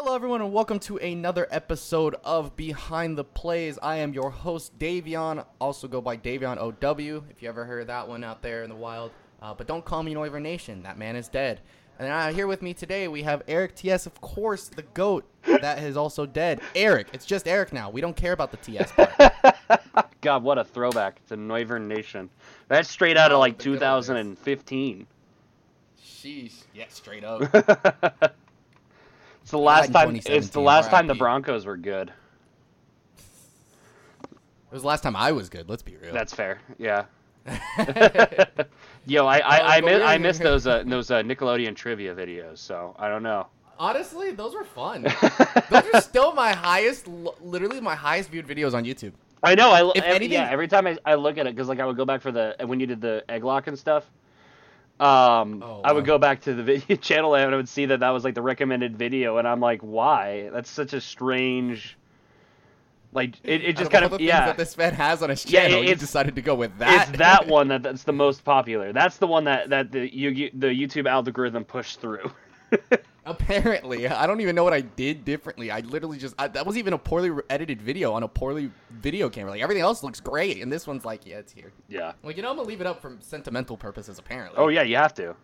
Hello, everyone, and welcome to another episode of Behind the Plays. I am your host, Davion, also go by Davion OW, if you ever heard that one out there in the wild. Uh, but don't call me Noivern Nation, that man is dead. And uh, here with me today, we have Eric TS, of course, the GOAT, that is also dead. Eric, it's just Eric now. We don't care about the TS part. God, what a throwback to Noivern Nation. That's straight out of Oh, like the good old days. 2015. Sheesh. Yeah, straight up. It's the last time. It's the last time the Broncos were good. It was the last time I was good, let's be real. That's fair. Yeah. Yo, I I, I, but miss, I miss those uh, those uh, Nickelodeon trivia videos. So I don't know. Honestly, those were fun. those are still my highest, literally my highest viewed videos on YouTube. I know. I If every, anything- yeah. Every time I, I look at it, because like I would go back for the when you did the egg lock and stuff. Um, Oh, I would go back to the video channel and I would see that that was like the recommended video, and I'm like, why? That's such a strange. Like it, it just kind of yeah. that this fan has on his channel, you decided to go with that. It's that one that that's the most popular. That's the one that that the you, the YouTube algorithm pushed through. Apparently, I don't even know what I did differently. I literally just I, that was even a poorly edited video on a poorly video camera. Like everything else looks great, and this one's like, yeah, it's here. yeah. Like you know, I'm gonna leave it up for sentimental purposes. Apparently. Oh yeah, you have to.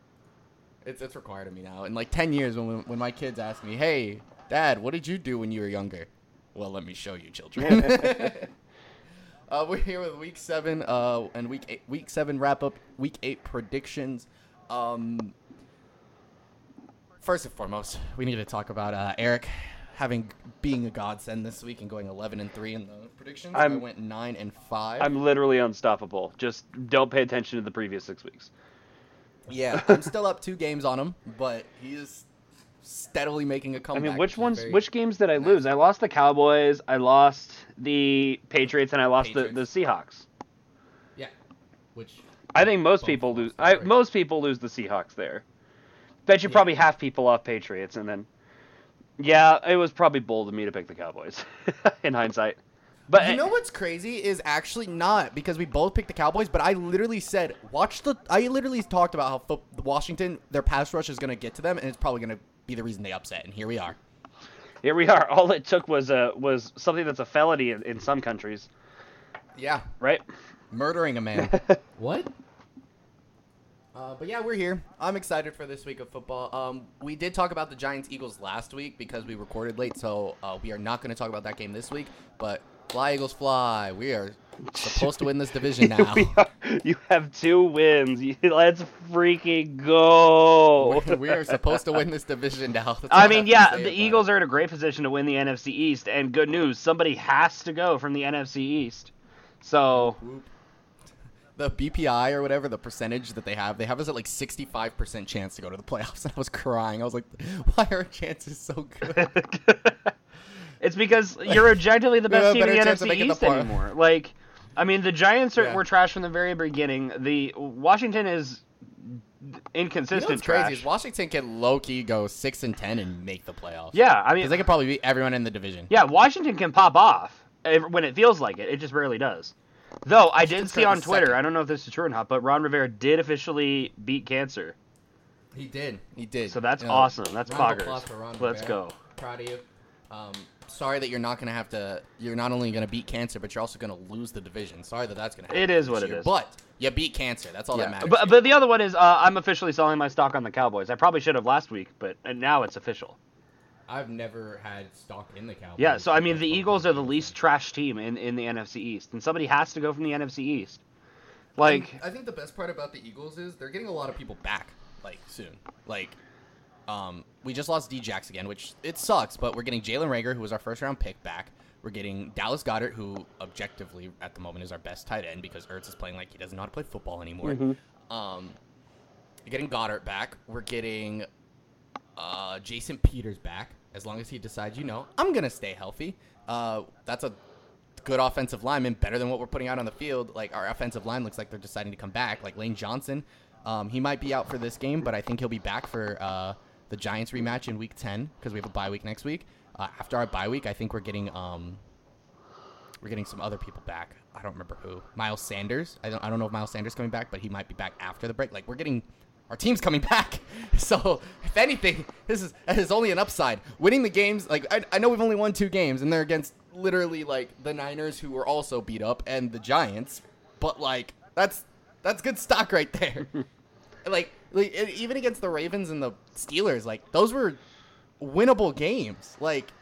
It's it's required of me now. In like ten years, when when my kids ask me, "Hey, Dad, what did you do when you were younger?" Well, let me show you, children. uh, we're here with week seven, uh, and week eight, week seven wrap up, week eight predictions. Um, first and foremost, we need to talk about uh, Eric having being a godsend this week and going eleven and three in the predictions. i went nine and five. I'm literally unstoppable. Just don't pay attention to the previous six weeks. yeah, I'm still up two games on him, but he is steadily making a comeback. I mean, which which ones? Which games did I lose? I lost the Cowboys. I lost the Patriots, and I lost the, the Seahawks. Yeah. Which I think most people lose. I most people lose the Seahawks there. Bet you Yeah. probably half people off Patriots, and then yeah, it was probably bold of me to pick the Cowboys in hindsight. But you know what's crazy is actually not because we both picked the Cowboys, but I literally said watch the. I literally talked about how fo- Washington their pass rush is going to get to them, and it's probably going to be the reason they upset. And here we are. here we are. All it took was a was something that's a felony in, in some countries, Yeah, right? murdering a man. what? Uh, but yeah, we're here. I'm excited for this week of football. Um, we did talk about the Giants Eagles last week because we recorded late, so uh, we are not going to talk about that game this week. But fly Eagles fly! We are supposed to win this division now. Are- you have two wins. You- Let's freaking go. we are supposed to win this division now. I mean, to yeah, the Eagles it. are in a great position to win the NFC East, and good news, somebody has to go from the NFC East. So the BPI or whatever the percentage that they have. They have us at like 65% chance to go to the playoffs, and I was crying. I was like, why are our chances so good? it's because you're objectively the best team in the better chance of NFC the East par- anymore. Like, I mean, the Giants are, Yeah. were trash from the very beginning. The Washington is You know inconsistent what's trash. crazy is Washington can low key go six and ten and make the playoffs. yeah, I mean, because they could probably beat everyone in the division. Yeah, Washington can pop off when it feels like it. It just rarely does. Though I did see on Twitter, second. I don't know if this is true or not, but Ron Rivera did officially beat cancer. He did. He did. So that's You know, awesome. That's round poggers. applause for Ron Let's Rivera. go. Proud of you. Um, sorry that you're not gonna have to. You're not only gonna beat cancer, but you're also gonna lose the division. Sorry that that's gonna happen. It is what it year. is. But you beat cancer. That's all that matters. But, but the other one is uh, I'm officially selling my stock on the Cowboys. I probably should have last week, but now it's official. I've never had stock in the Cowboys. Yeah, so I mean the Eagles are the least trash team in, in the NFC East, and somebody has to go from the NFC East. Like, I think the best part about the Eagles is they're getting a lot of people back like soon. Like, um, we just lost D-Jax again, which it sucks, but we're getting Jalen Reagor, who was our first round pick, back. We're getting Dallas Goedert, who objectively at the moment is our best tight end because Ertz is playing like he doesn't know how to play football anymore. Um, we're getting Goedert back. We're getting uh, Jason Peters back. As long as he decides, you know, I'm gonna stay healthy. Uh, that's a good offensive lineman, better than what we're putting out on the field. Like our offensive line looks like they're deciding to come back. Like Lane Johnson, um, he might be out for this game, but I think he'll be back for uh, the Giants rematch in Week 10 because we have a bye week next week. Uh, after our bye week, I think we're getting um, we're getting some other people back. I don't remember who. Miles Sanders. I don't I don't know if Miles Sanders coming back, but he might be back after the break. Like we're getting our team's coming back. So if anything, this is this is only an upside. Winning the games, like I, I know we've only won two games, and they're against literally like the Niners, who were also beat up, and the Giants. But like that's that's good stock right there. like, like even against the Ravens and the Steelers, like those were winnable games. Like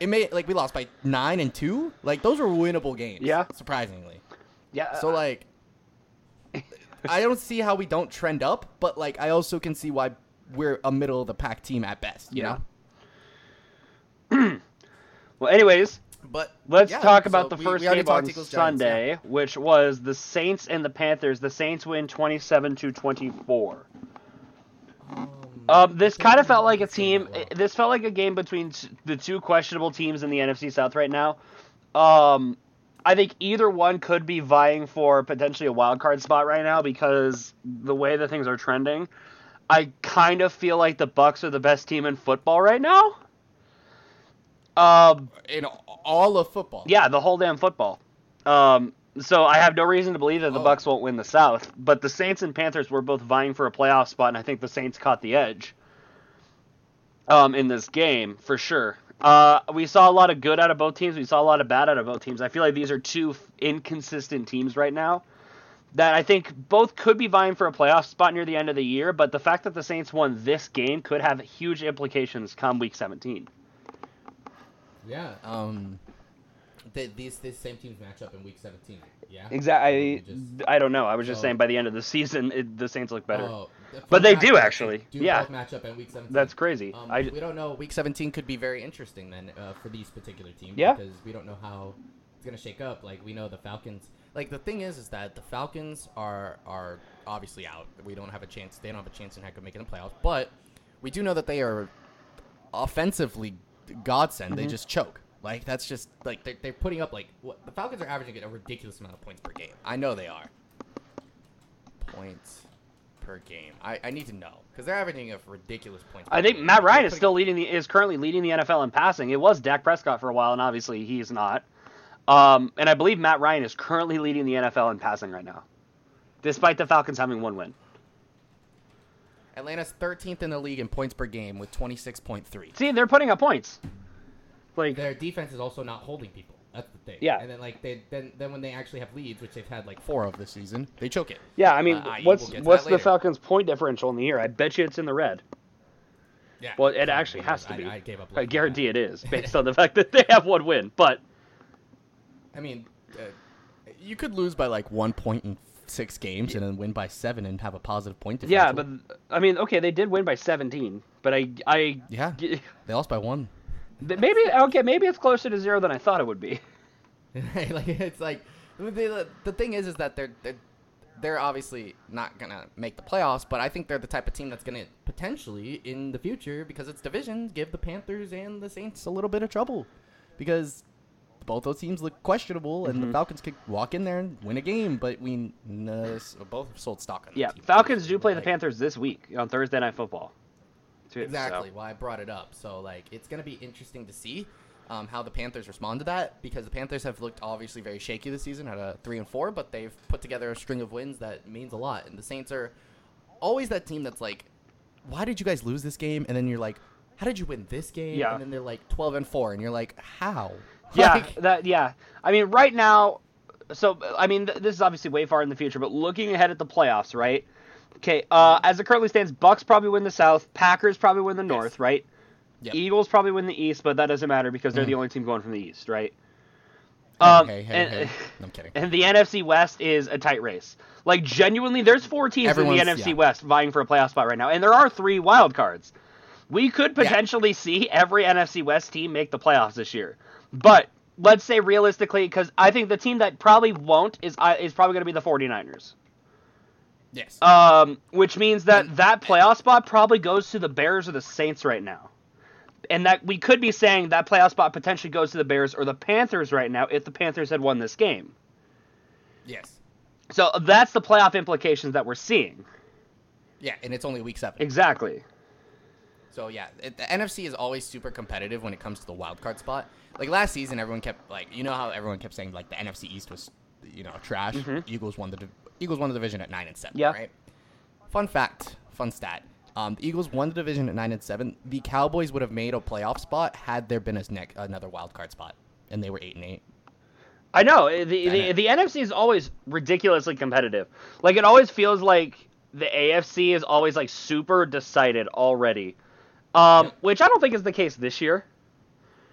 it may like we lost by nine and two. Like those were winnable games. Yeah. surprisingly. Yeah. So uh, like, I don't see how we don't trend up, but like I also can see why we're a middle of the pack team at best. You Yeah. know. well, anyways, But let's yeah, talk about so the we- first we game on Eagles, Giants, Sunday, yeah. which was the Saints and the Panthers. The Saints win 27 to 24. Um, this kind of felt like a team. This felt like a game between t- the two questionable teams in the NFC South right now. Um, I think either one could be vying for potentially a wild card spot right now because the way that things are trending. I kind of feel like the Bucs are the best team in football right now. Um, in all of football. yeah, the whole damn football. Um, so I have no reason to believe that the Oh. Bucs won't win the South, but the Saints and Panthers were both vying for a playoff spot, and I think the Saints caught the edge. Um, in this game for sure. Uh, we saw a lot of good out of both teams. We saw a lot of bad out of both teams. I feel like these are two inconsistent teams right now. That I think both could be vying for a playoff spot near the end of the year, but the fact that the Saints won this game could have huge implications come Week 17. Yeah. Um, th- these these same teams match up in week 17. Yeah. Exactly. I, I don't know. I was just So- saying by the end of the season, it, the Saints look better. Oh, But they do, actually. Do Yeah. match up in week 17. That's crazy. Um, I, we don't know. Week 17 could be very interesting then uh, for these particular teams. Yeah. Because we don't know how it's gonna shake up. Like we know the Falcons. Like the thing is, is that the Falcons are are obviously out. We don't have a chance. They don't have a chance in heck of making the playoffs. But we do know that they are offensively godsend. Mm-hmm. They just choke. Like that's just like they're, they're putting up like what the Falcons are averaging a ridiculous amount of points per game. I know they are. Points per game. I, I need to know because they're averaging a ridiculous points. I think game. Matt Ryan is still leading the is currently leading the NFL in passing. It was Dak Prescott for a while, and obviously he's not. Um, and I believe Matt Ryan is currently leading the NFL in passing right now, despite the Falcons having one win. Atlanta's 13th in the league in points per game with 26.3. See, they're putting up points. Like Their defense is also not holding people. That's the thing. Yeah. And then like they then then when they actually have leads, which they've had like four of this season, they choke it. yeah, I mean, Uh, what's we'll what's the later. Falcons' point differential in the year? I bet you it's in the red. Yeah. Well, it actually has to be. I, gave up. I guarantee it is, based on the fact that they have one win. But I mean, uh, you could lose by like one point in six games and then win by seven and have a positive point differential. yeah, but I mean, okay, they did win by 17, but I I yeah, they lost by one. Maybe okay, maybe it's closer to zero than I thought it would be. like it's like the, the thing is is that they're, they're they're obviously not gonna make the playoffs, but I think they're the type of team that's gonna potentially in the future because it's division give the Panthers and the Saints a little bit of trouble because both those teams look questionable and Mm-hmm. the Falcons could walk in there and win a game, but we uh, both sold stock on. Yeah. Falcons do play the Panthers this week on Thursday Night Football. Too, so. Exactly why I brought it up. So like it's gonna be interesting to see um, how the Panthers respond to that because the Panthers have looked obviously very shaky this season at a three and four, but they've put together a string of wins that means a lot. And the Saints are always that team that's like, why did you guys lose this game? And then you're like, how did you win this game? Yeah. And then they're like twelve and four, and you're like, how? Yeah, Like, that yeah. I mean, right now, so I mean, th- this is obviously way far in the future, but looking ahead at the playoffs, right? Okay, uh, as it currently stands, Bucs probably win the South, Packers probably win the North, right? Yep. Eagles probably win the East, but that doesn't matter because they're the Mhm. only team going from the East, right? Um, hey, hey, and, hey. No, I'm kidding. and the NFC West is a tight race. Like genuinely, there's four teams in the NFC yeah. West vying for a playoff spot right now, and there are three wild cards. We could Yeah. potentially see every NFC West team make the playoffs this year, but let's say realistically, because I think the team that probably won't is uh, is probably going to be the 49ers. Yes. Um, which means that mm. that playoff spot probably goes to the Bears or the Saints right now. And that we could be saying that playoff spot potentially goes to the Bears or the Panthers right now if the Panthers had won this game. yes. So uh, that's the playoff implications that we're seeing. Yeah, and it's only week seven. Exactly. So yeah, it, the NFC is always super competitive when it comes to the wild card spot. Like last season, everyone kept like you know how everyone kept saying like the NFC East was you know trash. Mm-hmm. Eagles won the Eagles won the division at nine and seven. Yeah. Right. Fun fact, fun stat. Um, the Eagles won the division at nine and seven. The Cowboys would have made a playoff spot had there been a neck, another wild card spot, and they were eight and eight. I know the the, the NFC is always ridiculously competitive. Like it always feels like the AFC is always like super decided already, um, Yep. which I don't think is the case this year.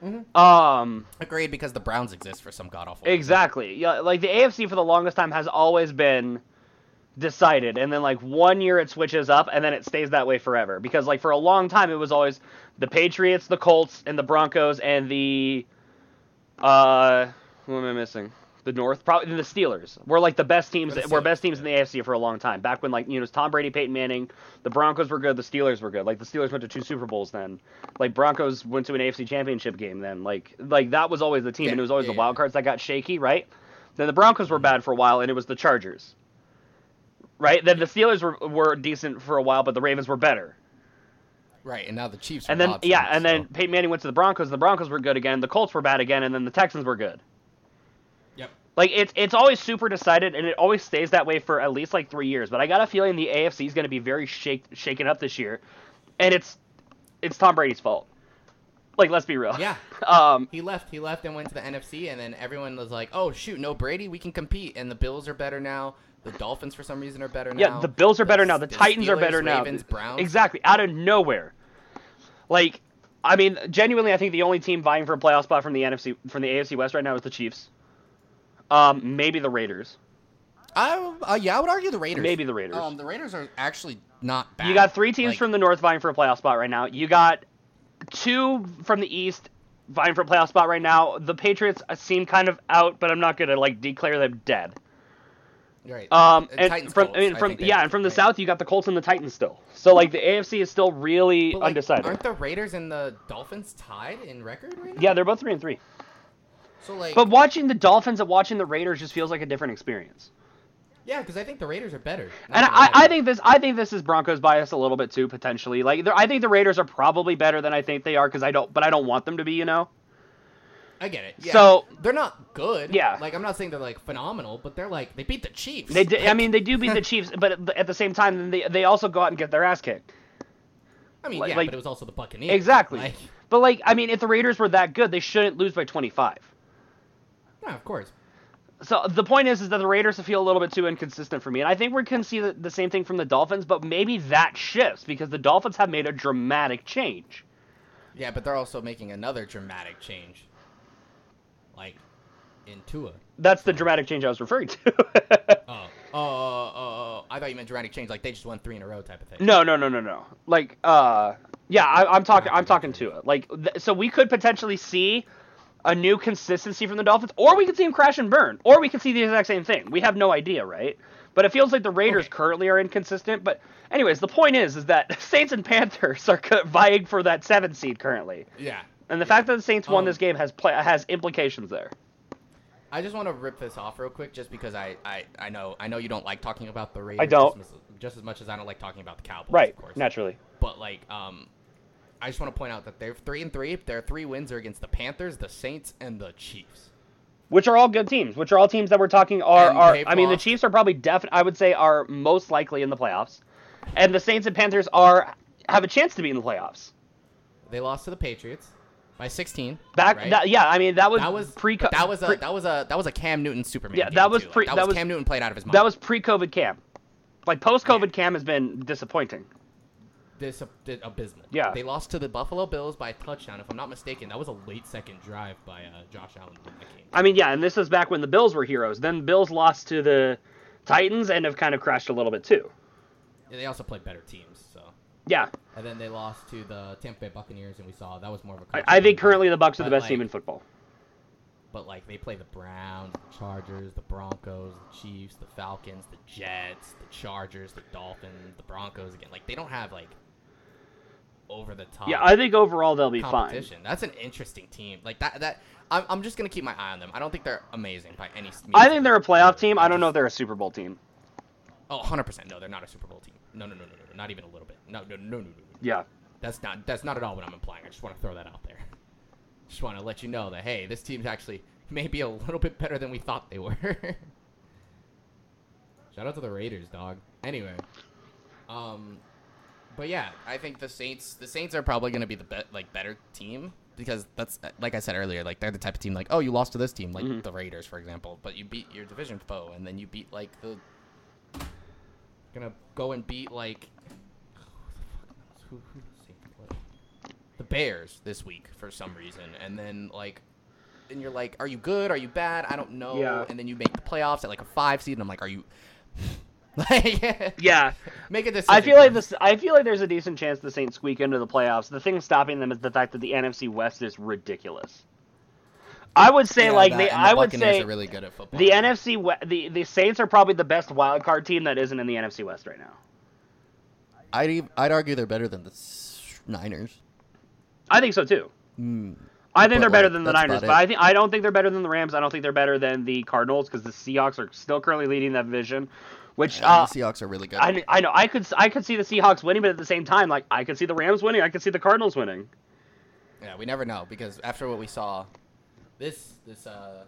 Mhm. Um, Agreed, because the Browns exist for some god awful. exactly. Yeah, like the AFC for the longest time has always been decided, and then like one year it switches up, and then it stays that way forever. Because like for a long time it was always the Patriots, the Colts, and the Broncos, and the uh, who am I missing? The North, probably the Steelers were like the best teams. The Were best teams in the AFC for a long time. Back when like you know it was Tom Brady, Peyton Manning, the Broncos were good, the Steelers were good. Like the Steelers went to two Super Bowls then. Like Broncos went to an AFC Championship game then. Like like that was always the team, Yeah, and it was always yeah, the wild cards that got shaky, right? Then the Broncos were mm-hmm. bad for a while, and it was the Chargers. Right. Then the Steelers were were decent for a while, but the Ravens were better. Right, and now the Chiefs. And then yeah, and then Peyton Manning went to the Broncos. The Broncos were good again. The Colts were bad again, and then the Texans were good. Like it's it's always super decided, and it always stays that way for at least like three years. But I got a feeling the AFC is going to be very shake, shaken up this year, and it's it's Tom Brady's fault. Like let's be real. Yeah. Um. He left. He left and went to the NFC, and then everyone was like, "Oh shoot, no Brady, we can compete." And the Bills are better now. The Dolphins, for some reason, are better now. Yeah, the Bills are better now. The the Titans are better now. Ravens, Browns. Exactly, out of nowhere. Like, I mean, genuinely, I think the only team vying for a playoff spot from the NFC from the AFC West right now is the Chiefs. Um, maybe the Raiders. I, uh, yeah, I would argue the Raiders. Maybe the Raiders. Um, the Raiders are actually not bad. You got three teams Like, from the North vying for a playoff spot right now. You got two from the East vying for a playoff spot right now. The Patriots seem kind of out, but I'm not gonna like declare them dead. Right. Um, and Titans, from Colts, I mean from think they yeah, and from the right. South you got the Colts and the Titans still. So like the AFC is still really But, like, undecided. Aren't the Raiders and the Dolphins tied in record right now? Yeah, they're both three and three. So like, But watching the Dolphins and watching the Raiders just feels like a different experience. yeah, because I think the Raiders are better. And I. I think this I think this is Broncos bias a little bit too potentially. Like I think the Raiders are probably better than I think they are because I don't but I don't want them to be. You know. I get it. Yeah. So- they're not good. Yeah. Like I'm not saying they're like phenomenal, but they're like they beat the Chiefs. They did, I mean they do beat the Chiefs, but at the- same time they they also go out and get their ass kicked. I mean, like- yeah, like- but it was also the Buccaneers. Exactly. Like, But like I mean if the Raiders were that good, they shouldn't lose by 25. Yeah, of course. So the point is, is that the Raiders feel a little bit too inconsistent for me, and I think we can see the, the same thing from the Dolphins, but maybe that shifts because the Dolphins have made a dramatic change. Yeah, but they're also making another dramatic change. Like in Tua. That's the dramatic change I was referring to. Oh. Oh, oh, oh, oh, I thought you meant dramatic change, like they just won three in a row type of thing. no, no, no, no, no. Like, uh, yeah, I, I'm talking, I'm talking to it. Like, th- so we could potentially see a new consistency from the Dolphins, or we could see them crash and burn, or we could see the exact same thing. We have no idea, right? But it feels like the Raiders Okay. currently are inconsistent. But anyways, the point is, is that Saints and Panthers are vying for that seven seed currently. Yeah. And the fact that the Saints won Um, this game has play, has implications there. I just want to rip this off real quick, just because I, I, I know I know you don't like talking about the Raiders. I don't. just, as- just as much as I don't like talking about the Cowboys. Right, Of course. naturally. But like, um, I just want to point out that they're three and three. Their three wins are against the Panthers, the Saints, and the Chiefs. Which are all good teams. Which are all teams that we're talking are And are. I mean, the. Chiefs are probably definitely. I would say are most likely in the playoffs, and the Saints and Panthers are have a chance to be in the playoffs. They lost to the Patriots by 16. Back, right? that, yeah, I mean that was that was pre. that was a that was a that was a Cam Newton Superman. Yeah, that was too. Like, pre- that, that was was- Cam Newton played out of his mind. that was pre-COVID Cam. Like post-COVID Yeah. Cam has been disappointing. This abysmal. Yeah. They lost to the Buffalo Bills by a touchdown, if I'm not mistaken. That was a late second drive by uh, Josh Allen to that game. I mean, yeah, and this is back when the Bills were heroes. Then Bills lost to the Titans and have kind of crashed a little bit too. Yeah, They also played better teams, so. Yeah, And then they lost to the Tampa Bay Buccaneers, and we saw that was more of a. I, think currently the Bucs are the best team in football. But like they play the Browns, the Chargers, the Broncos, the Chiefs, the Falcons, the Jets, the Chargers, the Dolphins, the Broncos again. Like they don't have like over the top. Yeah, I think overall they'll be fine. That's an interesting team. Like that. That I'm, I'm just gonna keep my eye on them. I don't think they're amazing by any. means. I think they're a playoff team. I don't know if they're a Super Bowl team. Oh, 100 percent. No, they're not a Super Bowl team. No, no, no, no, no, not even a little bit. No, no, no, no, no, no. Yeah. That's not that's not at all what I'm implying. I just want to throw that out there. Just want to let you know that hey, this team's actually maybe a little bit better than we thought they were. Shout out to the Raiders, dog. Anyway, Um, but yeah, I think the Saints the Saints are probably going to be the be- like better team because that's like I said earlier, like they're the type of team like oh you lost to this team like Mhm. the Raiders for example, but you beat your division foe and then you beat like the gonna go and beat like who, who the the Bears this week for some reason, and then like. And you're like, are you good? Are you bad? I don't know. Yeah. And then you make the playoffs at like a five seed, and I'm like, are you? Like, Yeah, Make a decision. I feel like this. I feel like there's a decent chance the Saints squeak into the playoffs. The thing stopping them is the fact that the NFC West is ridiculous. I would say Yeah, like that- they. the I would say are really good at football. the NFC we- the the Saints are probably the best wild card team that isn't in the NFC West right now. I'd ev- I'd argue they're better than the Niners. I think so too. Hmm. I think But, they're better like, than the Niners, but. I think I don't think they're better than the Rams. I don't think they're better than the Cardinals because the Seahawks are still currently leading that division. Which And uh, the Seahawks are really good. I, I know I could I could see the Seahawks winning, but at the same time, like I could see the Rams winning. I could see the Cardinals winning. yeah, we never know because after what we saw this this uh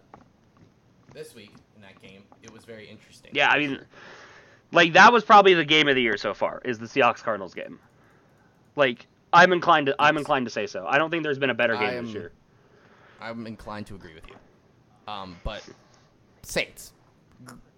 this week in that game, it was very interesting. Yeah, I mean, like that was probably the game of the year so far. Is the Seahawks Cardinals game? Like I'm inclined to I'm inclined to say so. I don't think there's been a better game am- this year. I'm inclined to agree with you. Um, but Saints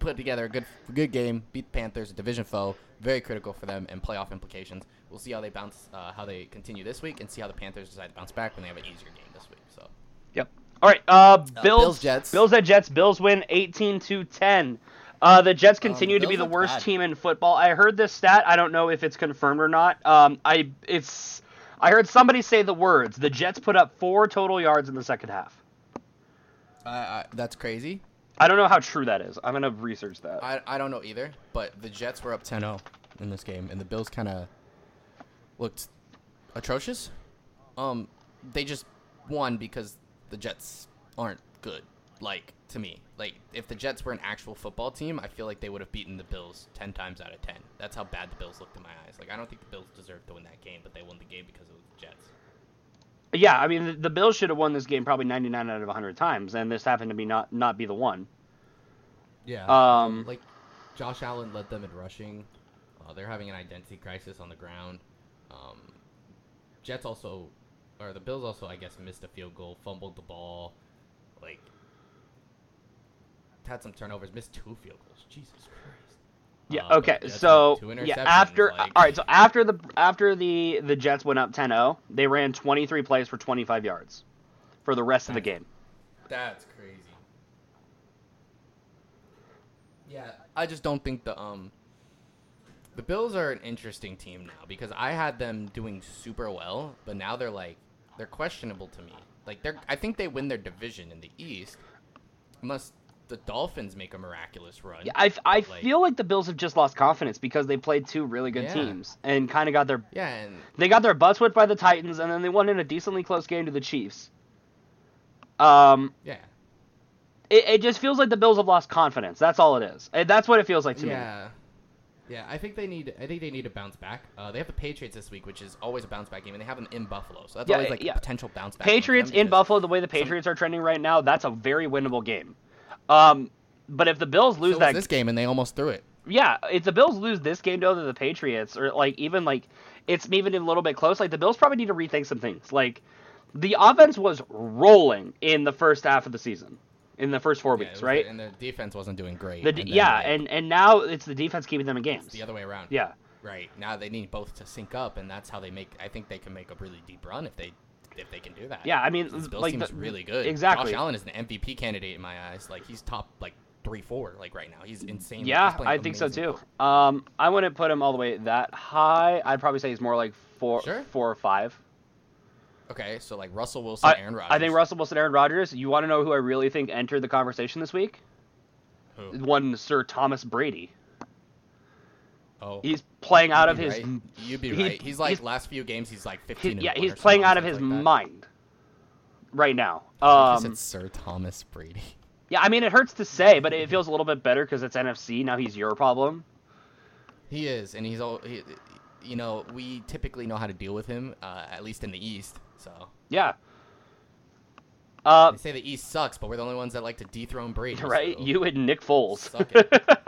put together a good good game, beat the Panthers, a division foe, very critical for them and playoff implications. We'll see how they bounce, uh, how they continue this week, and see how the Panthers decide to bounce back when they have an easier game this week. So Yep. All right. Uh, Bills, Bills, Jets. Bills at Jets. Bills win 18 to 10. Uh, the Jets continue to be the worst bad. team in football. I heard this stat. I don't know if it's confirmed or not. Um, I it's I heard somebody say the words. The Jets put up four total yards in the second half. uh, I, that's crazy. I don't know how true that is. I'm gonna research that. I, I don't know either, but the Jets were up 10-0 in this game, and the Bills kind of looked atrocious. Um, they just won because the Jets aren't good. Like to me, like if the Jets were an actual football team, I feel like they would have beaten the Bills ten times out of ten. That's how bad the Bills looked in my eyes. Like I don't think the Bills deserved to win that game, but they won the game because of the Jets. Yeah, I mean the, the Bills should have won this game probably 99 out of 100 times, and this happened to be not not be the one. Yeah. Um, like Josh Allen led them in rushing. Uh, they're having an identity crisis on the ground. Um, Jets also, or the Bills also, I guess, missed a field goal, fumbled the ball, like had some turnovers, missed two field goals. Jesus Christ. Yeah. Uh, okay. So yeah, after like- all right. So after the after the the Jets went up 10-0, they ran 23 plays for 25 yards for the rest of the game. That's crazy. Yeah, I just don't think the um the Bills are an interesting team now because I had them doing super well, but now they're like they're questionable to me. Like they're I think they win their division in the East unless the Dolphins make a miraculous run. Yeah, I, I Like- feel like the Bills have just lost confidence because they played two really good Yeah. teams and kind of got their Yeah, and they got their butts whipped by the Titans and then they won in a decently close game to the Chiefs. Um, yeah. it, it just feels like the Bills have lost confidence. That's all it is. That's what it feels like to me. Yeah. Yeah, I think they need. I think they need to bounce back. Uh, they have the Patriots this week, which is always a bounce back game, and they have them in Buffalo, so that's Yeah, always like yeah. a potential bounce back. Patriots in Buffalo, the way the Patriots are trending right now, that's a very winnable game. Um, but if the Bills lose so that, this game, and they almost threw it. yeah, if the Bills lose this game to the Patriots, or like even like it's even a little bit close, like the Bills probably need to rethink some things. Like the offense was rolling in the first half of the season, in the first four Yeah, weeks, was- right? And the defense wasn't doing great. The and then, yeah, like, and and now it's the defense keeping them in games. the other way around. Yeah, Right now, they need both to sync up, and that's how they make. I think they can make a really deep run if they if they can do that. yeah. I mean, This Bills like team the- is really good. Exactly. Josh Allen is an MVP candidate in my eyes. Like he's top like three four like right now. He's insane. Yeah, He's I think so too. football. Um, I wouldn't put him all the way that high. I'd probably say he's more like four, Sure. four or five. Okay, so like Russell Wilson, I, Aaron Rodgers. I think Russell Wilson, Aaron Rodgers. You want to know who I really think entered the conversation this week? Who? One Sir Thomas Brady. Oh, He's playing out of his. right. You'd be he- right. He's like he's- last few games. He's like 15. and yeah, he's playing out of his like mind right now. Um, said Sir Thomas Brady. yeah, I mean it hurts to say, but it feels a little bit better because it's NFC. Now he's your problem. He is, and he's all. He, you know, we typically know how to deal with him, uh, at least in the East. So Yeah. Uh, they say the East sucks, but we're the only ones that like to dethrone Brady. right, so you and Nick Foles.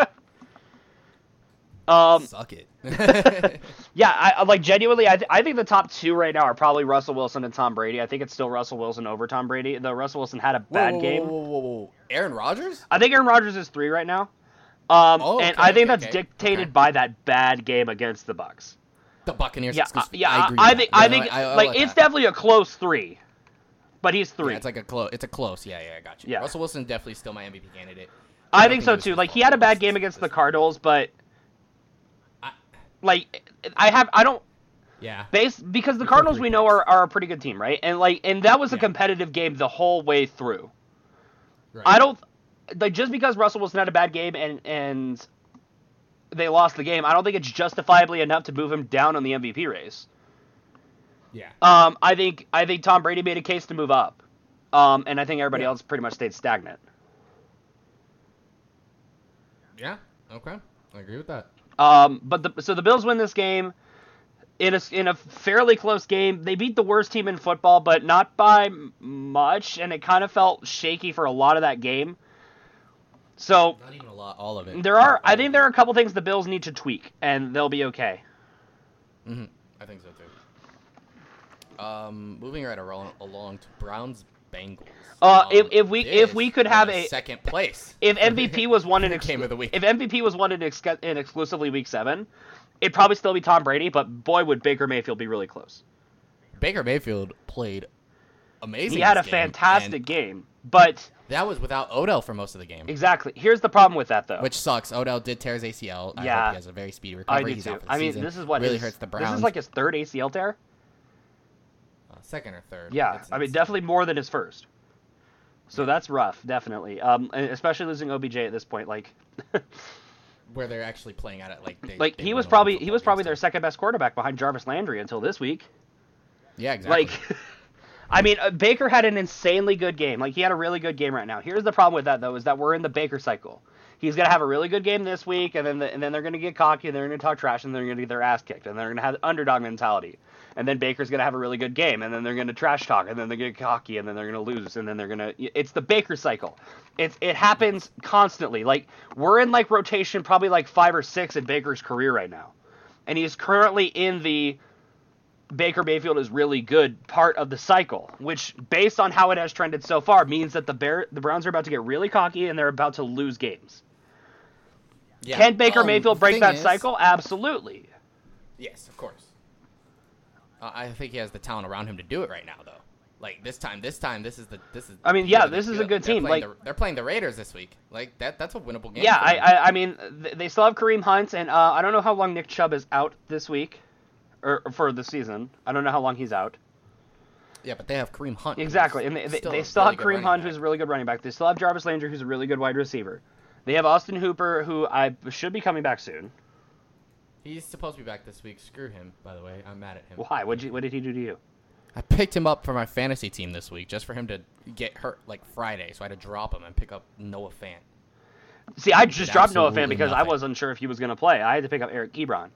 Suck it. Um, Suck it. yeah, I I- like genuinely. I, th- I think the top two right now are probably Russell Wilson and Tom Brady. I think it's still Russell Wilson over Tom Brady. Though Russell Wilson had a bad whoa, whoa, game. Whoa, whoa, whoa, whoa. Aaron Rodgers? I think Aaron Rodgers is three right now. Um, Oh, and okay, I think okay, that's okay, dictated by that bad game against the Bucs. The Buccaneers Yeah, uh, yeah. I agree. I with think. I think? I- I like like it's definitely a close three, but he's three. Yeah, it's like a close. It's a close. Yeah, yeah, I got you. Yeah. Russell Wilson definitely still my MVP candidate. I think think so too. Like he had a bad game against the Cardinals, but I- like I have I don't Yeah. base because the Cardinals we know are, are a pretty good team, right? And like and that was a Yeah. competitive game the whole way through. Right. I don't like just because Russell Wilson had a bad game and and they lost the game. I don't think it's justifiably enough to move him down on the MVP race. Yeah. Um, I think I think Tom Brady made a case to move up, um, and I think everybody Yeah. else pretty much stayed stagnant. Yeah. Okay. I agree with that. Um, but the, so the Bills win this game in a in a fairly close game. They beat the worst team in football, but not by much, and it kind of felt shaky for a lot of that game. So Not even a lot. All of it. there are I think there are a couple things the Bills need to tweak, and they'll be okay. hmm I think so too. Um, moving right along, along to Browns Bengals. Uh, Um, if- if we- if we could have a- second place. If MVP was won in ex- Game of the week. if MVP was won in, ex- in exclusively Week Seven, it'd probably still be Tom Brady, but boy would Baker Mayfield be really close. Baker Mayfield played amazing. He had a game, fantastic game, but That was without Odell for most of the game, exactly here's the problem with that though. which sucks. Odell did tear his ACL. I Yeah. hope he has a very speedy I recovery. do He's too. out for the I mean, season. this is what really his- hurts the Browns. This is like his third ACL tear. Second or third. Yeah, It's- I mean definitely more than his first. So that's rough, definitely. Um, especially losing OBJ at this point, like, where they're actually playing at it like they, like they he was a lot of probably he was probably their second best quarterback behind Jarvis Landry until this week. Yeah, exactly. Like, I mean, uh, Baker had an insanely good game. Like, he had a really good game right now. Here's the problem with that, though, is that we're in the Baker cycle. He's gonna have a really good game this week, and then the, and then they're gonna get cocky, and they're gonna talk trash, and they're gonna get their ass kicked, and they're gonna have underdog mentality. And then Baker's gonna have a really good game, and then they're gonna trash talk, and then they're gonna get cocky, and then they're gonna lose, and then they're gonna. It's the Baker cycle. It's it happens constantly. Like we're in like rotation, probably like five or six in Baker's career right now, and he's currently in the Baker Mayfield is really good part of the cycle, which, based on how it has trended so far, means that the Bear, the Browns are about to get really cocky and they're about to lose games. yeah. Can Baker Um, Mayfield break that is- cycle? Absolutely. Yes, of course. Uh, I think he has the talent around him to do it right now, though. Like this time, this time, this is the this is. I mean, yeah, this is a good They're team, like- the- they're playing the Raiders this week. Like that, that's a winnable game. Yeah, I, I, I mean, they still have Kareem Hunt, and uh, I don't know how long Nick Chubb is out this week, or, or for the season. I don't know how long he's out. yeah, but they have Kareem Hunt. Exactly, and they, they, still they still really have Kareem Hunt, back. who's a really good running back. They still have Jarvis Landry, who's a really good wide receiver. They have Austin Hooper, who I should be coming back soon. He's supposed to be back this week. Screw him, by the way. I'm mad at him. Why? What you? What did he do to you? I picked him up for my fantasy team this week just for him to get hurt like Friday, so I had to drop him and pick up Noah Fant. See, I just dropped Noah Fant absolutely because I wasn't sure if he was going to play. I had to pick up Eric Ebron.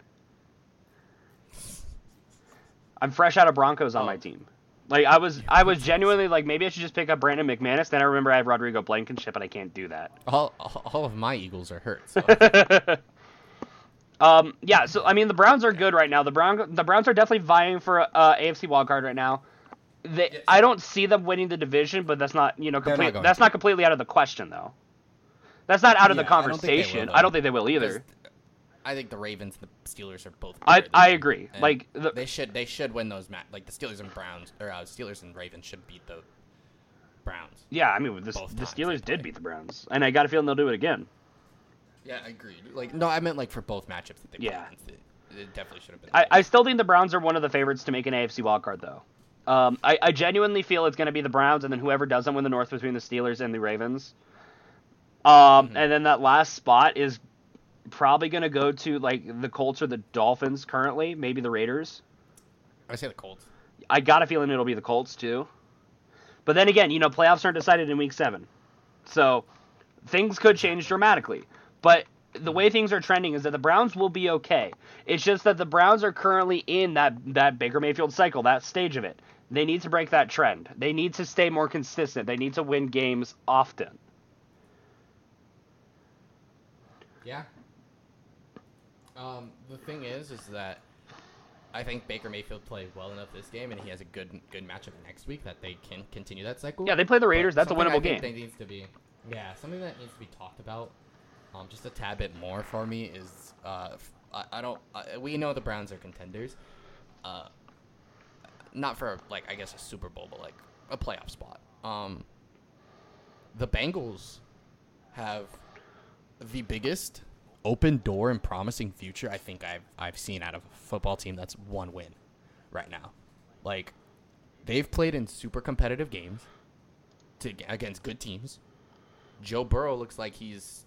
I'm fresh out of Broncos on Oh. my team. Like I was, I was genuinely like maybe I should just pick up Brandon McManus. Then I remember I have Rodrigo Blankenship, and I can't do that. All, all all of my Eagles are hurt. So. Um, yeah, so I mean the Browns are good right now. The Brown, the Browns are definitely vying for uh, AFC wildcard right now. They, Yes. I don't see them winning the division, but that's not you know They're not That's to. not completely out of the question though. That's not out of the Yeah, I don't think they will, conversation. I don't think they will either. I think the Ravens and the Steelers are both. I- I agree. and Like, the- they should they should win those match. Like the Steelers and Browns or uh, Steelers and Ravens should beat the Browns. Yeah, I mean the, the Steelers did beat the Browns, and I got a feeling they'll do it again. Yeah, I agreed. Like no, I meant like for both matchups that they Yeah. played. It, it definitely should have been. I, I still think the Browns are one of the favorites to make an AFC wildcard, though. Um, I, I genuinely feel it's going to be the Browns, and then whoever doesn't win the North between the Steelers and the Ravens. Um, Mhm. And then that last spot is probably going to go to like the Colts or the Dolphins currently, maybe the Raiders. I say the Colts. I got a feeling it'll be the Colts too. But then again, you know, playoffs aren't decided in week seven. So things could change dramatically. But the way things are trending is that the Browns will be okay. It's just that the Browns are currently in that, that Baker Mayfield cycle, that stage of it. They need to break that trend. They need to stay more consistent. They need to win games often. Yeah. Um, the thing is, is that I think Baker Mayfield played well enough this game, and he has a good good matchup next week that they can continue that cycle. Yeah, they play the Raiders. But That's a winnable game. That needs to be, yeah, something that needs to be talked about, um, just a tad bit more for me is, uh, I, I don't, uh, we know the Browns are contenders, uh, not for like I guess a Super Bowl, but like a playoff spot. Um, the Bengals have the biggest open door and promising future I think I've I've seen out of a football team that's one win right now. Like they've played in super competitive games to against good teams. Joe Burrow looks like he's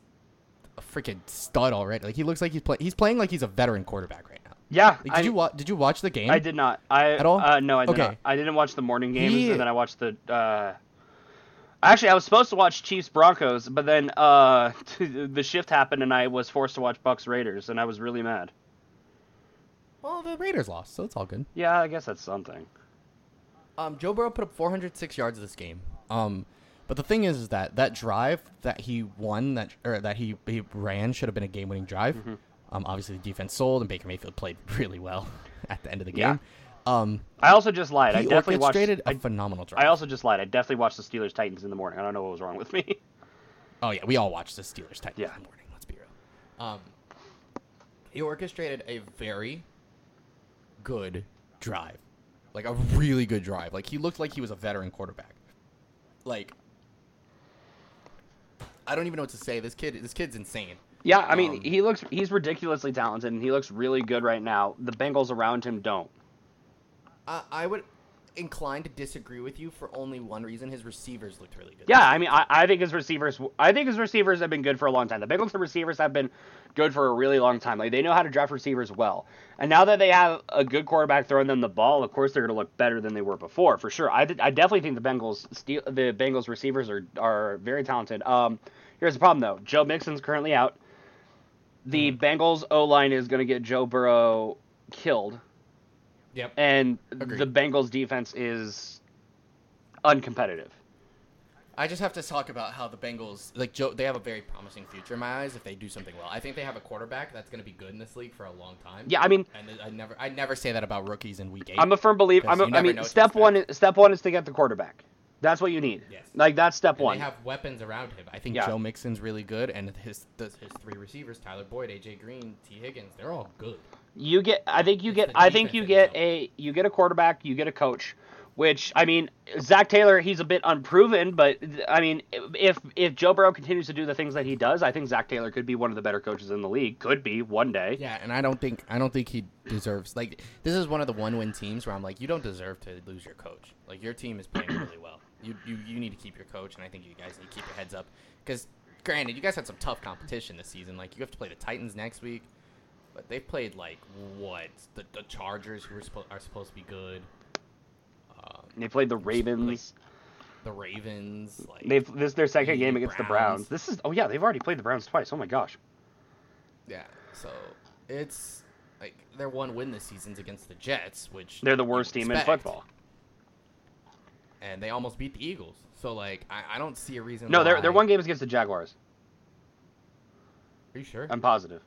a freaking stud already. Like he looks like he's play, he's playing like he's a veteran quarterback right now. Yeah, Like, did I, you wa- did you watch the game? I did not. I At all? Uh, no, I did Okay. not. I didn't watch the morning games, He- and then I watched the. Uh... Actually, I was supposed to watch Chiefs Broncos, but then uh, the shift happened, and I was forced to watch Bucs Raiders, and I was really mad. Well, the Raiders lost, so it's all good. Yeah, I guess that's something. Um, Joe Burrow put up 406 yards of this game. Um, but the thing is, is that that drive that he won, that or that he he ran, should have been a game-winning drive. Mm-hmm. Um, obviously the defense sold, and Baker Mayfield played really well at the end of the Yeah. game. Um, I also just lied. I definitely watched. a I, phenomenal drive. I also just lied. I definitely watched the Steelers Titans in the morning. I don't know what was wrong with me. Oh yeah, we all watched the Steelers Titans Yeah. in the morning. Let's be real. Um, he orchestrated a very good drive, like a really good drive. Like he looked like he was a veteran quarterback. Like I don't even know what to say. This kid, this kid's insane. Yeah, I mean, Um, he looks he's ridiculously talented, and he looks really good right now. The Bengals around him don't. I I would incline to disagree with you for only one reason. His receivers looked really good. Yeah, I mean, I, I think his receivers, I think his receivers have been good for a long time. The Bengals receivers have been good for a really long time. Like they know how to draft receivers well, and now that they have a good quarterback throwing them the ball, of course they're going to look better than they were before, for sure. I, th- I definitely think the Bengals, steal, the Bengals receivers are are very talented. Um, here's the problem though: Joe Mixon's currently out. The Bengals O line is going to get Joe Burrow killed, Yep. and Agreed. the Bengals defense is uncompetitive. I just have to talk about how the Bengals, like Joe, they have a very promising future in my eyes if they do something well. I think they have a quarterback that's going to be good in this league for a long time. Yeah, I mean, And I never, I never say that about rookies in week 8 I'm a firm believer. I'm a, I mean, know what to step one. Is, step one is to get the quarterback. That's what you need. Yes. Like that's step And one. They have weapons around him. I think Yeah. Joe Mixon's really good, and his his three receivers, Tyler Boyd, AJ Green, Tee Higgins, they're all good. You get. I think you get. I think you get a. You get a quarterback. You get a coach. Which I mean, Zac Taylor, he's a bit unproven, but I mean, if if Joe Burrow continues to do the things that he does, I think Zac Taylor could be one of the better coaches in the league. Could be one day. Yeah, and I don't think I don't think he deserves like this is one of the one win teams where I'm like you don't deserve to lose your coach. Like your team is playing really well. You you, you need to keep your coach, and I think you guys need to keep your heads up because granted you guys had some tough competition this season. Like you have to play the Titans next week, but they've played like what the, the Chargers who are, suppo- are supposed to be good. Um, They played the Ravens. the Ravens. Like They've this is their second game against the Browns. Browns. This is oh yeah, they've already played the Browns twice. Oh my gosh. yeah, so it's like their one win this season's against the Jets, which They're the worst team in football. and they almost beat the Eagles. So like, I, I don't see a reason. No, their their one game is against the Jaguars. Are you sure? I'm positive.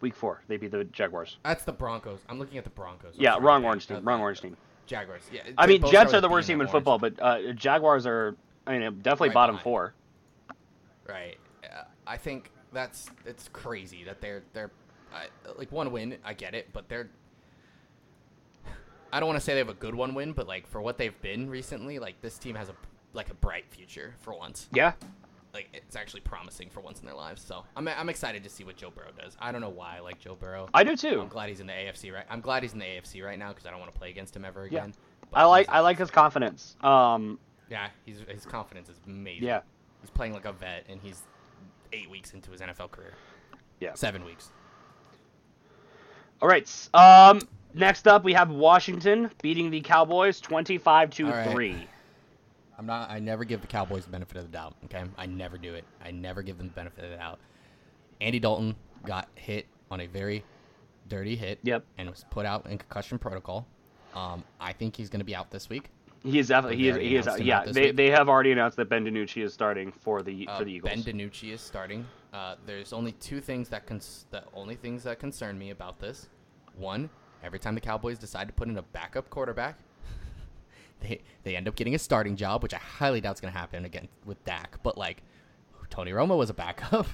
Week four, they beat the Jaguars. That's the Broncos. I'm looking at the Broncos. I'm Yeah, sorry, wrong orange team. Uh, Wrong orange team. Jaguars. Yeah. I mean, Jets are the worst team in orange. football, but uh, Jaguars are. I mean, definitely Right bottom behind. four. Right. Uh, I think that's it's crazy that they're they're I, like one win. I get it, but they're. I don't want to say they have a good one win, but like for what they've been recently, like this team has a like a bright future for once. Yeah. Like it's actually promising for once in their lives. So I'm I'm excited to see what Joe Burrow does. I don't know why I like Joe Burrow. I do too. I'm glad he's in the AFC right. I'm glad he's in the AFC right now because I don't want to play against him ever again. But I like I like his confidence. Um, Yeah, he's his confidence is amazing. Yeah. he's playing like a vet, and he's eight weeks into his NFL career. Yeah. seven weeks. all right. Um, next up we have Washington beating the Cowboys 25 to three. I'm not. I never give the Cowboys the benefit of the doubt. Okay, I never do it. I never give them the benefit of the doubt. Andy Dalton got hit on a very dirty hit. Yep. And was put out in concussion protocol. Um, I think he's going to be out this week. He is definitely he is he is yeah. They week. they have already announced that Ben DiNucci is starting for the Uh, for the Eagles. Ben DiNucci is starting. Uh, there's only two things that cons- the only things that concern me about this. One, every time the Cowboys decide to put in a backup quarterback, they they end up getting a starting job, which I highly doubt is going to happen again with Dak. But like, Tony Romo was a backup.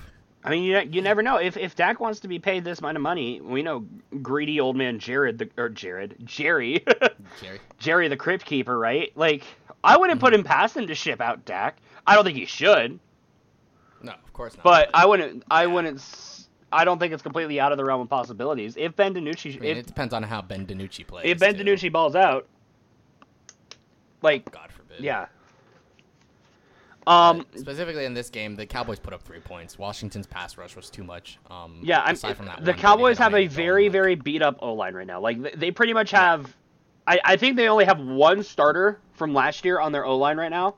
I mean, you, you never know. If if Dak wants to be paid this amount of money, we know greedy old man Jared the or Jared Jerry Jerry. Jerry the crypt keeper, right? Like, I wouldn't put mm-hmm. him past him to ship out Dak. I don't think he should, No, of course not. but I wouldn't. I wouldn't. I don't think it's completely out of the realm of possibilities. If Ben DiNucci, I mean, if it depends on how Ben DiNucci plays. if Ben too. DiNucci balls out, like, God forbid. yeah. But Um, specifically in this game, the Cowboys put up three points. Washington's pass rush was too much. Um, Yeah, I'm, aside from that, the Cowboys have a very, very beat up O line right now. Like they, pretty much have. I, I think they only have one starter from last year on their O line right now,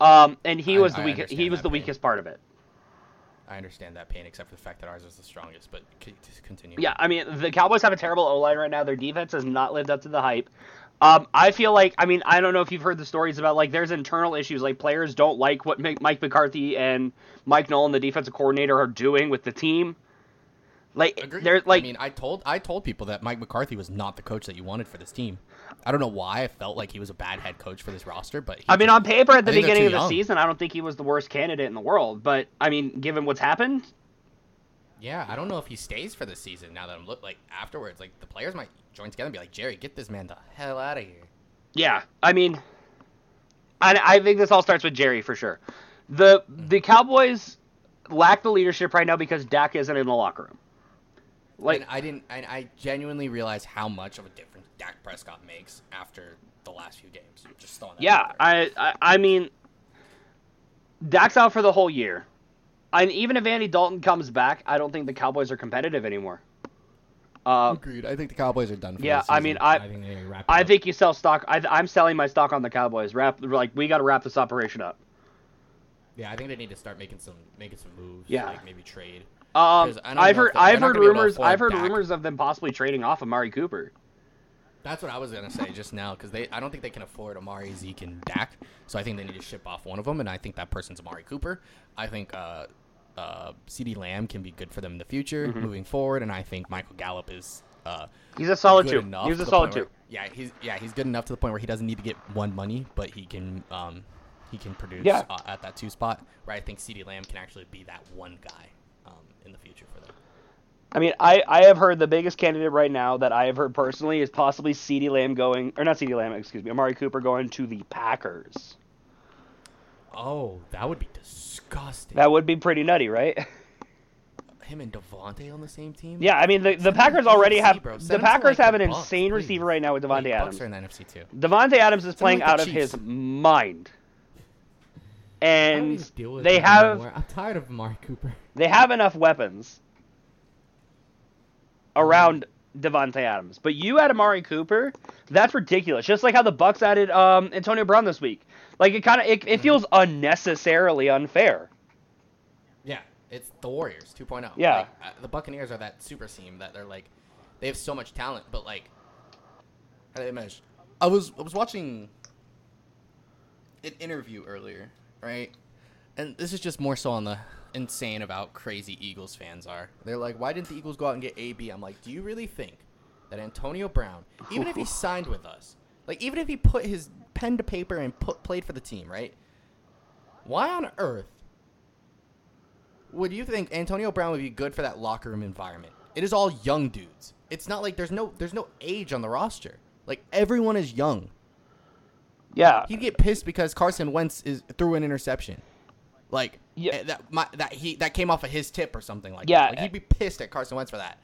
um, and he I- was the weakest. He was the pain. weakest part of it. I understand that pain, except for the fact that ours is the strongest. But continue. Yeah, I mean the Cowboys have a terrible O line right now. Their defense has not lived up to the hype. Um, I feel like I mean I don't know if you've heard the stories about like there's internal issues like players don't like what Mike McCarthy and Mike Nolan, the defensive coordinator, are doing with the team. Like Agreed. there's like I mean, I told I told people that Mike McCarthy was not the coach that you wanted for this team. I don't know why I felt like he was a bad head coach for this roster, but I mean, just- on paper at the I think they're beginning of the young. season, I don't think he was the worst candidate in the world. But I mean, given what's happened, yeah, I don't know if he stays for the season. Now that I'm look like afterwards, like the players might join together and be like, Jerry, get this man the hell out of here. yeah, I mean, I, I think this all starts with Jerry for sure. the mm-hmm. The Cowboys lack the leadership right now because Dak isn't in the locker room. Like, and I didn't, and I genuinely realized how much of a difference Dak Prescott makes after the last few games. Just throwing that yeah. I, I, I mean, Dak's out for the whole year. And even if Andy Dalton comes back, I don't think the Cowboys are competitive anymore. Uh, Agreed. I think the Cowboys are done. For Yeah, this I mean, I- think they wrap it I think you sell stock. I, I'm selling my stock on the Cowboys. Wrap like we got to wrap this operation up. Yeah, I think they need to start making some making some moves. Yeah. like maybe trade. Um, 'Cause I don't I've heard if I've heard gonna be able to rumors I've heard Dak. rumors of them possibly trading off Amari Cooper. That's what I was gonna say just now because they I don't think they can afford Amari, Zeke, and Dak. So I think they need to ship off one of them, and I think that person's Amari Cooper. I think uh, uh, CeeDee Lamb can be good for them in the future, Mm-hmm. moving forward, and I think Michael Gallup is. Uh, He's a solid two. He's a solid point where- two. yeah, he's yeah he's good enough to the point where he doesn't need to get one money, but he can um, he can produce Yeah. uh, at that two spot. Where I think CeeDee Lamb can actually be that one guy um, in the future for them. I mean, I, I have heard the biggest candidate right now that I have heard personally is possibly CeeDee Lamb going, or not CeeDee Lamb, excuse me, Amari Cooper going to the Packers. Oh, that would be disgusting. That would be pretty nutty, right? Him and Davante on the same team. Yeah, I mean the, the Packers already NFC, have bro. The Packers like, have an Bucs, insane please. receiver right now with Davante Wait, Adams. Bucs are in the NFC too. Davante Adams is playing like out of his mind. And need to deal with they have anymore. I'm tired of Amari Cooper. they have enough weapons around Davante Adams. But you add Amari Cooper, that's ridiculous. Just like how the Bucs added um, Antonio Brown this week. Like it kind of it, it feels unnecessarily unfair. Yeah, it's the Warriors 2.0. Yeah. Like, uh, the Buccaneers are that super team that they're like, they have so much talent, but like, how do they measure? I was I was watching an interview earlier, right? And this is just more so on the insane about crazy Eagles fans are. They're like, why didn't the Eagles go out and get AB? I'm like, do you really think that Antonio Brown, even if he signed with us, like even if he put his pen to paper and put played for the team, right? Why on earth would you think Antonio Brown would be good for that locker room environment? It is all young dudes. It's not like there's no there's no age on the roster. Like everyone is young. Yeah. He'd get pissed because Carson Wentz is threw an interception. Like Yeah. eh, that my, that he that came off of his tip or something like Yeah. that. Like he'd be pissed at Carson Wentz for that.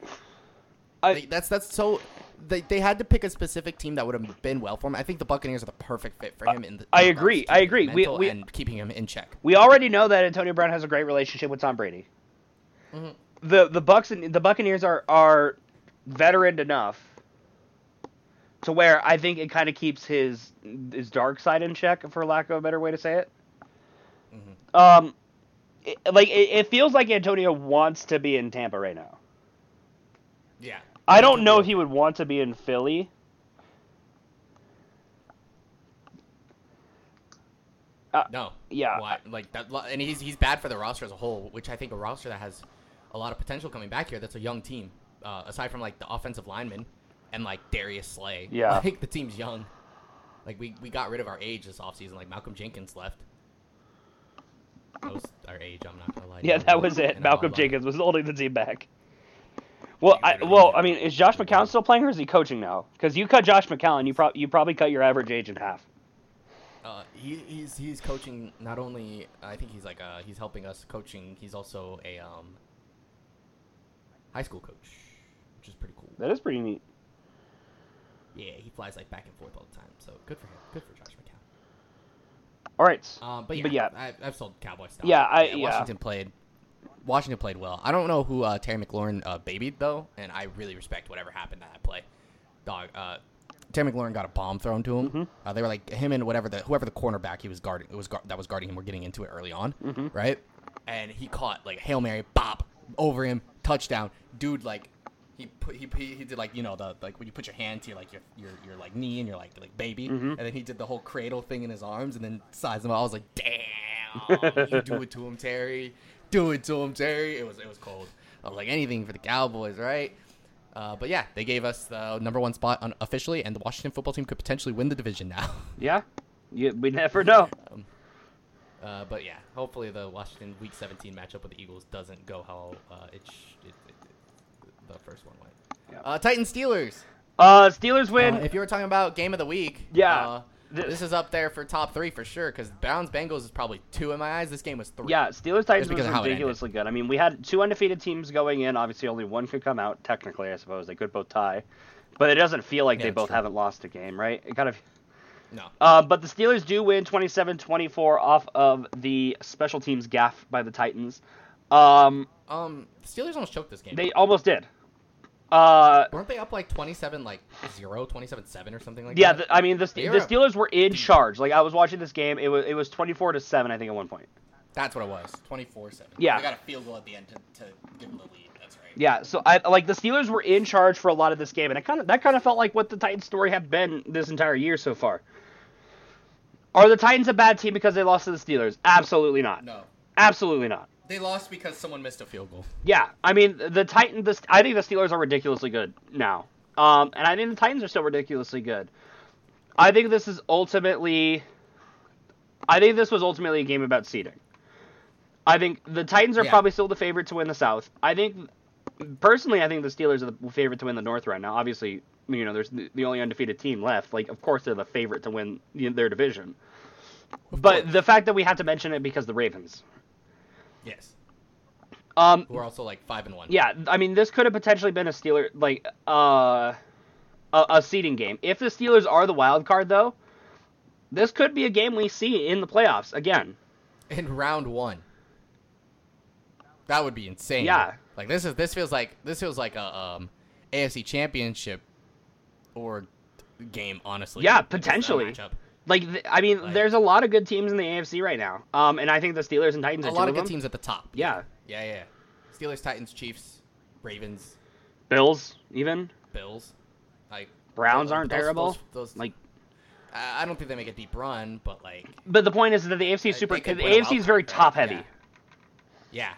I- Like, that's that's so they, they had to pick a specific team that would have been well for him. I think the Buccaneers are the perfect fit for him. In the, I agree. I agree. We- we- and keeping him in check. We already know that Antonio Brown has a great relationship with Tom Brady. Mhm. The the Bucs and the Buccaneers are are veteran enough to where I think it kind of keeps his his dark side in check, for lack of a better way to say it. Mhm. Um, it, like it, it feels like Antonio wants to be in Tampa right now. Yeah. I don't know if he would want to be in Philly. Uh, no. yeah. Why? Like that, and he's he's bad for the roster as a whole, which I think a roster that has a lot of potential coming back here. That's a young team. Uh, aside from like the offensive lineman and like Darius Slay. Yeah. Like the team's young. Like we, we got rid of our age this offseason. Like Malcolm Jenkins left. That was our age. I'm not gonna lie. Yeah, that was it. Malcolm Jenkins was holding the team back. Well, I, well. I mean, is Josh McCown still playing, or is he coaching now? Because you cut Josh McCown, you pro- you probably cut your average age in half. Uh, he, he's he's coaching not only I think he's like uh he's helping us coaching. He's also a um high school coach, which is pretty cool. That is pretty neat. Yeah, he flies like back and forth all the time. So good for him. Good for Josh McCown. All right. Um, but yeah, But yeah. I, I've sold Cowboy stuff. Yeah, I- yeah. Washington played. Washington played well. I don't know who uh, Terry McLaurin uh, babied though, and I really respect whatever happened to that play. Dog, uh, Terry McLaurin got a bomb thrown to him. Mm-hmm. Uh, they were like him and whatever the whoever the cornerback he was guarding it was guard, that was guarding him were getting into it early on, Mm-hmm. right? And he caught like a hail mary, bop over him, touchdown. Dude, like he put he, he, he did like you know the like when you put your hand to your like your your, your like knee and you're like like baby, Mm-hmm. and then he did the whole cradle thing in his arms and then sized him. up. I was like, damn, you do it to him, Terry. Do it to him, Terry. It was it was cold. I was like anything for the Cowboys, right? Uh, but yeah, they gave us the number one spot un- officially, and the Washington football team could potentially win the division now. Yeah. You, we never know. Uh, but yeah, hopefully the Washington Week 17 matchup with the Eagles doesn't go how uh, it, sh- it, it, it the first one went. Yeah. Uh, Titans Steelers. Uh, Steelers win. Uh, if you were talking about game of the week, Yeah. This is up there for top three for sure. Because Browns Bengals is probably two in my eyes. This game was three. yeah, Steelers Titans was of how it ended. ridiculously good. I mean, we had two undefeated teams going in. Obviously, only one could come out. Technically, I suppose they could both tie, but it doesn't feel like Yeah, they both true. haven't lost a game, right? It kind of. No. Uh, but the Steelers do win 27-24 off of the special teams gaff by the Titans. Um, Um, the Steelers almost choked this game. they almost did. Uh, weren't they up like 27 like 0 27 7 or something like yeah, that Yeah, I mean the, the Steelers were in charge. Like I was watching this game, it was it was 24 to seven, I think, at one point. that's what it was 24 7 Yeah. they got a field goal at the end to, to give them the lead that's right Yeah, so I like the Steelers were in charge for a lot of this game, and it kind of that kind of felt like what the Titans' story had been this entire year so far. Are the Titans a bad team because they lost to the Steelers? Absolutely not. no Absolutely not. They lost because someone missed a field goal Yeah, I mean the Titans. The, I think the Steelers are ridiculously good now, um, and I think the Titans are still ridiculously good. I think this is ultimately. I think this was ultimately a game about seeding. I think the Titans are Yeah. probably still the favorite to win the South. I think, personally, I think the Steelers are the favorite to win the North right now. Obviously, you know, there's the, only undefeated team left. Like, of course, they're the favorite to win their division. But course. the fact that we have to mention it because the Ravens. Yes Um, who are also like 5 and 1 yeah, I mean, this could have potentially been a Steeler like uh, a, a seeding game. If the Steelers are the wild card, though, this could be a game we see in the playoffs again. in round one. That would be insane. Yeah. Like this is this feels like this feels like a um, AFC Championship or game. Honestly. Yeah, potentially. Like, th- I mean, Like- there's a lot of good teams in the AFC right now. Um, and I think the Steelers and Titans are A are lot of good them. teams at the top. Yeah, Yeah, yeah. Steelers, Titans, Chiefs, Ravens, Bills even. Bills. Like Browns those- aren't those- terrible. Those, those, Like, I don't think they make a deep run, but like but the point is that the AFC is super. The AFC is very right? top heavy. Yeah.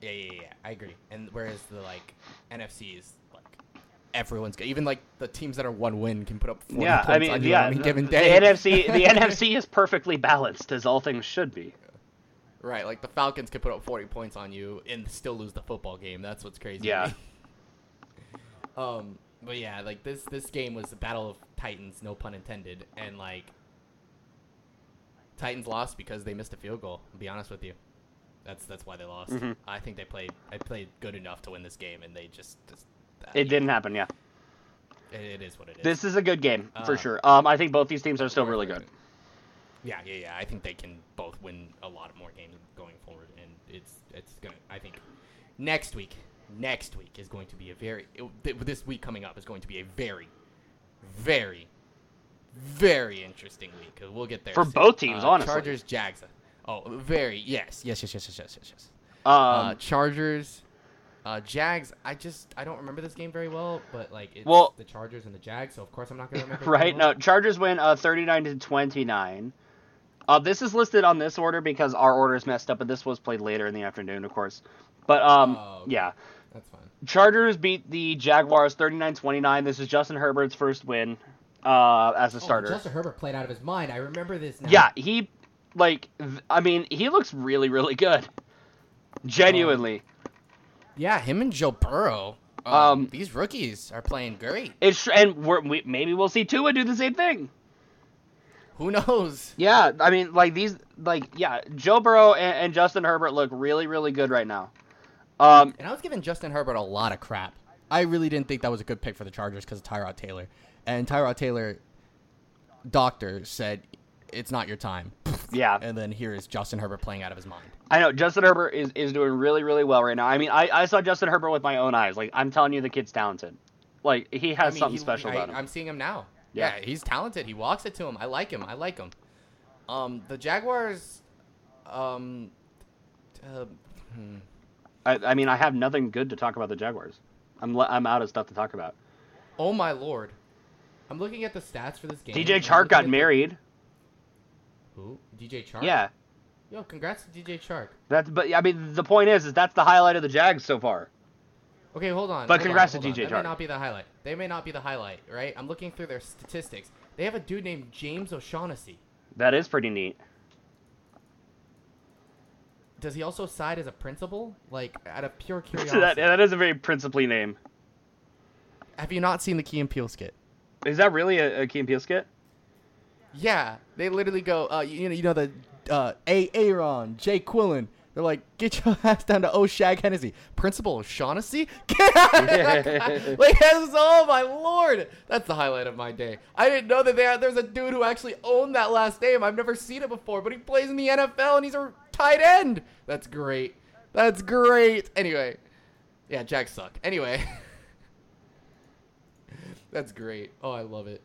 Yeah, yeah, yeah. I agree. And whereas the like NFC is everyone's good. Even like the teams that are one win can put up 40 Yeah, points I mean, on you yeah, any the, given the. NFC, the NFC is perfectly balanced as all things should be. Right, like the Falcons could put up 40 points on you and still lose the football game. That's what's crazy. Yeah. um, but yeah, like this this game was a battle of titans, no pun intended, and like Titans lost because they missed a field goal. I'll be honest with you. That's that's why they lost. Mhm. I think they played I played good enough to win this game, and they just just uh, It didn't happen. Yeah, It, it is what it is. this is a good game for Uh, sure. Um, I think both these teams are still really good. Yeah, yeah, yeah. I think they can both win a lot more games going forward, and it's it's gonna. I think next week, next week is going to be a very. It, this week coming up is going to be a very, very, very interesting week. 'cause We'll get there For soon. both teams, Uh, honestly. Chargers, Jags. Oh, very yes, yes, yes, yes, yes, yes, yes, yes. Um, uh, Chargers, uh, Jags. I just I don't remember this game very well, but like it's Well- the Chargers and the Jags, so of course I'm not gonna remember. right? No, Chargers win uh, 39 to 29. Uh, this is listed on this order because our order is messed up, but this was played later in the afternoon, of course. But um, Oh, okay. yeah, That's fine. Chargers beat the Jaguars 39-29. This is Justin Herbert's first win uh, as a Oh, starter. Justin Herbert played out of his mind. I remember this now. Yeah, he like I mean, he looks really really good. Genuinely. Yeah, him and Joe Burrow. Um, Um, these rookies are playing great. It's and we're, we maybe we'll see Tua do the same thing. Who knows? Yeah, I mean like these like yeah, Joe Burrow and, and Justin Herbert look really really good right now. Um And I was giving Justin Herbert a lot of crap. I really didn't think that was a good pick for the Chargers because of Tyrod Taylor. And Tyrod Taylor, doctor, said, it's not your time. yeah, And then here is Justin Herbert playing out of his mind. I know Justin Herbert is, is doing really really well right now. I mean, I, I saw Justin Herbert with my own eyes. Like I'm telling you the kid's talented. Like he has I mean, something he- special I, about him. I'm seeing him now. Yeah. Yeah. he's talented. He walks it to him. I like him. I like him. Um, the Jaguars, um, uh, hmm. I, I mean, I have nothing good to talk about the Jaguars. I'm I'm out of stuff to talk about. oh my lord. I'm looking at the stats for this game. DJ Chark got at the- married. Who? DJ Chark. Yeah, Yo, congrats to DJ Chark. that's but I mean the point is is that's the highlight of the Jags so far. Okay, hold on. But hold congrats on, to DJ on. That may not be the highlight. They may not be the highlight, right? I'm looking through their statistics. They have a dude named James O'Shaughnessy. That is pretty neat. Does he also side as a principal? Like, out of pure curiosity. that, that is a very principally name. Have you not seen the Key and Peele skit? Is that really a, a Key and Peele skit? Yeah, they literally go, uh, you, know, you know the uh, A. Aaron, Jay Quillen. They're like, get your ass down to O'Shag Hennessy. Principal O'Shaughnessy? Get out of guy. Like, that's, oh my lord. That's the highlight of my day. I didn't know that had, there's a dude who actually owned that last name. I've never seen it before, but he plays in the NFL and he's a tight end. That's great. That's great. Anyway, yeah, Jack suck. Anyway. That's great. Oh, I love it.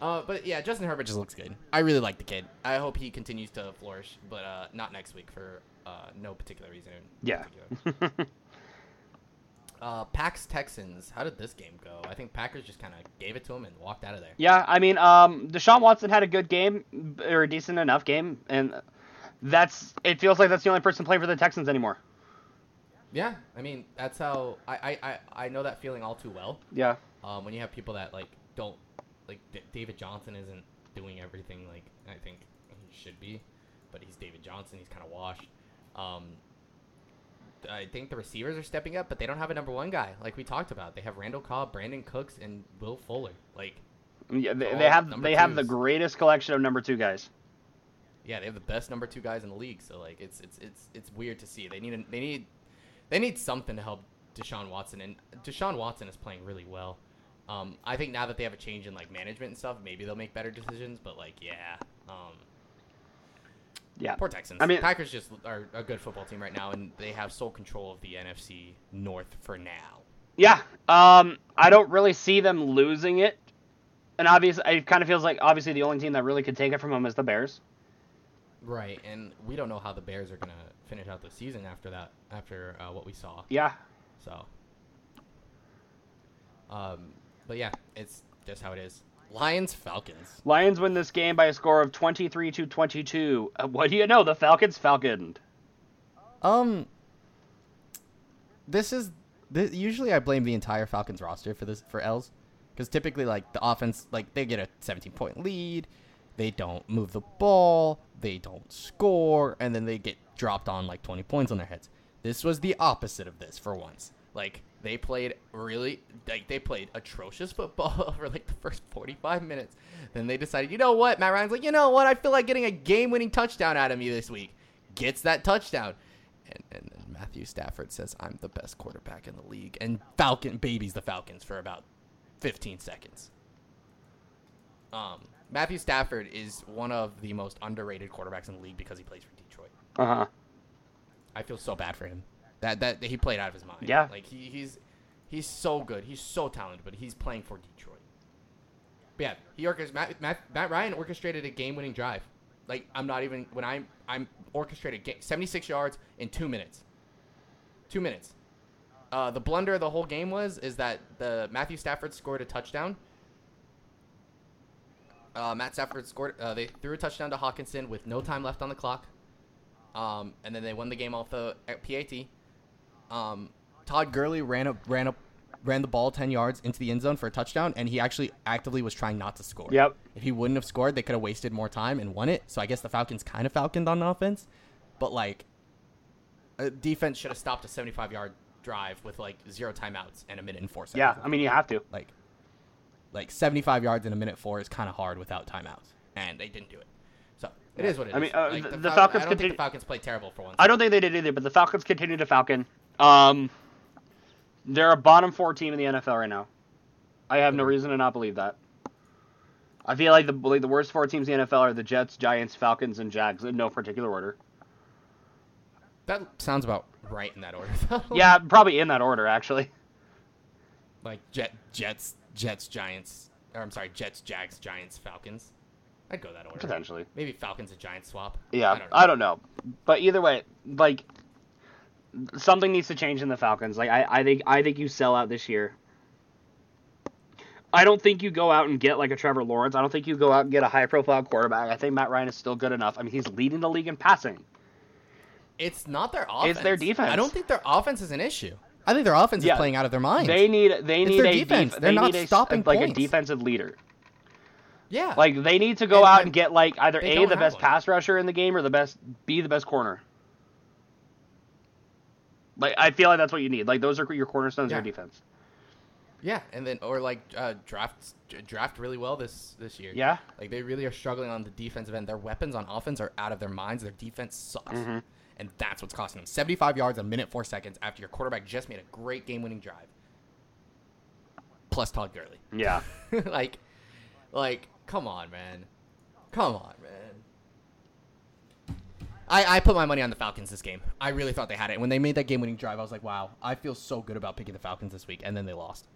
Uh, but yeah, Justin Herbert just looks good. I really like the kid. I hope he continues to flourish, but uh, not next week for uh, no particular reason. Yeah. particular. uh, Pax Texans. How did this game go? I think Packers just kind of gave it to him and walked out of there. yeah, I mean, um, Deshaun Watson had a good game or a decent enough game, and that's it. Feels like that's the only person playing for the Texans anymore. Yeah, I mean, that's how I, I, I, I know that feeling all too well. Yeah, Um, when you have people that like don't like D- David Johnson isn't doing everything like I think he should be, but he's David Johnson. He's kind of washed. Um, I think the receivers are stepping up, but they don't have a number one guy like we talked about. They have Randall Cobb, Brandin Cooks, and Will Fuller. Like, yeah they, they have they have the greatest collection of number two guys. yeah, they have the best number two guys in the league. So like, it's it's it's it's weird to see. They need a, they need they need something to help Deshaun Watson, and Deshaun Watson is playing really well. Um, I think now that they have a change in like management and stuff, maybe they'll make better decisions. But like, yeah, um, Yeah, Poor Texans. I mean- Packers just are a good football team right now, and they have sole control of the NFC North for now. Yeah, um, I don't really see them losing it. And obviously, it kind of feels like obviously the only team that really could take it from them is the Bears. right. And we don't know how the Bears are gonna finish out the season after that, after uh, what we saw. Yeah, So, um, but yeah, it's just how it is. Lions Falcons. Lions win this game by a score of twenty-three to twenty-two. Uh, what do you know? The Falcons falconed. Um, this is this, usually I blame the entire Falcons roster for this for L's because typically like the offense like they get a 17 point lead, they don't move the ball, they don't score, and then they get dropped on like 20 points on their heads. This was the opposite of this for once. Like they played really like they played atrocious football for like the first 45 minutes. Then they decided, you know what? Matt Ryan's like, you know what? I feel like getting a game-winning touchdown out of me this week. Gets that touchdown. And, and then Matthew Stafford says, I'm the best quarterback in the league. And Falcon babies the Falcons for about 15 seconds. Um, Matthew Stafford is one of the most underrated quarterbacks in the league because he plays for Detroit. Uh huh. I feel so bad for him. That that he played out of his mind. Yeah. Like he, he's he's so good. He's so talented, but he's playing for Detroit. But yeah, he orchestrated. Matt, Matt, Matt Ryan orchestrated a game-winning drive. Like I'm not even when I'm I'm orchestrated ga- 76 yards in two minutes. Two minutes. Uh, the blunder of the whole game was is that the Matthew Stafford scored a touchdown. Uh, Matt Stafford scored. Uh, they threw a touchdown to Hockenson with no time left on the clock. Um, and then they won the game off the PAT. Um, Todd Gurley ran up, ran up, ran the ball ten yards into the end zone for a touchdown, and he actually actively was trying not to score. Yep. If he wouldn't have scored, they could have wasted more time and won it. So I guess the Falcons kind of falconed on offense, but like, defense should have stopped a 75 yard drive with like zero timeouts and a minute and four seconds. Yeah. I mean you have to. like, like 75 yards in a minute four is kind of hard without timeouts, and they didn't do it. So it is what it is. I mean, uh, Like, the- the, the Fal- Falcons I don't continue- think the Falcons played terrible for once. I don't think they did either, but the Falcons continue to falcon. Um, they're a bottom four team in the NFL right now. I have no reason to not believe that. I feel like the like the worst four teams in the NFL are the Jets, Giants, Falcons, and Jags in no particular order. That sounds about right in that order. though. Yeah, probably in that order actually. like Jet, Jets, Jets, Giants. Or I'm sorry, Jets, Jags, Giants, Falcons. I'd go that order. Potentially. Maybe Falcons and Giants swap. Yeah, I don't know. know. But either way, like something needs to change in the Falcons. Like I, I think I think you sell out this year. I don't think you go out and get like a Trevor Lawrence. I don't think you go out and get a high profile quarterback. I think Matt Ryan is still good enough. I mean, he's leading the league in passing. It's not their offense. It's their defense. I don't think their offense is an issue. I think their offense Yeah, is playing out of their minds. They need they It's need their a defense. def- They're they not need a, stopping like points. a defensive leader. yeah. Like they need to go And- out and and get like either a the best one. pass rusher in the game or the best B the best corner. Like I feel like that's what you need. Like those are your cornerstones of your defense. yeah, and then or like uh, draft draft really well this this year. Yeah. Like they really are struggling on the defensive end. Their weapons on offense are out of their minds. Their defense sucks. Mhm. And that's what's costing them. 75 yards a minute 4 seconds after your quarterback just made a great game-winning drive. Plus Todd Gurley. Yeah. like like come on, man. Come on, man. I, I put my money on the Falcons this game. I really thought they had it. When they made that game winning drive, I was like, wow, I feel so good about picking the Falcons this week. And then they lost.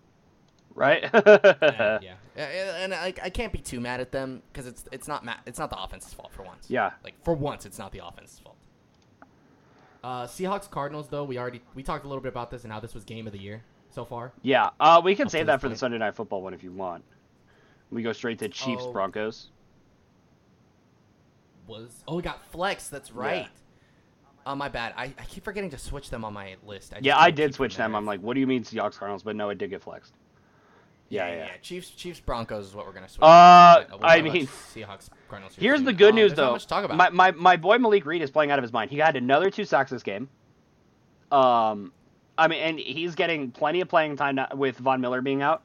Right? And, yeah. And, I, I can't be too mad at them because it's it's not ma- it's not the offense's fault for once. Yeah. Like for once, it's not the offense's fault. Uh, Seahawks Cardinals though we already we talked a little bit about this and how this was game of the year so far. Yeah. Uh, we can Up save that for the. Sunday night football one if you want. We go straight to Chiefs Oh. Broncos. Was oh we got flex that's right. Oh my bad. I, I keep forgetting to switch them on my list. I Yeah, I did switch them. I'm like, what do you mean Seahawks Cardinals? But no, it did get flexed. Yeah, yeah. Chiefs Chiefs Broncos is what we're gonna switch. Uh, We'll I mean, Seahawks Cardinals. Here's soon. the good Uh, news though. talk about. My, my my boy Malik Reed is playing out of his mind. He had another two sacks this game. Um, I mean, and he's getting plenty of playing time now with Von Miller being out.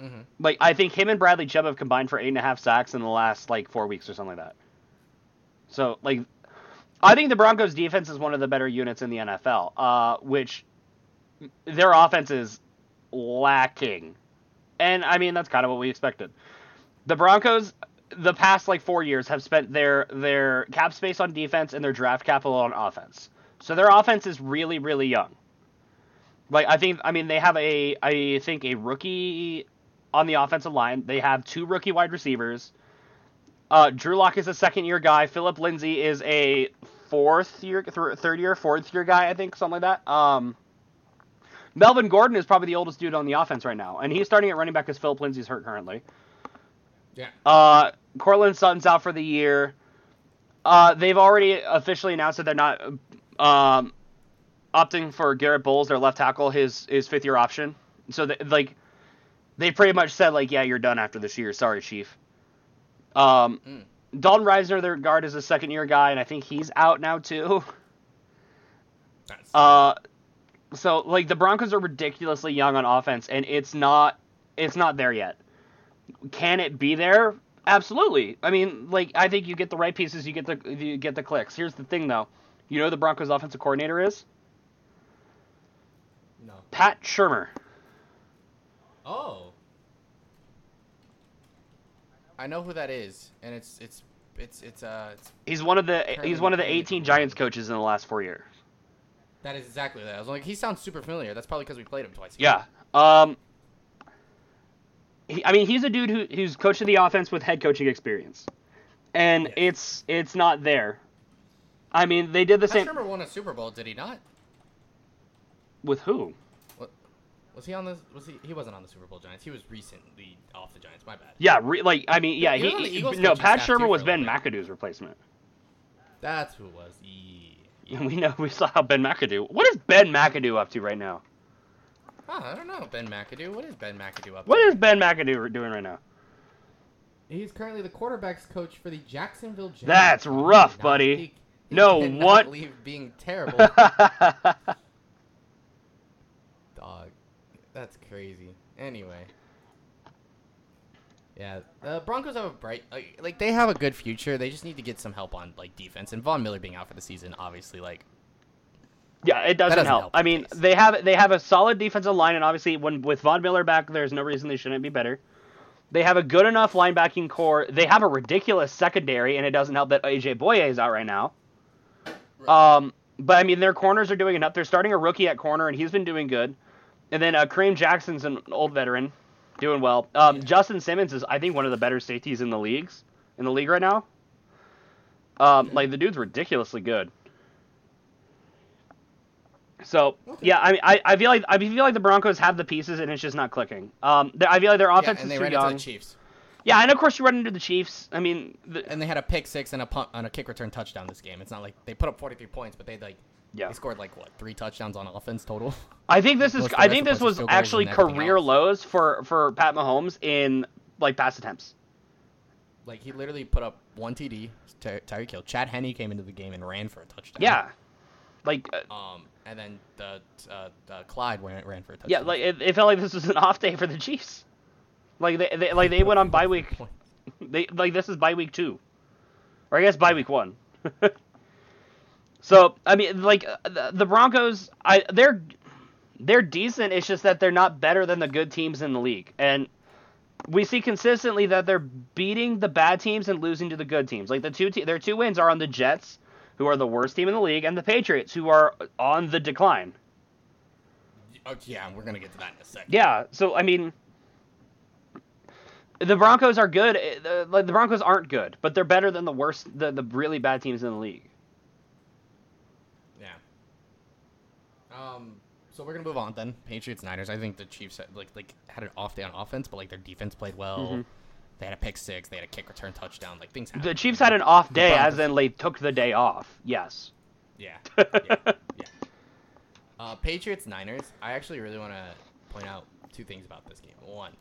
Mhm. Like I think him and Bradley Chubb have combined for eight and a half sacks in the last like four weeks or something like that. So like, I think the Broncos defense is one of the better units in the NFL. Uh, which their offense is lacking, and I mean that's kind of what we expected. The Broncos, the past like four years, have spent their their cap space on defense and their draft capital on offense. So their offense is really really young. Like I think I mean they have a I think a rookie on the offensive line. They have two rookie wide receivers. Uh, Drew Lock is a second year guy. Phillip Lindsay is a fourth year, th- third year, fourth year guy. I think something like that. Um, Melvin Gordon is probably the oldest dude on the offense right now, and he's starting at running back because Phillip Lindsay's hurt currently. yeah. Uh, Courtland Sutton's out for the year. Uh, they've already officially announced that they're not um, opting for Garett Bolles, their left tackle, his his fifth year option. So they, like, they pretty much said like, yeah, you're done after this year. Sorry, Chief. Um, Mm. Dalton Risner, their guard, is a second year guy, and I think he's out now too. That's, Uh, so like the Broncos are ridiculously young on offense, and it's not it's not there yet. Can it be there? Absolutely. I mean, like I think you get the right pieces, you get the you get the clicks. Here's the thing though, you know who the Broncos offensive coordinator is no. Pat Shurmur. Oh. I know who that is, and it's it's it's it's uh it's, He's one of the he's one of the 18. Giants coaches in the last four years. that is exactly that. I was like, he sounds super familiar. That's probably because we played him twice. Yeah. Um. He, I mean, he's a dude who, who's coaching the offense with head coaching experience, and Yes. it's it's not there. I mean, they did the Pat same Shurmur won a Super Bowl, did he not? with who? Was he on the? Was he? He wasn't on the Super Bowl Giants. He was recently off the Giants. My bad. Yeah, re- like I mean, yeah, He on he, no Pat Shurmur was Ben McAdoo's replacement. That's who it was. Yeah. We know we saw how Ben McAdoo. What is Ben McAdoo up to right now? Oh, I don't know. Ben McAdoo. What is Ben McAdoo up What to? is Ben McAdoo doing right now? He's currently the quarterbacks coach for the Jacksonville Jaguars. That's rough, buddy. he No, what- Leave being terrible, dog. That's crazy. Anyway. Yeah, the Broncos have a bright, like, like they have a good future. They just need to get some help on like defense. And Von Miller being out for the season, obviously, like yeah, it doesn't, doesn't help. help I mean, case. they have they have a solid defensive line, and obviously, when with Von Miller back, there's no reason they shouldn't be better. They have a good enough linebacking core. They have a ridiculous secondary, and it doesn't help that AJ Bouye is out right now. Um, but I mean, their corners are doing enough. They're starting a rookie at corner, and he's been doing good. And then uh, Kareem Jackson's an old veteran, doing well. Um, Justin Simmons is, I think, one of the better safeties in the leagues in the league right now. Um, like the dude's ridiculously good. So Okay. yeah, I mean, I, I feel like I feel like the Broncos have the pieces, and it's just not clicking. Um, I feel like their Yeah, offense and they is too ran into young. the Chiefs. Yeah, and of course you run into the Chiefs. I mean, the, And they had a pick six and a punt and a kick return touchdown this game. It's not like they put up 43 points, but they like yeah. they scored like what three touchdowns on offense total. I think this is. Most of the I think this was are field goals actually career lows for for Pat Mahomes in like pass attempts. Like he literally put up one TD, Ty- Tyreek Hill. Chad Henne came into the game and ran for a touchdown. Yeah, like uh, Um, and then the uh, uh, Clyde ran, ran for a touchdown. yeah, like it, it felt like this was an off day for the Chiefs. Like they, they like they went on bye week. They like this is bye week two, or I guess bye week one. so I mean, like uh, the, the Broncos, I they're they're decent. It's just that they're not better than the good teams in the league, and we see consistently that they're beating the bad teams and losing to the good teams. Like the two te- their two wins are on the Jets, who are the worst team in the league, and the Patriots, who are on the decline. Oh, yeah, we're gonna get to that in a second. Yeah, so I mean, the Broncos are good. eh, The, like, the Broncos aren't good, but they're better than the worst, the, the really bad teams in the league. Yeah. Um. So we're gonna move on then. Patriots Niners. I think the Chiefs had, like like had an off day on offense, but like their defense played well. Mhm. They had a pick six. They had a kick return touchdown. Like things. The. Chiefs had an off day, Broncos- as in they took the day off. Yes. Yeah. yeah. yeah. Uh, Patriots Niners. I actually really want to point out two things about this game. One,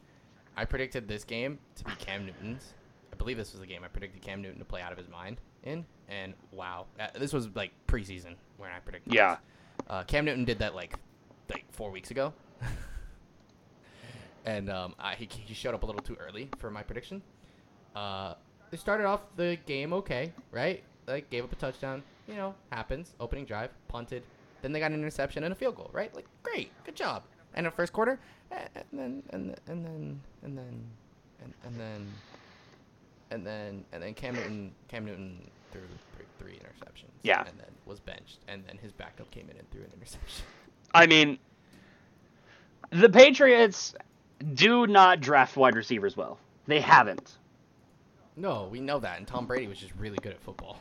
I predicted this game to be Cam Newton's. I believe this was the game I predicted Cam Newton to play out of his mind in, and wow, this was like preseason when I predicted. Yeah. this. Uh, Cam Newton did that like like four weeks ago, and um, I, he he showed up a little too early for my prediction. Uh, they started off the game okay, right? Like gave up a touchdown, you know, happens. Opening drive, punted, then they got an interception and a field goal, right? Like great, good job. And the first quarter, and then and then and then and then and, and then and then and then Cam Newton Cam Newton threw three, interceptions. Yeah. and then was benched, and then his backup came in and threw an interception. I mean, the Patriots do not draft wide receivers well. They haven't. No, we know that, and Tom Brady was just really good at football.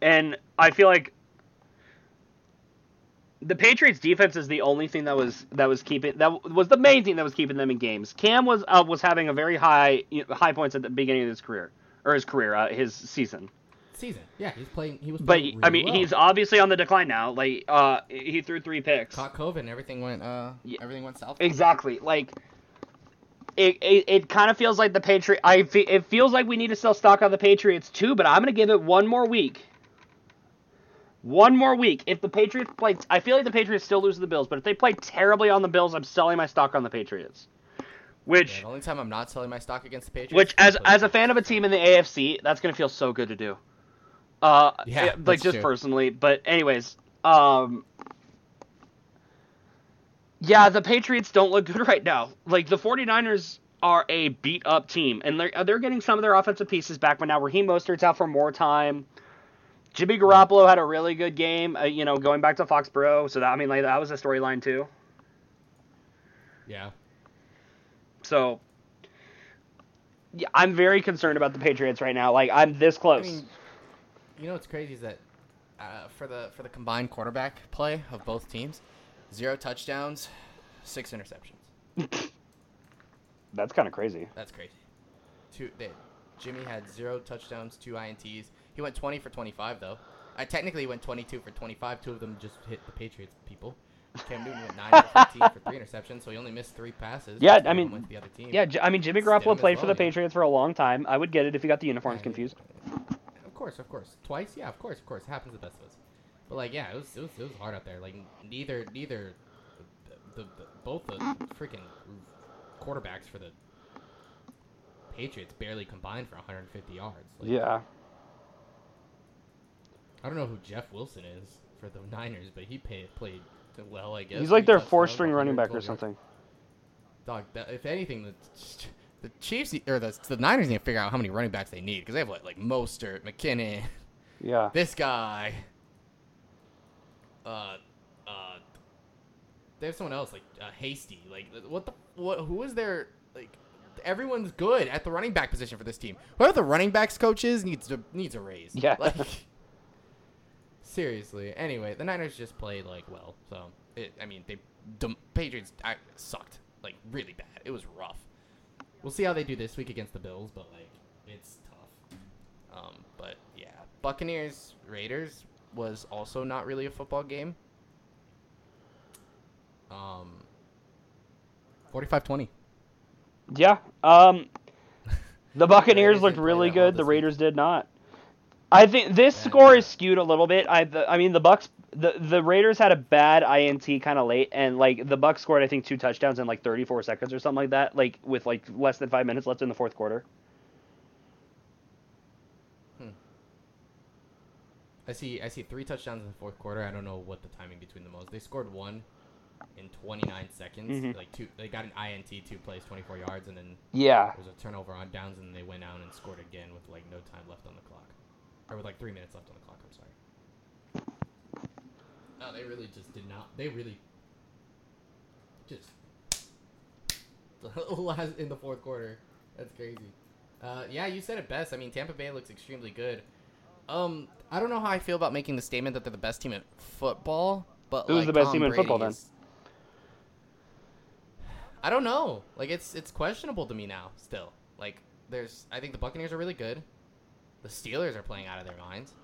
And I feel like the Patriots defense is the only thing that was that was keeping that was the main thing that was keeping them in games. Cam was uh, was having a very high high points at the beginning of his career or his career uh, his season. Season. Yeah, he's playing. He was. But Playing I mean well. he's obviously on the decline now. Like uh he threw 3 picks. Caught COVID, and everything went uh Yeah. everything went south. Exactly. Like it, it, it kind of feels like the Patriot. I fe- it feels like we need to sell stock on the Patriots too, but I'm gonna give it one more week. One more week. If the Patriots play, I feel like the Patriots still lose to the Bills, but if they play terribly on the Bills, I'm selling my stock on the Patriots. Yeah, Which, the only time I'm not selling my stock against the Patriots. which as as a fan of a team in the AFC, that's gonna feel so good to do. Uh, Yeah, like just true. personally, but anyways, um, yeah, the Patriots don't look good right now. Like the 49ers are a beat up team, and they're they're getting some of their offensive pieces back. But now Raheem Mostert's out for more time. Jimmy Garoppolo had a really good game, uh, you know, going back to Foxborough. So that I mean, like that was a storyline too. Yeah. So. Yeah, I'm very concerned about the Patriots right now. Like I'm this I close. mean, you know what's crazy is that uh, for the for the combined quarterback play of both teams, zero touchdowns, six interceptions. That's kind of crazy. That's crazy. Two. They, Jimmy had zero touchdowns, two ints. He went 20 for 25 though. I technically went 22 for 25. Two of them just hit the Patriots people. Cam Newton went 9 for 15 for three interceptions, so he only missed three passes. Yeah, I mean, went to the other team. Yeah, J- I mean Jimmy Garoppolo played for the yeah. Patriots for a long time. I would get it if he got the uniforms Yeah, confused. Course, of course. Twice? Yeah, of course, of course. It happens to the best of us. But like, yeah, it was it was, it was hard out there. Like neither neither the, the, the both the freaking quarterbacks for the Patriots barely combined for 150 yards. Like, Yeah. I don't know who Jeff Wilson is for the Niners, but he pay, played well, I guess. He's like Three their four-string running back or 112 yards. something. Dog, that, if anything, the the Chiefs or the the Niners need to figure out how many running backs they need because they have like, like Mostert, McKinnon, Yeah. this guy. Uh, uh, they have someone else like uh, Hasty. Like, what the what? Who is their like? Everyone's good at the running back position for this team. Whoever the running backs coach is needs to needs a raise. Yeah. Like, seriously. Anyway, the Niners just played like well. So it, I mean, they the Patriots I, sucked like really bad. It was rough. We'll see how they do this week against the Bills, but like it's tough. Um, but yeah, Buccaneers Raiders was also not really a football game. Um, 45-20. Yeah. Um, the Buccaneers Raiders looked really good. The this week. Raiders did not. I think this Yeah, score yeah. is skewed a little bit. I the, I mean the Bucs the the Raiders had a bad INT kind of late and like the Bucs scored I think two touchdowns in like 34 seconds or something like that like with like less than 5 minutes left in the fourth quarter. Hmm. I see. I see three touchdowns in the fourth quarter. I don't know what the timing between them was. They scored one in 29 seconds. Mhm. Like two, they got an INT, two plays, 24 yards, and then Yeah. there was a turnover on downs, and they went out and scored again with like no time left on the clock, or with like three minutes left on the clock. No, they really just did not. They really just last in the fourth quarter. That's crazy. Uh, yeah, you said it best. I mean, Tampa Bay looks extremely good. Um, I don't know how I feel about making the statement that they're the best team at football, but Who's like, the best Tom team in football, then? I don't know. Like it's it's questionable to me now. Still, like there's I think the Buccaneers are really good. The Steelers are playing out of their minds.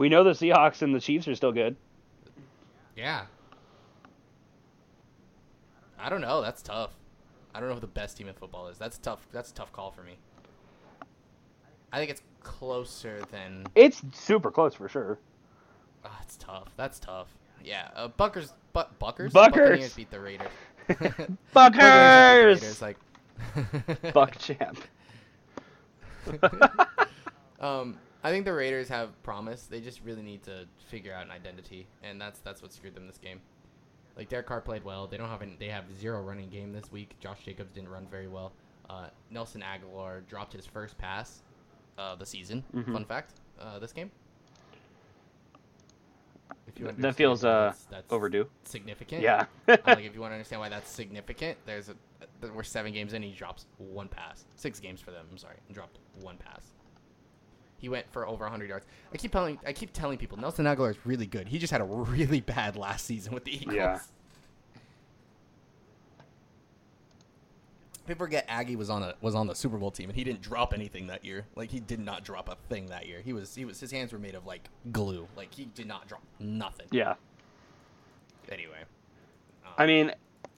We know the Seahawks and the Chiefs are still good. Yeah. I don't know. That's tough. I don't know who the best team in football is. That's tough. That's a tough call for me. I think it's closer than. It's super close for sure. Oh, it's tough. That's tough. Yeah, uh, Buckers, but Buckers, Buckers. Buccaneers beat the Raiders. Buckers! The Raiders, like Buck champ. um, I think the Raiders have promise. They just really need to figure out an identity, and that's that's what screwed them this game. Like Derek Carr played well. They don't have any, they have zero running game this week. Josh Jacobs didn't run very well. Uh, Nelson Agholor dropped his first pass of the season. Mhm. Fun fact, uh, this game. If you That feels uh that's- that's overdue. Significant. Yeah. Uh, like if you want to understand why that's significant, there's a there- we're seven games in. He drops one pass. Six games for them. I'm sorry, and dropped one pass. He went for over 100 yards. I keep telling I keep telling people Nelson Agholor is really good. He just had a really bad last season with the Eagles. Yeah. People forget Aggie was on a was on the Super Bowl team and he didn't drop anything that year. Like he did not drop a thing that year. He was he was his hands were made of like glue. Like he did not drop nothing. yeah. Anyway. Um, I mean,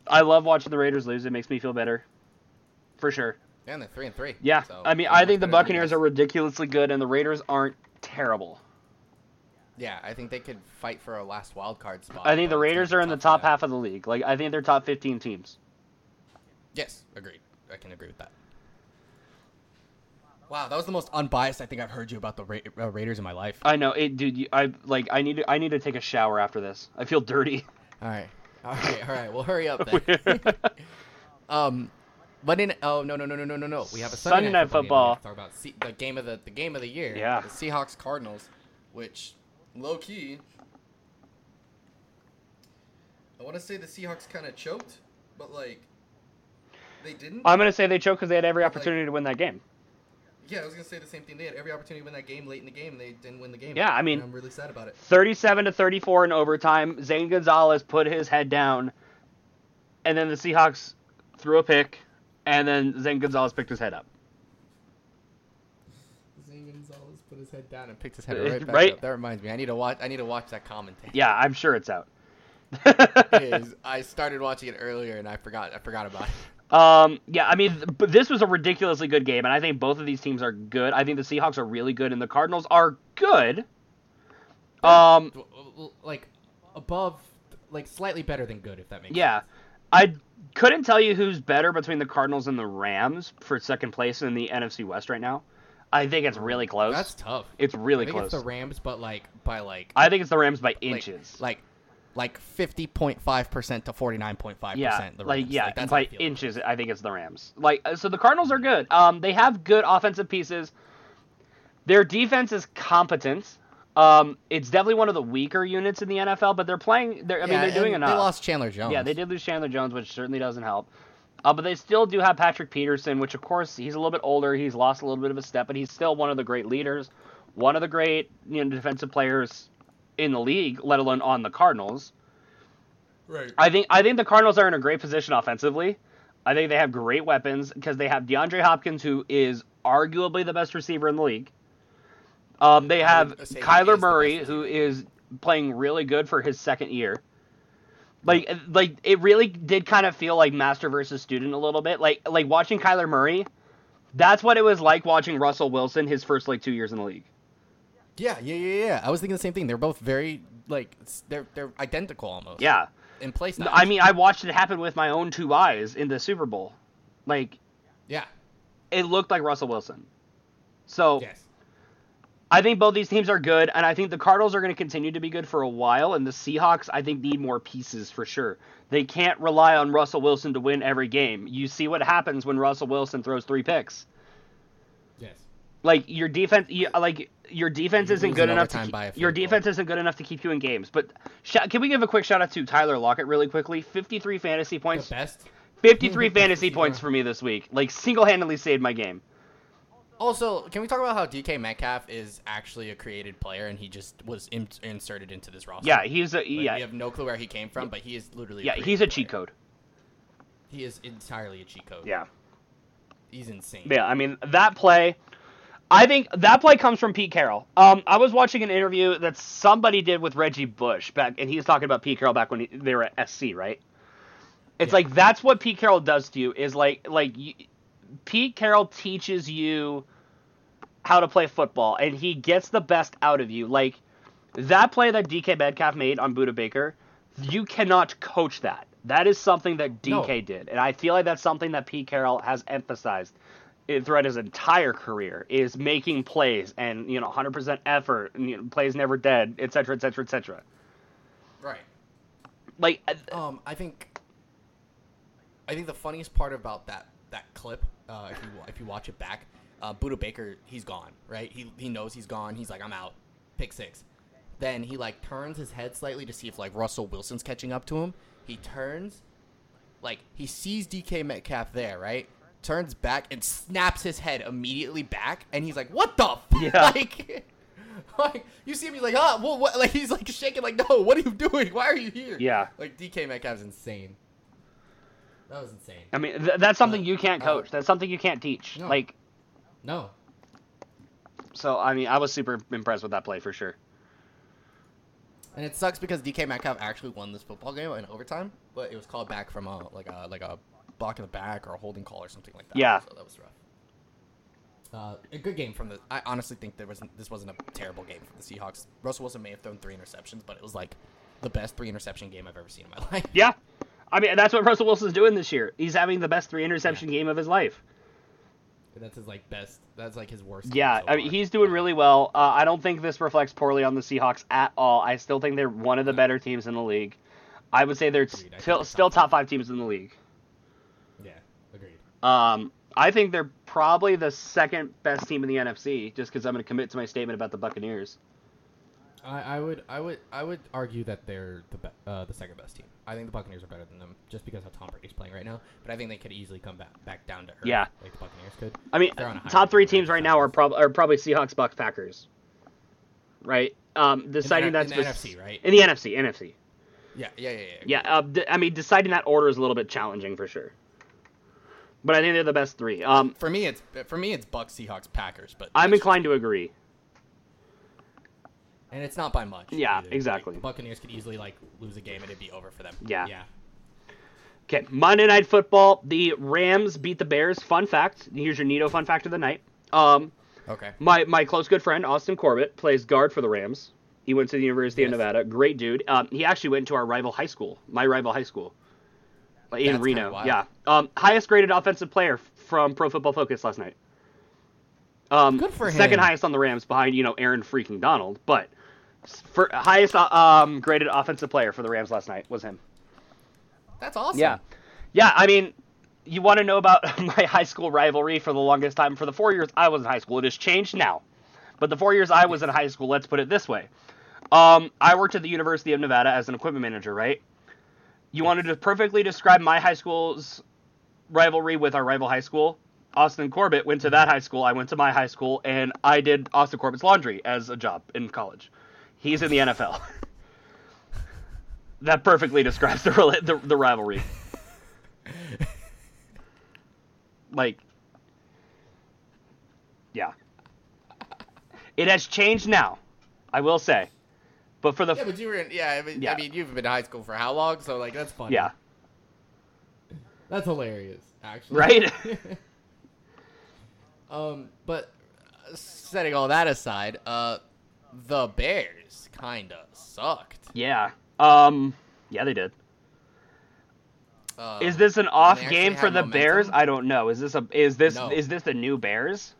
I love watching the Raiders lose. It makes me feel better. For sure. And they're three and three. Yeah. So, I mean, I think the Buccaneers are ridiculously good and the Raiders aren't terrible. Yeah, I think they could fight for a last wild card spot. I think the but it's gonna Raiders are in the top half of the league. Like I think they're top 15 teams. Yes, agreed. I can agree with that. Wow, that was the most unbiased I think I've heard you about the Ra- uh, Raiders in my life. I know it, dude. You, I like. I need to. I need to take a shower after this. I feel dirty. All right, all right, all right. Well, hurry up then. um, Monday. Oh no no no no no no no. We have a Sunday, Sunday night game. Football. have Talk about Se- the game of the the game of the year. Yeah. The Seahawks Cardinals, which low key. I want to say the Seahawks kind of choked, but like they didn't. I'm gonna say they choked because they had every Like- opportunity to win that game. Yeah, I was gonna say the same thing. They had every opportunity to win that game late in the game. They didn't win the game. Yeah, I mean- I'm really sad about it. 37 to 34 in overtime. Zane Gonzalez put his head down, and then the Seahawks threw a pick, and then Zane Gonzalez picked his head up. Zane Gonzalez put his head down and picked his head Uh, right back right? up. That reminds me. I need to watch. I need to watch that commentary. Yeah, I'm sure it's out. It is. I started watching it earlier and I forgot. I forgot about it. Um, yeah, I mean, this was a ridiculously good game, and I think both of these teams are good. I think the Seahawks are really good, and the Cardinals are good. Um, like above, like slightly better than good, if that makes yeah, sense. I couldn't tell you who's better between the Cardinals and the Rams for second place in the NFC West right now. I think it's really close. That's tough. it's really I think close. it's the Rams, but like by like I think it's the Rams by Like- inches. Like, like fifty point five percent to forty nine point five percent. The like yeah, Like, that's how I by inches. I think it's the Rams. Like uh, so, the Cardinals are good. Um, they have good offensive pieces. Their defense is competent. Um, it's definitely one of the weaker units in the NFL, but they're playing. They're, I mean, Yeah, they're doing and enough. They lost Chandler Jones. Yeah, they did lose Chandler Jones, which certainly doesn't help. Uh, but they still do have Patrick Peterson, which of course he's a little bit older. He's lost a little bit of a step, but he's still one of the great leaders, one of the great you know defensive players in the league, let alone on the Cardinals. Right. I think I think the Cardinals are in a great position offensively. I think they have great weapons because they have DeAndre Hopkins, who is arguably the best receiver in the league. Um, they have would say he is Kyler Murray, best who is playing really good for his second year. Like, like it really did kind of feel like master versus student a little bit. Like, like watching Kyler Murray, that's what it was like watching Russell Wilson his first like two years in the league. Yeah, yeah, yeah, yeah. I was thinking the same thing. They're both very like they're they're identical almost. Yeah, In place. No, I mean, I watched it happen with my own two eyes in the Super Bowl. Like, yeah. it looked like Russell Wilson. So yes. I think both these teams are good, and I think the Cardinals are going to continue to be good for a while, and the Seahawks I think need more pieces for sure. They can't rely on Russell Wilson to win every game. You see what happens when Russell Wilson throws three picks. Yes. Like your defense, you, like your defense You isn't good enough to keep, by your field goal. defense isn't good enough to keep you in games. But sh- can we give a quick shout out to Tyler Lockett really quickly? Fifty three fantasy points. The best. 53 fantasy points for me this week. Like single-handedly saved my game. Also, can we talk about how DK Metcalf is actually a created player and he just was in- inserted into this roster? Yeah, he's a Like, yeah, We have no clue where he came from, but he is literally. yeah, created he's a player. cheat code. He is entirely a cheat code. Yeah. He's insane. Yeah, I mean that play. I think that play comes from Pete Carroll. Um, I was watching an interview that somebody did with Reggie Bush back, and he was talking about Pete Carroll back when he, they were at SC, right? It's Yeah. like that's what Pete Carroll does to you. Is like like you, Pete Carroll teaches you how to play football, and he gets the best out of you. Like that play that DK Metcalf made on Budda Baker, you cannot coach that. That is something that DK No. did, and I feel like that's something that Pete Carroll has emphasized throughout his entire career is making plays and you know 100% effort, and, you know, plays never dead, etc., etc., etc. Right. Like uh, Um, I think. I think the funniest part about that that clip, uh, if you if you watch it back, uh, Budda Baker, he's gone, right? He he knows he's gone. He's like, I'm out. Pick six. Then he like turns his head slightly to see if like Russell Wilson's catching up to him. He turns, like he sees DK Metcalf there, right? Turns back and snaps his head immediately back, and he's like, "What the?" F-? Yeah. like, like you see him, he's like, "Ah, well, what?" Like he's like shaking, like, "No, what are you doing? Why are you here?" Yeah. Like DK Metcalf's insane. That was insane. I mean th- that's something you can't Uh, coach. That's something you can't teach. No. Like No. so, I mean, I was super impressed with that play for sure. And it sucks because DK Metcalf actually won this football game in overtime, but it was called back from a like a like a block in the back or a holding call or something like that. Yeah. So that was rough. Uh, A good game from the. I honestly think there wasn't. This wasn't a terrible game for the Seahawks. Russell Wilson may have thrown three interceptions, but it was like the best three interception game I've ever seen in my life. Yeah. I mean, that's what Russell Wilson's doing this year. He's having the best three interception game of his life. That's his like best. That's like his worst. Yeah, so I mean, he's doing really well. Uh, I don't think this reflects poorly on the Seahawks at all. I still think they're one of the better teams in the league. I would say they're Agreed. Still still top top five teams in the league. Yeah. Agreed. Um, I think they're probably the second best team in the NFC, just because I'm going to commit to my statement about the Buccaneers. I, I would I would I would argue that they're the be- uh, the second best team. I think the Buccaneers are better than them just because how Tom Brady's playing right now. But I think they could easily come back back down to earth. Yeah. like the Buccaneers could. I mean, top three teams right now are, now. prob- are probably Seahawks, Bucs, Packers. Right. Um, deciding in the, that in the NFC, right? in the NFC, NFC. Yeah, yeah, yeah, yeah. Yeah. Uh, d- I mean, deciding that order is a little bit challenging for sure. But I think they're the best three. Um, For me, it's for me it's Bucs, Seahawks, Packers. But I'm that's- inclined to agree. And it's not by much. Yeah, either. Exactly. the Buccaneers could easily like lose a game and it'd be over for them. Yeah. Yeah. Okay, Monday Night Football. The Rams beat the Bears. Fun fact. Here's your Nito fun fact of the night. Um, Okay. my my close good friend Austin Corbett plays guard for the Rams. He went to the University of Nevada. Great dude. Um, he actually went to our rival high school, my rival high school, in That's Reno. wild. Yeah. Um, highest graded offensive player from Pro Football Focus last night. Um, Good for Second him. highest on the Rams, behind you know Aaron freaking Donald, but for highest uh, um, graded offensive player for the Rams last night was him. That's awesome. Yeah. Yeah, I mean, you want to know about my high school rivalry for the longest time. For the four years I was in high school, it has changed now. But the four years I was in high school, let's put it this way. Um, I worked at the University of Nevada as an equipment manager, right? You wanted to perfectly describe my high school's rivalry with our rival high school. Austin Corbett went to that high school. I went to my high school, and I did Austin Corbett's laundry as a job in college. He's in the NFL. that perfectly describes the, the, the rivalry. like yeah it has changed now i will say but for the Yeah, but you were in. Yeah, I mean, Yeah. I mean, you've been in high school for how long? So like, that's funny. yeah That's hilarious, actually. Right? Um, but setting all that aside, uh, the Bears kinda sucked. yeah um yeah they did Uh, is this an off game for the bears i don't know is this a is this No. is this the new bears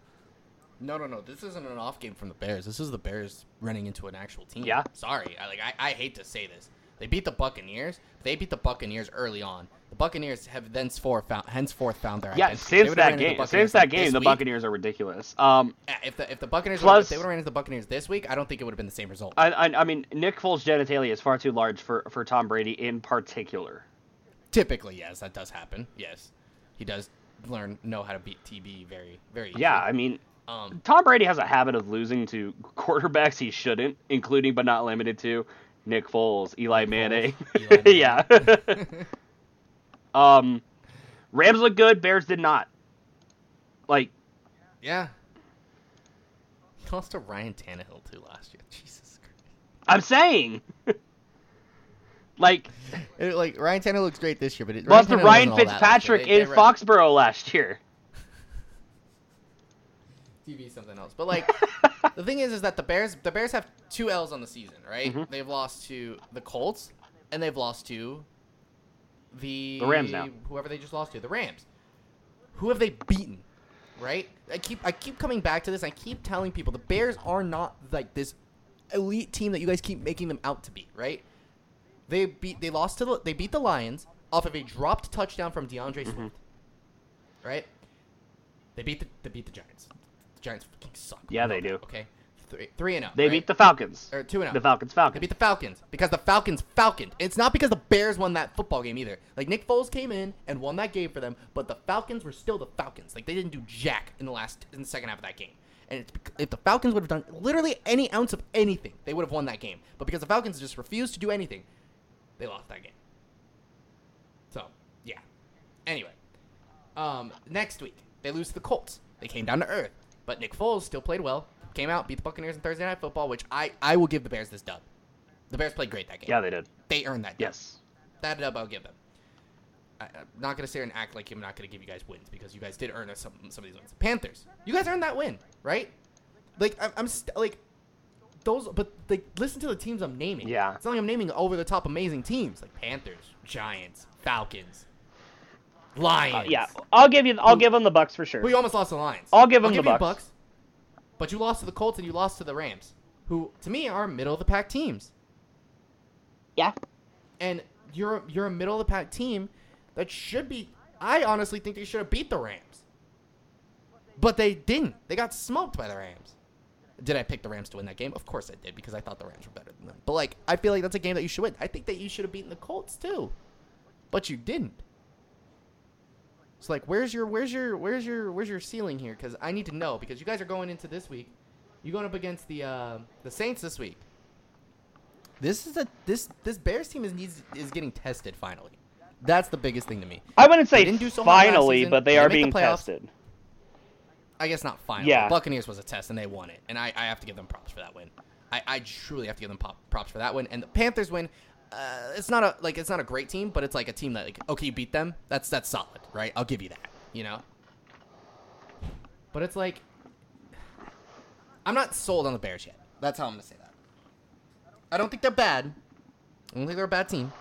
No, no, no. This isn't an off game from the Bears. This is the Bears running into an actual team. Yeah. Sorry, I like. I, I hate to say this. They beat the Buccaneers. They beat the Buccaneers early on. The Buccaneers have thenceforth found, henceforth found their yeah identity. Since that game since that game the week- buccaneers are ridiculous um if the if the Buccaneers Plus- if they would have ran into the Buccaneers this week, I don't think it would have been the same result. I, I, I mean nick foles genitalia is far too large for for tom brady in particular Typically, yes, that does happen. Yes, he does learn know how to beat TB very very. Easily. yeah i mean Um, Tom Brady has a habit of losing to quarterbacks he shouldn't, including but not limited to Nick Foles, Eli Manning. Eli Manning. yeah. um, Rams look good. Bears did not. Like, yeah. He lost to Ryan Tannehill too last year. Jesus Christ. I'm saying, like It- like Ryan Tannehill looks great this year, but it, lost to Ryan wasn't all that last year. Fitzpatrick They- in they- Foxborough last year. TV something else. But like the thing is, is that the Bears the Bears have two L's on the season, right? Mhm. They've lost to the Colts and they've lost to the The Rams now. Whoever they just lost to, the Rams. Who have they beaten? Right? I keep I keep coming back to this. I keep telling people the Bears are not like this elite team that you guys keep making them out to be, right? They beat they lost to the they beat the Lions off of a dropped touchdown from DeAndre Mm-hmm. Swift. Right? They beat the they beat the Giants. The Giants fucking suck. Yeah, they do. Okay, three three and zero. They right? beat the Falcons. or two and zero. The Falcons. They beat the Falcons because the Falcons falconed. It's not because the Bears won that football game either. Like Nick Foles came in and won that game for them, but the Falcons were still the Falcons. Like they didn't do jack in the last in the second half of that game. And it's if the Falcons would have done literally any ounce of anything, they would have won that game. But because the Falcons just refused to do anything, they lost that game. So yeah. Anyway, um, next week they lose to the Colts. They came down to earth, but Nick Foles still played well. Came out, beat the Buccaneers in Thursday Night Football, which I I will give the Bears this dub. The Bears played great that game. yeah, they did. They earned that. Dub. Yes. That dub I'll give them. I, I'm not gonna sit here and act like I'm not gonna give you guys wins because you guys did earn some some of these wins. Panthers, you guys earned that win, right? Like I'm, I'm st- like those, but like listen to the teams I'm naming. Yeah. it's not like I'm naming over the top amazing teams like Panthers, Giants, Falcons, Lions. Uh, yeah, I'll give you. I'll give them the Bucs for sure. We almost lost the Lions. I'll give 'em the you Bucs. Bucs. But you lost to the Colts and you lost to the Rams, who to me are middle of the pack teams. Yeah. And you're you're a middle of the pack team that should be. I honestly think they should have beat the Rams, but they didn't. They got smoked by the Rams. Did I pick the Rams to win that game? Of course I did because I thought the Rams were better than them. But like, I feel like that's a game that you should win. I think that you should have beaten the Colts too, but you didn't. It's like, where's your, where's your, where's your, where's your ceiling here? Because I need to know because you guys are going into this week. You're going up against the uh, the Saints this week. This is a this this Bears team is needs is getting tested finally. That's the biggest thing to me. I wouldn't say didn't do so finally, season. but they They are make the being tested. I guess not finally. Yeah. Buccaneers was a test and they won it, and I, I have to give them props for that win. I, I truly have to give them pop, props for that win. And the Panthers win. Uh, it's not a like it's not a great team, but it's like a team that like okay, you beat them. That's that's solid, right? I'll give you that. You know. But it's like I'm not sold on the Bears yet. That's how I'm gonna say that. I don't think they're bad. I don't think they're a bad team.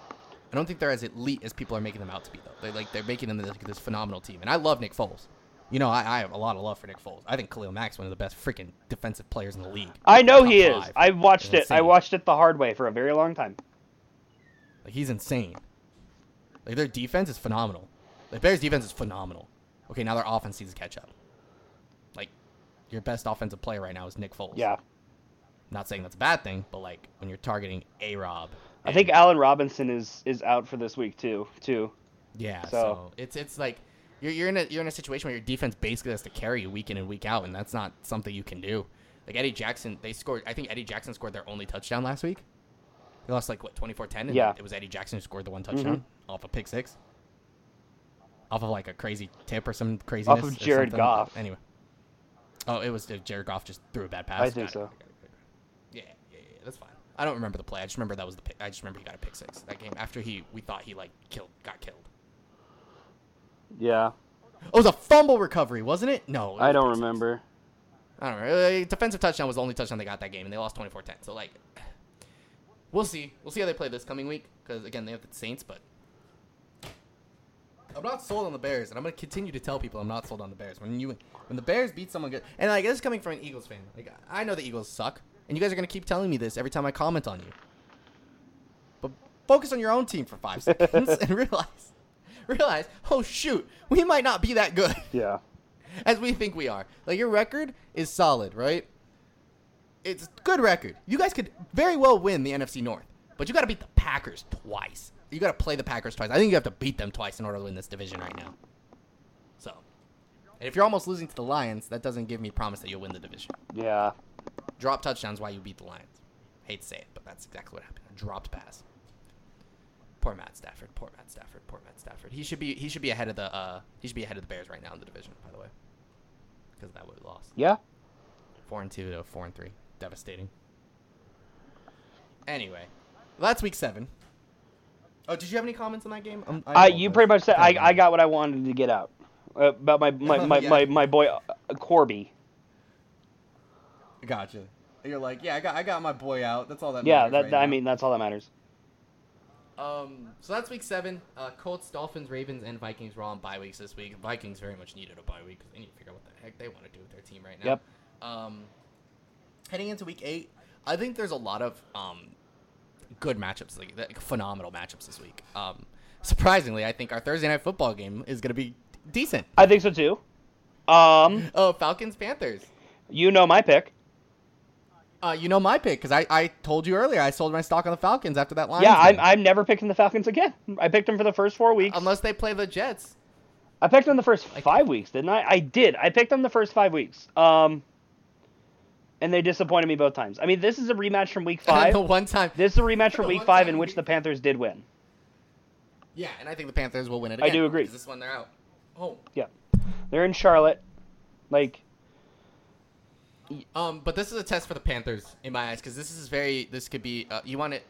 I don't think they're as elite as people are making them out to be, though. They like they're making them this, this phenomenal team, and I love Nick Foles. You know, I, I have a lot of love for Nick Foles. I think Khalil Mack's one of the best freaking defensive players in the league. I know he is. I've watched it. I watched it the hard way for a very long time. Like he's insane. Like their defense is phenomenal. Like Bears defense is phenomenal. Okay, now their offense needs to catch up. Like your best offensive player right now is Nick Foles. Yeah. Not saying that's a bad thing, but like when you're targeting A Rob. I think Allen Robinson is is out for this week too. Too. Yeah, so, So- it's it's like you're you're in a you're in a situation where your defense basically has to carry you week in and week out, and that's not something you can do. Like Eddie Jackson, they scored. I think Eddie Jackson scored their only touchdown last week. They lost like what 24-10, and Yeah. it was Eddie Jackson who scored the one touchdown Mm-hmm. off a pick six, off of like a crazy tip or some craziness. Off of Jared. Goff. Anyway, oh, it was uh, Jared Goff just threw a bad pass. I think it. so. Yeah, yeah, yeah, that's fine. I don't remember the play. I just remember that was the pick. I just remember he got a pick six that game after he we thought he like killed got killed. Yeah. Oh, it was a fumble recovery, wasn't it? No. it I don't six. remember. I don't know. Uh, defensive touchdown was the only touchdown they got that game, and they lost 24-10. So like, we'll see. We'll see how they play this coming week because again they have the Saints, but I'm not sold on the Bears, and I'm gonna continue to tell people I'm not sold on the Bears. When you when the Bears beat someone good, and like this is coming from an Eagles fan. Like I know the Eagles suck, and you guys are gonna keep telling me this every time I comment on you. But focus on your own team for five seconds and realize, realize, oh shoot, we might not be that good Yeah. as we think we are. Like your record is solid, right? It's a good record. You guys could very well win the NFC North, but you got to beat the Packers twice. You got to play the Packers twice. I think you have to beat them twice in order to win this division right now. So, and if you're almost losing to the Lions, that doesn't give me promise that you'll win the division. Yeah. Drop touchdowns while you beat the Lions. Hate to say it, but that's exactly what happened. A dropped pass. Poor Matt Stafford. Poor Matt Stafford. Poor Matt Stafford. He should be he should be ahead of the uh he should be ahead of the Bears right now in the division. By the way, because that would have lost Yeah. four and two to four and three. Devastating. Anyway, that's week seven. Oh, did you have any comments on that game? Um, I, you pretty much said I, I got what I wanted to get out uh, about my my, my, Yeah. my, my boy uh, Corby. Gotcha. You're like, yeah, I got I got my boy out. That's all that. Yeah, matters that, right that- I mean that's all that matters. Um, so that's week seven. Uh, Colts, Dolphins, Ravens, and Vikings were all on bye weeks this week. Vikings very much needed a bye week because they need to figure out what the heck they want to do with their team right now. Yep. Um, heading into week eight, I think there's a lot of um, good matchups, like, like phenomenal matchups this week. Um, surprisingly, I think our Thursday night football game is going to be decent. I think so too. Um, Oh, Falcons, Panthers. you know my pick. Uh, you know my pick because I, I told you earlier I sold my stock on the Falcons after that line. Yeah, I'm I'm never picking the Falcons again. I picked them for the first four weeks. unless they play the Jets. I picked them the first five weeks, didn't I? I did. I picked them the first five weeks. Um, and they disappointed me both times. I mean, this is a rematch from week five. the one time. This is a rematch from week five in which the Panthers did win. Yeah, and I think the Panthers will win it I again. do agree. This one they're out. Oh. Yeah, they're in Charlotte. Like, Um, but this is a test for the Panthers in my eyes because this is very. This could be. Uh, you want it.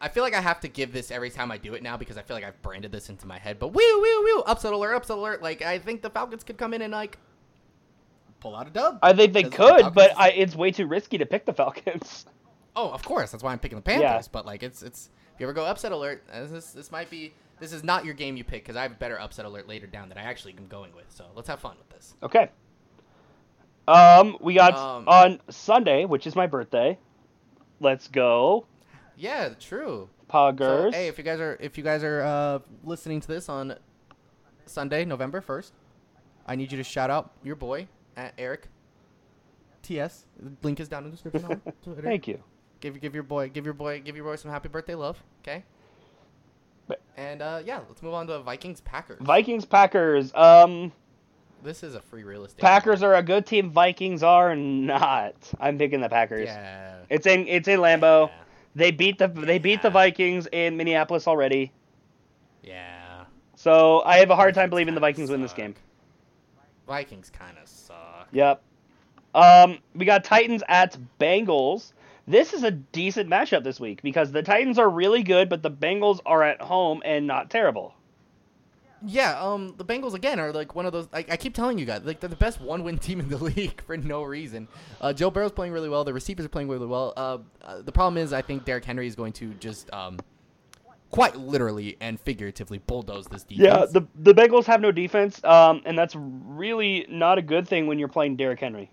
I feel like I have to give this every time I do it now because I feel like I've branded this into my head. But woo woo woo! Upset alert! Upset alert! Like I think the Falcons could come in and like pull out a dub. I think they Because the could, but I, it's way too risky to pick the Falcons. Oh, of course. That's why I'm picking the Panthers. But like, it's it's if you ever go upset alert, uh, this this might be this is not your game you pick because I have a better upset alert later down that I actually am going with. So let's have fun with this. Okay. Um, we got Um, on Sunday, which is my birthday. Let's go, Yeah, true. So, Poggers. hey, if you guys are if you guys are uh, listening to this on Sunday, November first, I need you to shout out your boy at Eric TS. Link is down in the description. on Twitter. Thank you. Give give your boy give your boy give your boy some happy birthday love. Okay. And uh, yeah, let's move on to Vikings Packers. Vikings Packers. Um, This is a free real estate. Packers are a good team. Vikings are not. I'm picking the Packers. Yeah. It's in it's in Lambeau. Yeah. They beat the they beat the Vikings in Minneapolis already. Yeah. So I have a hard time believing the Vikings win this game. Vikings kind of suck. Yep. Um, we got Titans at Bengals. This is a decent matchup this week because the Titans are really good, but the Bengals are at home and not terrible. Yeah, um, the Bengals again are like one of those. Like I keep telling you guys, like they're the best one-win team in the league for no reason. Uh, Joe Burrow's playing really well. The receivers are playing really well. Uh, uh, the problem is, I think Derrick Henry is going to just um, quite literally and figuratively bulldoze this defense. Yeah, the the Bengals have no defense, um, and that's really not a good thing when you're playing Derrick Henry.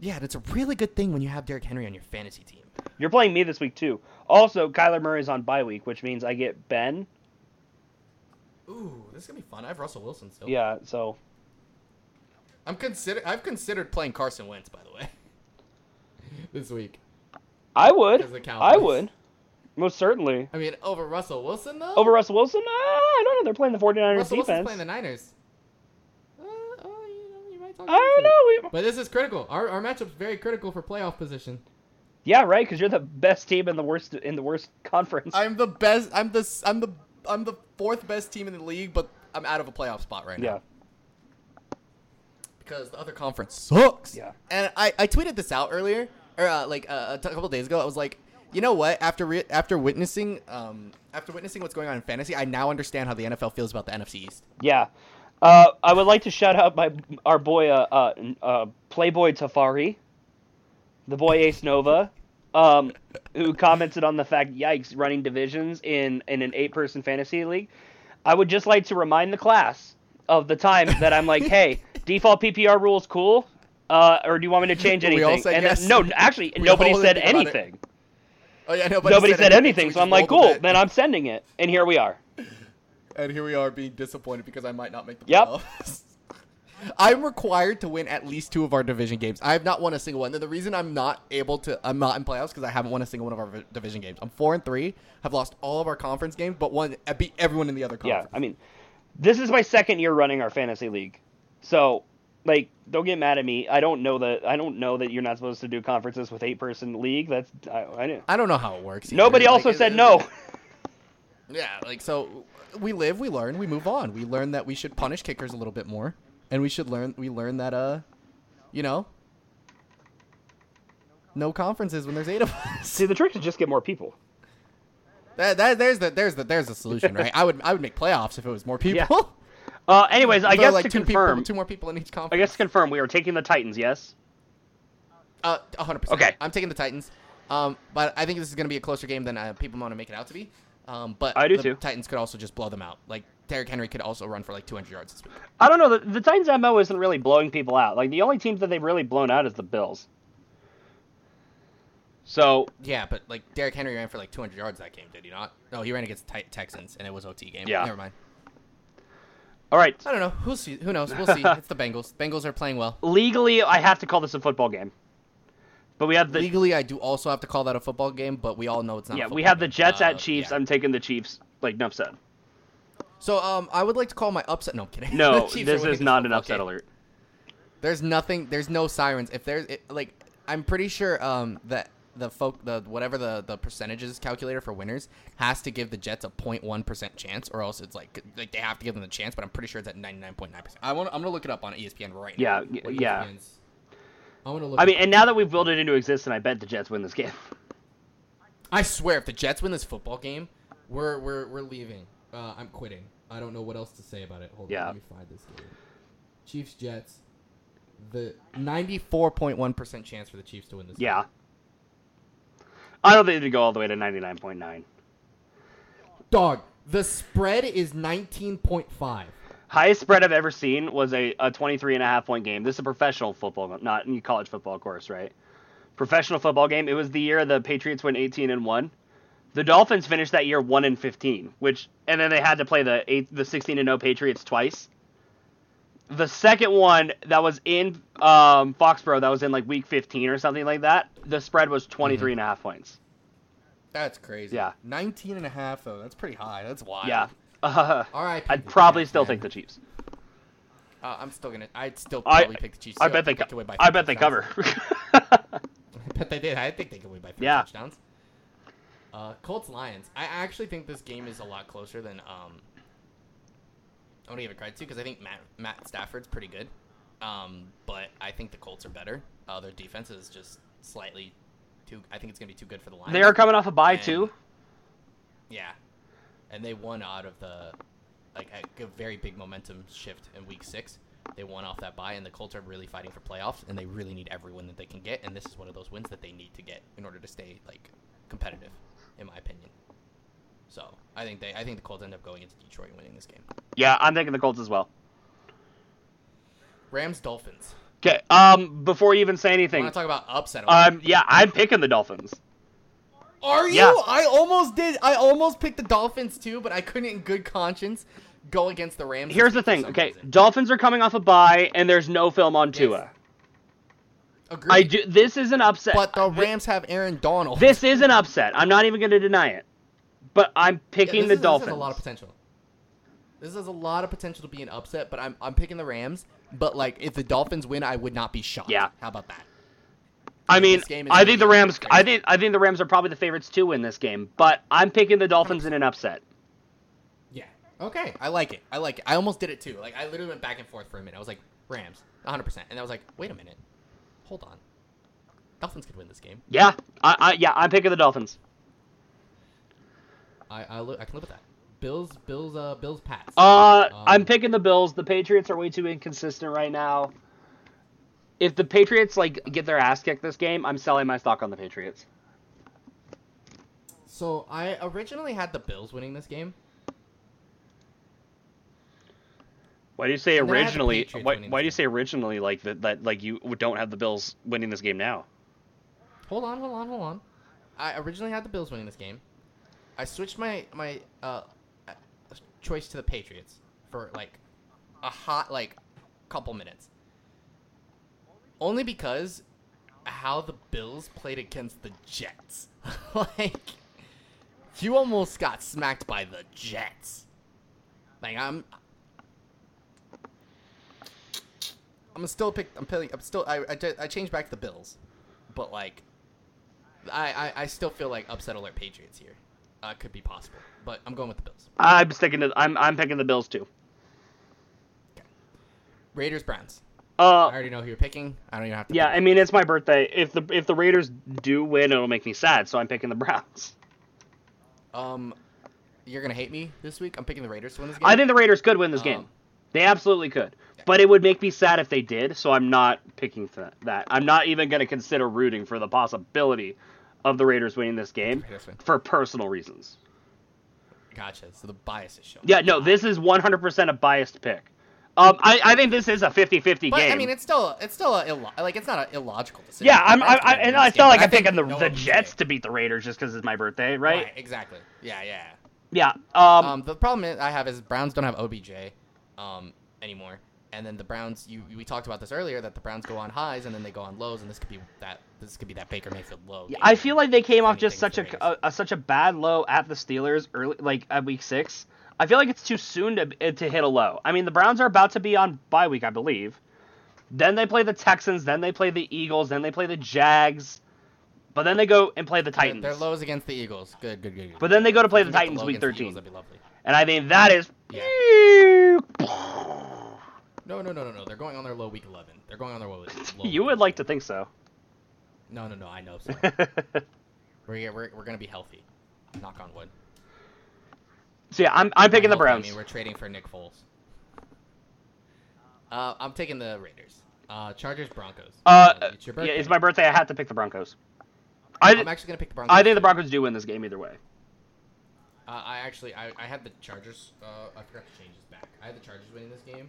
yeah, that's a really good thing when you have Derrick Henry on your fantasy team. You're playing me this week too. Also, Kyler Murray's on bye week, which means I get Ben. Ooh, this is gonna be fun. I have Russell Wilson still. Yeah, so I'm consider. I've considered playing Carson Wentz, by the way, this week. I would. I would. Most certainly. I mean, over Russell Wilson though. Over Russell Wilson? Uh, I don't know. They're playing the 49ers Russell Wilson's defense. playing the Niners. Uh, oh, you know, you might talk I don't know. We, But this is critical. Our our matchup's very critical for playoff position. yeah, right. Because you're the best team in the worst in the worst conference. I'm the best. I'm the s- I'm the I'm the fourth best team in the league, but I'm out of a playoff spot right now. yeah. because the other conference sucks. Yeah. And I I tweeted this out earlier, or uh, like uh, a t- couple days ago. I was like, you know what? After re- after witnessing um after witnessing what's going on in fantasy, I now understand how the NFL feels about the NFC East. Yeah. Uh, I would like to shout out my our boy, uh, uh, uh, Playboy Tafari, the boy Ace Nova, um, who commented on the fact, "Yikes, running divisions in in an eight person fantasy league." I would just like to remind the class of the time that I'm like, "Hey, default PPR rules cool." Uh, or do you want me to change We anything? all said and yes. no, actually, We nobody said didn't think about it. anything. Oh yeah, Nobody, said, anything, so we I'm like, cool. Then I'm sending it, and here we are. And here we are being disappointed because I might not make the Yep. playoffs. I'm required to win at least two of our division games. I have not won a single one. And the reason I'm not able to, I'm not in playoffs because I haven't won a single one of our division games. I'm four and three. Have lost all of our conference games, but one I beat everyone in the other conference. Yeah. I mean, this is my second year running our fantasy league, so like, don't get mad at me. I don't know that I don't know that you're not supposed to do conferences with eight person league. That's I, I. I don't know how it works. either. Nobody Like, also said no. Yeah, like so we live, we learn, we move on. We learn that we should punish kickers a little bit more, and we should learn. We learn that uh, you know, no conferences when there's eight of us. See, the trick is just get more people. That, that there's the there's the there's the solution, right? I would I would make playoffs if it was more people. Yeah. Uh, anyways, I guess like to two confirm, people, two more people in each comp. I guess to confirm, we are taking the Titans. Yes. Uh, 100. percent Okay. I'm taking the Titans. Um, but I think this is going to be a closer game than uh, people want to make it out to be. Um, but I do the too. Titans could also just blow them out. Like Derrick Henry could also run for like 200 yards this week. I don't know. The, the Titans' mo isn't really blowing people out. Like the only teams that they've really blown out is the Bills. So Yeah, but like Derrick Henry ran for like 200 yards that game, did he not? No, he ran against the Texans and it was OT game. Yeah. Never mind. All right, I don't know. Who'll see? Who knows? We'll see. it's the Bengals. Bengals are playing well. legally, I have to call this a football game. But we have the Legally, I do also have to call that a football game, but we all know it's not. a yeah, we have the game. Jets Uh, at Chiefs. yeah. I'm taking the Chiefs. Like enough said. So um, I would like to call my upset. No, I'm kidding. No, this is not an upset game. alert. There's nothing. There's no sirens. If there's it, like, I'm pretty sure um that the folk the whatever the the percentages calculator for winners has to give the Jets a 0.1 percent chance, or else it's like like they have to give them the chance. But I'm pretty sure it's at 99.9 percent. I want. I'm gonna look it up on ESPN right Yeah, now. y- What yeah. I'm gonna look. I mean, at- and now that we've built it into existence, I bet the Jets win this game. I swear, if the Jets win this football game, we're we're we're leaving. Uh, I'm quitting. I don't know what else to say about it. Hold Yeah. on, let me find this game. Chiefs Jets. the 94.1 percent chance for the Chiefs to win this. Yeah. I don't think it'd go all the way to 99.9. Dog. The spread is 19.5. Highest spread I've ever seen was a, a 23 and a half point game. This is a professional football, not college football, of course, right? Professional football game. It was the year the Patriots went 18 and 1. The Dolphins finished that year 1 and 15, which and then they had to play the eight, the 16 and 0 Patriots twice. The second one that was in um, Foxborough, that was in like week 15 or something like that. The spread was 23 and a half points. That's crazy. Yeah. 19 and a half though. That's pretty high. That's wild. Yeah. Uh, All right. I'd probably still take the Chiefs. Uh, I'm still gonna. I'd still I- probably pick the Chiefs. I bet they. Co- win by I 50 bet they cover. I bet they did. I think they could win by three Yeah. touchdowns. Uh, Colts Lions. I actually think this game is a lot closer than um. I want to give it credit to because I think Matt Matt Stafford's pretty good, um, but I think the Colts are better. Uh, their defense is just slightly too. I think it's gonna be too good for the Lions. they are coming off a bye And- too. Yeah, and they won out of the like a, a very big momentum shift in Week Six. They won off that bye, and the Colts are really fighting for playoffs, and they really need every win that they can get. And this is one of those wins that they need to get in order to stay like competitive, in my opinion. So I think they, I think the Colts end up going into Detroit and winning this game. Yeah, I'm thinking the Colts as well. Rams Dolphins. Okay. Um, before you even say anything. Want to talk about upset. um, yeah, I'm picking the Dolphins. Are you? yeah. I almost did. I almost picked the Dolphins too, but I couldn't, in good conscience, go against the Rams. Here's the thing. Okay, reason. Dolphins are coming off a bye, and there's no film on Tua. Agreed. I do. This is an upset. But the Rams have Aaron Donald. This is an upset. I'm not even going to deny it. But I'm picking this the is- Dolphins. This has a lot of potential. This has a lot of potential to be an upset, but I'm I'm picking the Rams. But like, if the Dolphins win, I would not be shocked. Yeah. How about that? I mean, This game is I think the Rams. I think I think the Rams are probably the favorites to win this game. But I'm picking the Dolphins in an upset. Yeah. Okay. I like it. I like it. I almost did it too. Like I literally went back and forth for a minute. I was like Rams, 100, percent and I was like, wait a minute, hold on. Dolphins could win this game. Yeah, I, I yeah, I'm picking the Dolphins. I I, li- I can live with that. Bills, Bills, uh, Bills, Pats. Uh, Um, I'm picking the Bills. The Patriots are way too inconsistent right now. If the Patriots like get their ass kicked this game, I'm selling my stock on the Patriots. So I originally had the Bills winning this game. Why do you say And then I had the originally? Why, why do you say originally like that? That like you don't have the Bills winning this game now? Hold on, hold on, hold on. I originally had the Bills winning this game. I switched my my uh, choice to the Patriots for like a hot like couple minutes. Only because how the Bills played against the Jets. like you almost got smacked by the Jets. Like I'm I'm still pick I'm, I'm still I, I, I changed back to the Bills. But like I, I, I still feel like upset alert Patriots here. Uh, could be possible, but I'm going with the Bills. I'm sticking to. I'm I'm picking the Bills too. Okay. Raiders Browns. I Uh, already know who you're picking. I don't even have to. yeah. I mean, it's my birthday. If the if the Raiders do win, it'll make me sad. So I'm picking the Browns. Um, you're gonna hate me this week. I'm picking the Raiders to win this game. I think the Raiders could win this Oh. game. They absolutely could. But it would make me sad if they did. So I'm not picking that. I'm not even going to consider rooting for the possibility of the Raiders winning this game for personal reasons. Gotcha. So the bias is showing. Yeah, no, this is 100% a biased pick. Um, I, I think this is a 50-50 But game. I mean, it's still it's still a illo- like it's not an illogical decision. yeah, I'm, The I, Browns I, could win and this I game, felt like I'm picking the, no the Jets to beat the Raiders just because it's my birthday, right? Exactly. Yeah, yeah. Yeah. Um, Um, the problem I have is Browns don't have OBJ, um, anymore. And then the Browns, you we talked about this earlier that the Browns go on highs and then they go on lows, and this could be that this could be that Baker Mayfield low. Yeah. I feel like they came off just such a, a, a such a bad low at the Steelers early, like at week six. I feel like it's too soon to eh, to hit a low. I mean, the Browns are about to be on bye week, I believe. Then they play the Texans. Then they play the Eagles. Then they play the Jags. But then they go and play the Titans. Their lows against the Eagles. Good, good, good. good. But then they go to play the Titans low week against the 13. Eagles, that'd be lovely. And I think that is. No, no, no, no, no. They're going on their low week 11. They're going on their low. low you would like to think so. No, no, no. I know. Sorry. we're, we're we're gonna be healthy. Knock on wood. so yeah, I'm I'm picking the Browns. I mean, we're trading for Nick Foles. Uh, I'm taking the Raiders. Uh, Chargers Broncos. Uh, it's your yeah, it's my birthday. I had to pick the Broncos. I, I'm actually gonna pick the Broncos. I think the. Broncos do win this game either way. Uh, I actually I, I had the Chargers. Uh, I forgot to change this back. I had the Chargers winning this game,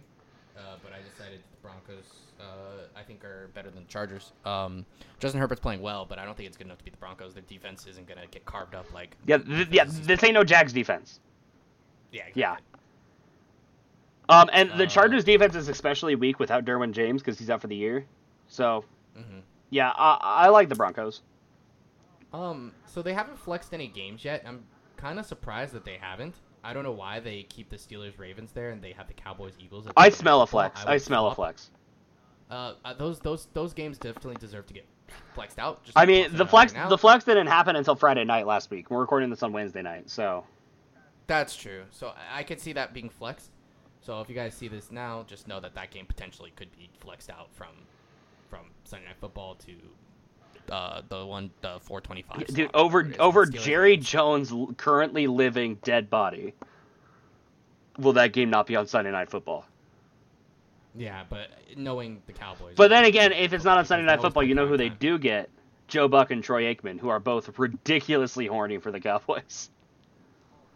uh, but I decided the Broncos. Uh, I think are better than the Chargers. Um, Justin Herbert's playing well, but I don't think it's good enough to beat the Broncos. Their defense isn't gonna get carved up like. Yeah, th- yeah. This ain't no Jags defense. Yeah. Yeah. Um, and the Uh, Chargers defense is especially weak without Derwin James because he's out for the year. So, Mhm. yeah, I, I like the Broncos. Um, so they haven't flexed any games yet. I'm kind of surprised that they haven't. I don't know why they keep the Steelers Ravens there and they have the Cowboys Eagles. I smell a flex. would I smell a flex. Uh, uh, those those those games definitely deserve to get flexed out. Just I mean, the flex right the flex didn't happen until Friday night last week. We're recording this on Wednesday night, so That's true. So I- I could see that being flexed. So if you guys see this now, just know that that game potentially could be flexed out from from Sunday Night Football to uh, the one the 425. dude, over where it is over Jerry Ravens. Jones' currently living dead body. Will that game not be on Sunday Night Football? Yeah, but knowing the Cowboys. But then again, if it's not on Sunday Night Football, you know who they do get: Joe Buck and Troy Aikman, who are both ridiculously horny for the Cowboys.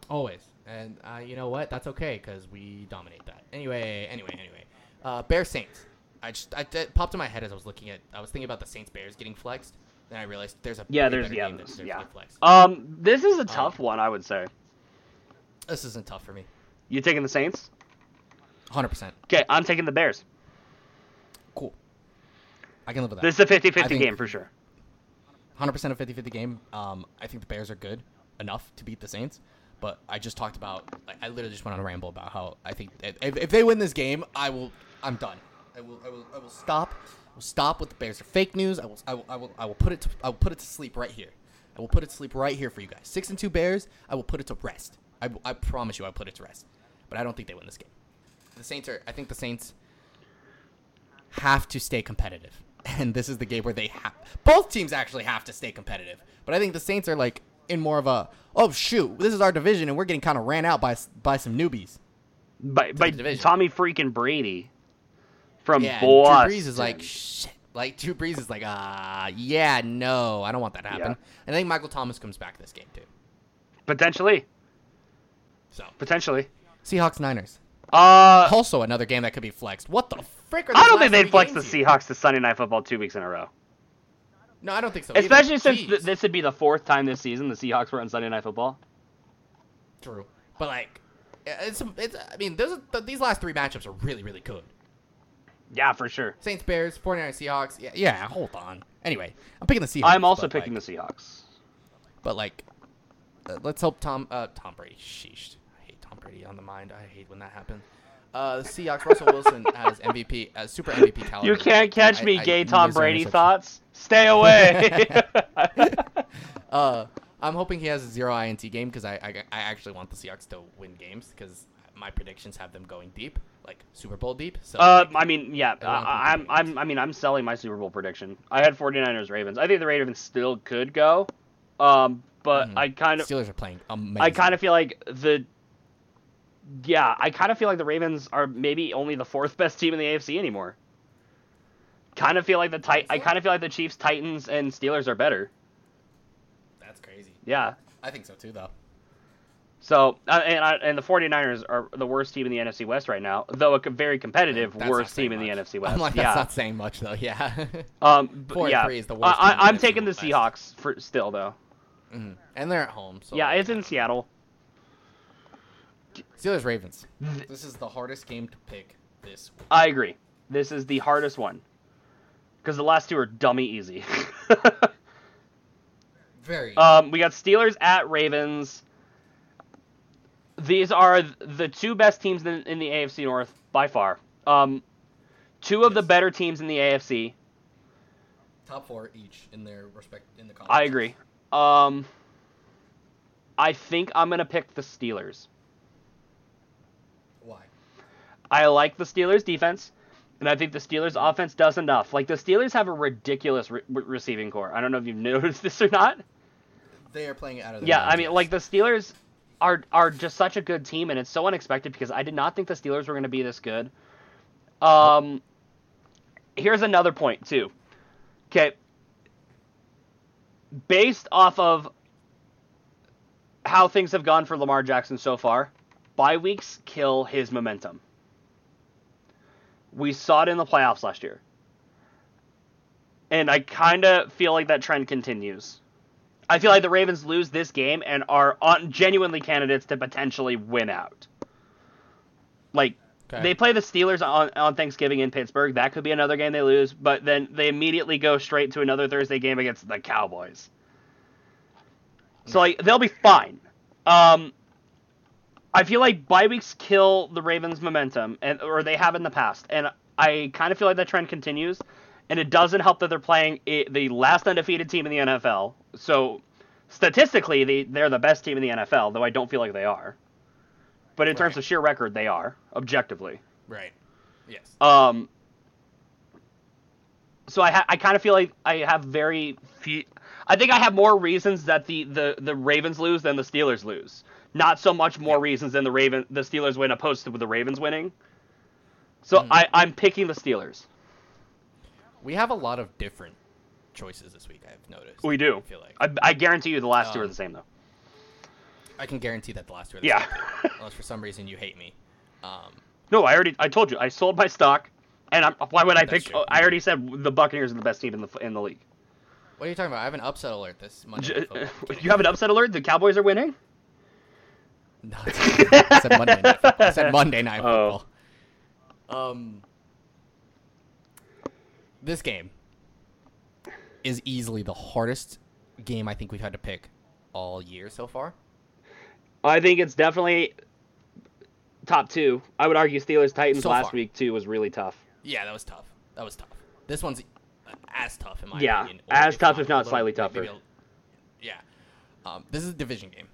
Always. And uh, you know what? That's okay because we dominate that. Anyway, anyway, anyway. Uh, Bears Saints. I just I, it popped in my head as I was looking at. I was thinking about the Saints Bears getting flexed. Then I realized there's a Yeah, there's better yeah, there's- yeah. Um, this is a tough one, I would say. This isn't tough for me. You taking the Saints? 100. percent Okay, I'm taking the Bears. Cool. I can live with that. This is a 50-50 game for sure. 100% a 50-50 game. Um, I think the Bears are good enough to beat the Saints. But I just talked about, I literally just went on a ramble about how I think if, if they win this game, I will, I'm done. I will, I will, I will stop. Will stop with the Bears are fake news. I will, I will, I will, I will put it, to, I will put it to sleep right here. I will put it to sleep right here for you guys. Six and two Bears. I will put it to rest. I, I promise you, I will put it to rest. But I don't think they win this game. The Saints are. I think the Saints have to stay competitive. And this is the game where they have both teams actually have to stay competitive. But I think the Saints are like in more of a oh shoot, this is our division and we're getting kind of ran out by by some newbies. By, by. Tommy freaking Brady from Yeah, Boston. Drew Brees is like shit. Like Drew Brees is like ah yeah no I don't want that to happen. Yeah. And I think Michael Thomas comes back this game too. potentially, So potentially. Seahawks Niners Uh, also another game that could be flexed. What the frick are I don't think they'd flex the here? Seahawks to Sunday Night Football two weeks in a row. No, I don't think so. either. Especially since th- this would be the fourth time this season the Seahawks were on Sunday Night Football. True, but like, it's it's. I mean, those are, these last three matchups are really really good. Yeah, for sure. Saints, Bears, 49ers, Seahawks. Yeah, yeah. Hold on. Anyway, I'm picking the Seahawks. I'm also picking like, the Seahawks. But like, uh, let's hope Tom uh, Tom Brady. Sheesh, I hate Tom Brady on the mind. I hate when that happens. Uh, the Seahawks. Russell Wilson has MVP, uh, super MVP caliber. You can't catch me, I gay Tom Brady thoughts. Stay away. Uh, I'm hoping he has a zero INT game because I, I I actually want the Seahawks to win games because my predictions have them going deep, like Super Bowl deep. So uh, I mean, yeah, I want I, I'm, I'm, I mean, I'm selling my Super Bowl prediction. I had 49ers Ravens. I think the Ravens still could go, um, but Mhm. I kind of, Steelers are playing amazing. I kind of feel like the, yeah, I kind of feel like the Ravens are maybe only the fourth best team in the AFC anymore. Kind of feel like the tit- I kind of feel like the Chiefs, Titans, and Steelers are better. That's crazy. Yeah. I think so too, though. So uh, and I, and the 49ers are the worst team in the NFC West right now, though a very competitive That's worst saying team in the. NFC West. I'm like, yeah. that's not saying much though. Yeah. Um, b- Four yeah. three is the worst I, I, I'm the taking the West. Seahawks for still though. Mhm. And they're at home. So yeah, like, it's in Seattle. Steelers Ravens. This is the hardest game to pick this week. I agree. This is the hardest one because the last two are dummy easy. Very. um, we got Steelers at Ravens. These are the two best teams in, in the AFC North by far. Um, two of the better teams in the AFC. Top four each in their respect in the conference. I agree. Um, I think I'm gonna pick the Steelers. Why? I like the Steelers defense, and I think the Steelers offense does enough. Like the Steelers have a ridiculous re- receiving corps. I don't know if you've noticed this or not. They are playing out of their Yeah, I mean, like the Steelers are are just such a good team, and it's so unexpected because I did not think the Steelers were going to be this good. Um, here's another point too. Okay, based off of how things have gone for Lamar Jackson so far, bye weeks kill his momentum. We saw it in the playoffs last year. And I kind of feel like that trend continues. I feel like the Ravens lose this game and are on, genuinely candidates to potentially win out. Like Okay. They play the Steelers on, on Thanksgiving in Pittsburgh. That could be another game they lose, but then they immediately go straight to another Thursday game against the Cowboys. So like they'll be fine. Um, I feel like bye weeks kill the Ravens' momentum, and or they have in the past, and I kind of feel like that trend continues. And it doesn't help that they're playing the last undefeated team in the NFL. So statistically, they they're the best team in the NFL, though I don't feel like they are. But in terms of sheer record, they are objectively. Right. Yes. Um, so I ha- I kind of feel like I have very few. I think I have more reasons that the, the, the Ravens lose than the Steelers lose. Not so much more reasons than the Raven the Steelers win opposed to with the Ravens winning. So Hmm. I I'm picking the Steelers. we have a lot of different choices this week. I've noticed. We do. I feel like I, I guarantee you the last two are Um, the same though. I can guarantee that the last two are the Yeah. same, unless for some reason you hate me. Um, No, I already I told you I sold my stock, and I'm, why would I pick? true. I already said the Buccaneers are the best team in the in the league. what are you talking about? I have an upset alert this Monday. J- you have an upset alert. The Cowboys are winning. No, I said Monday night. Football. I said Monday night Oh. football. Um, this game is easily the hardest game I think we've had to pick all year so far. I think it's definitely top two. I would argue Steelers Titans So last far. week too was really tough. Yeah, that was tough. That was tough. This one's as tough in my Yeah, opinion. or as tough, if not slightly tougher. a- yeah. Um, this is a division game.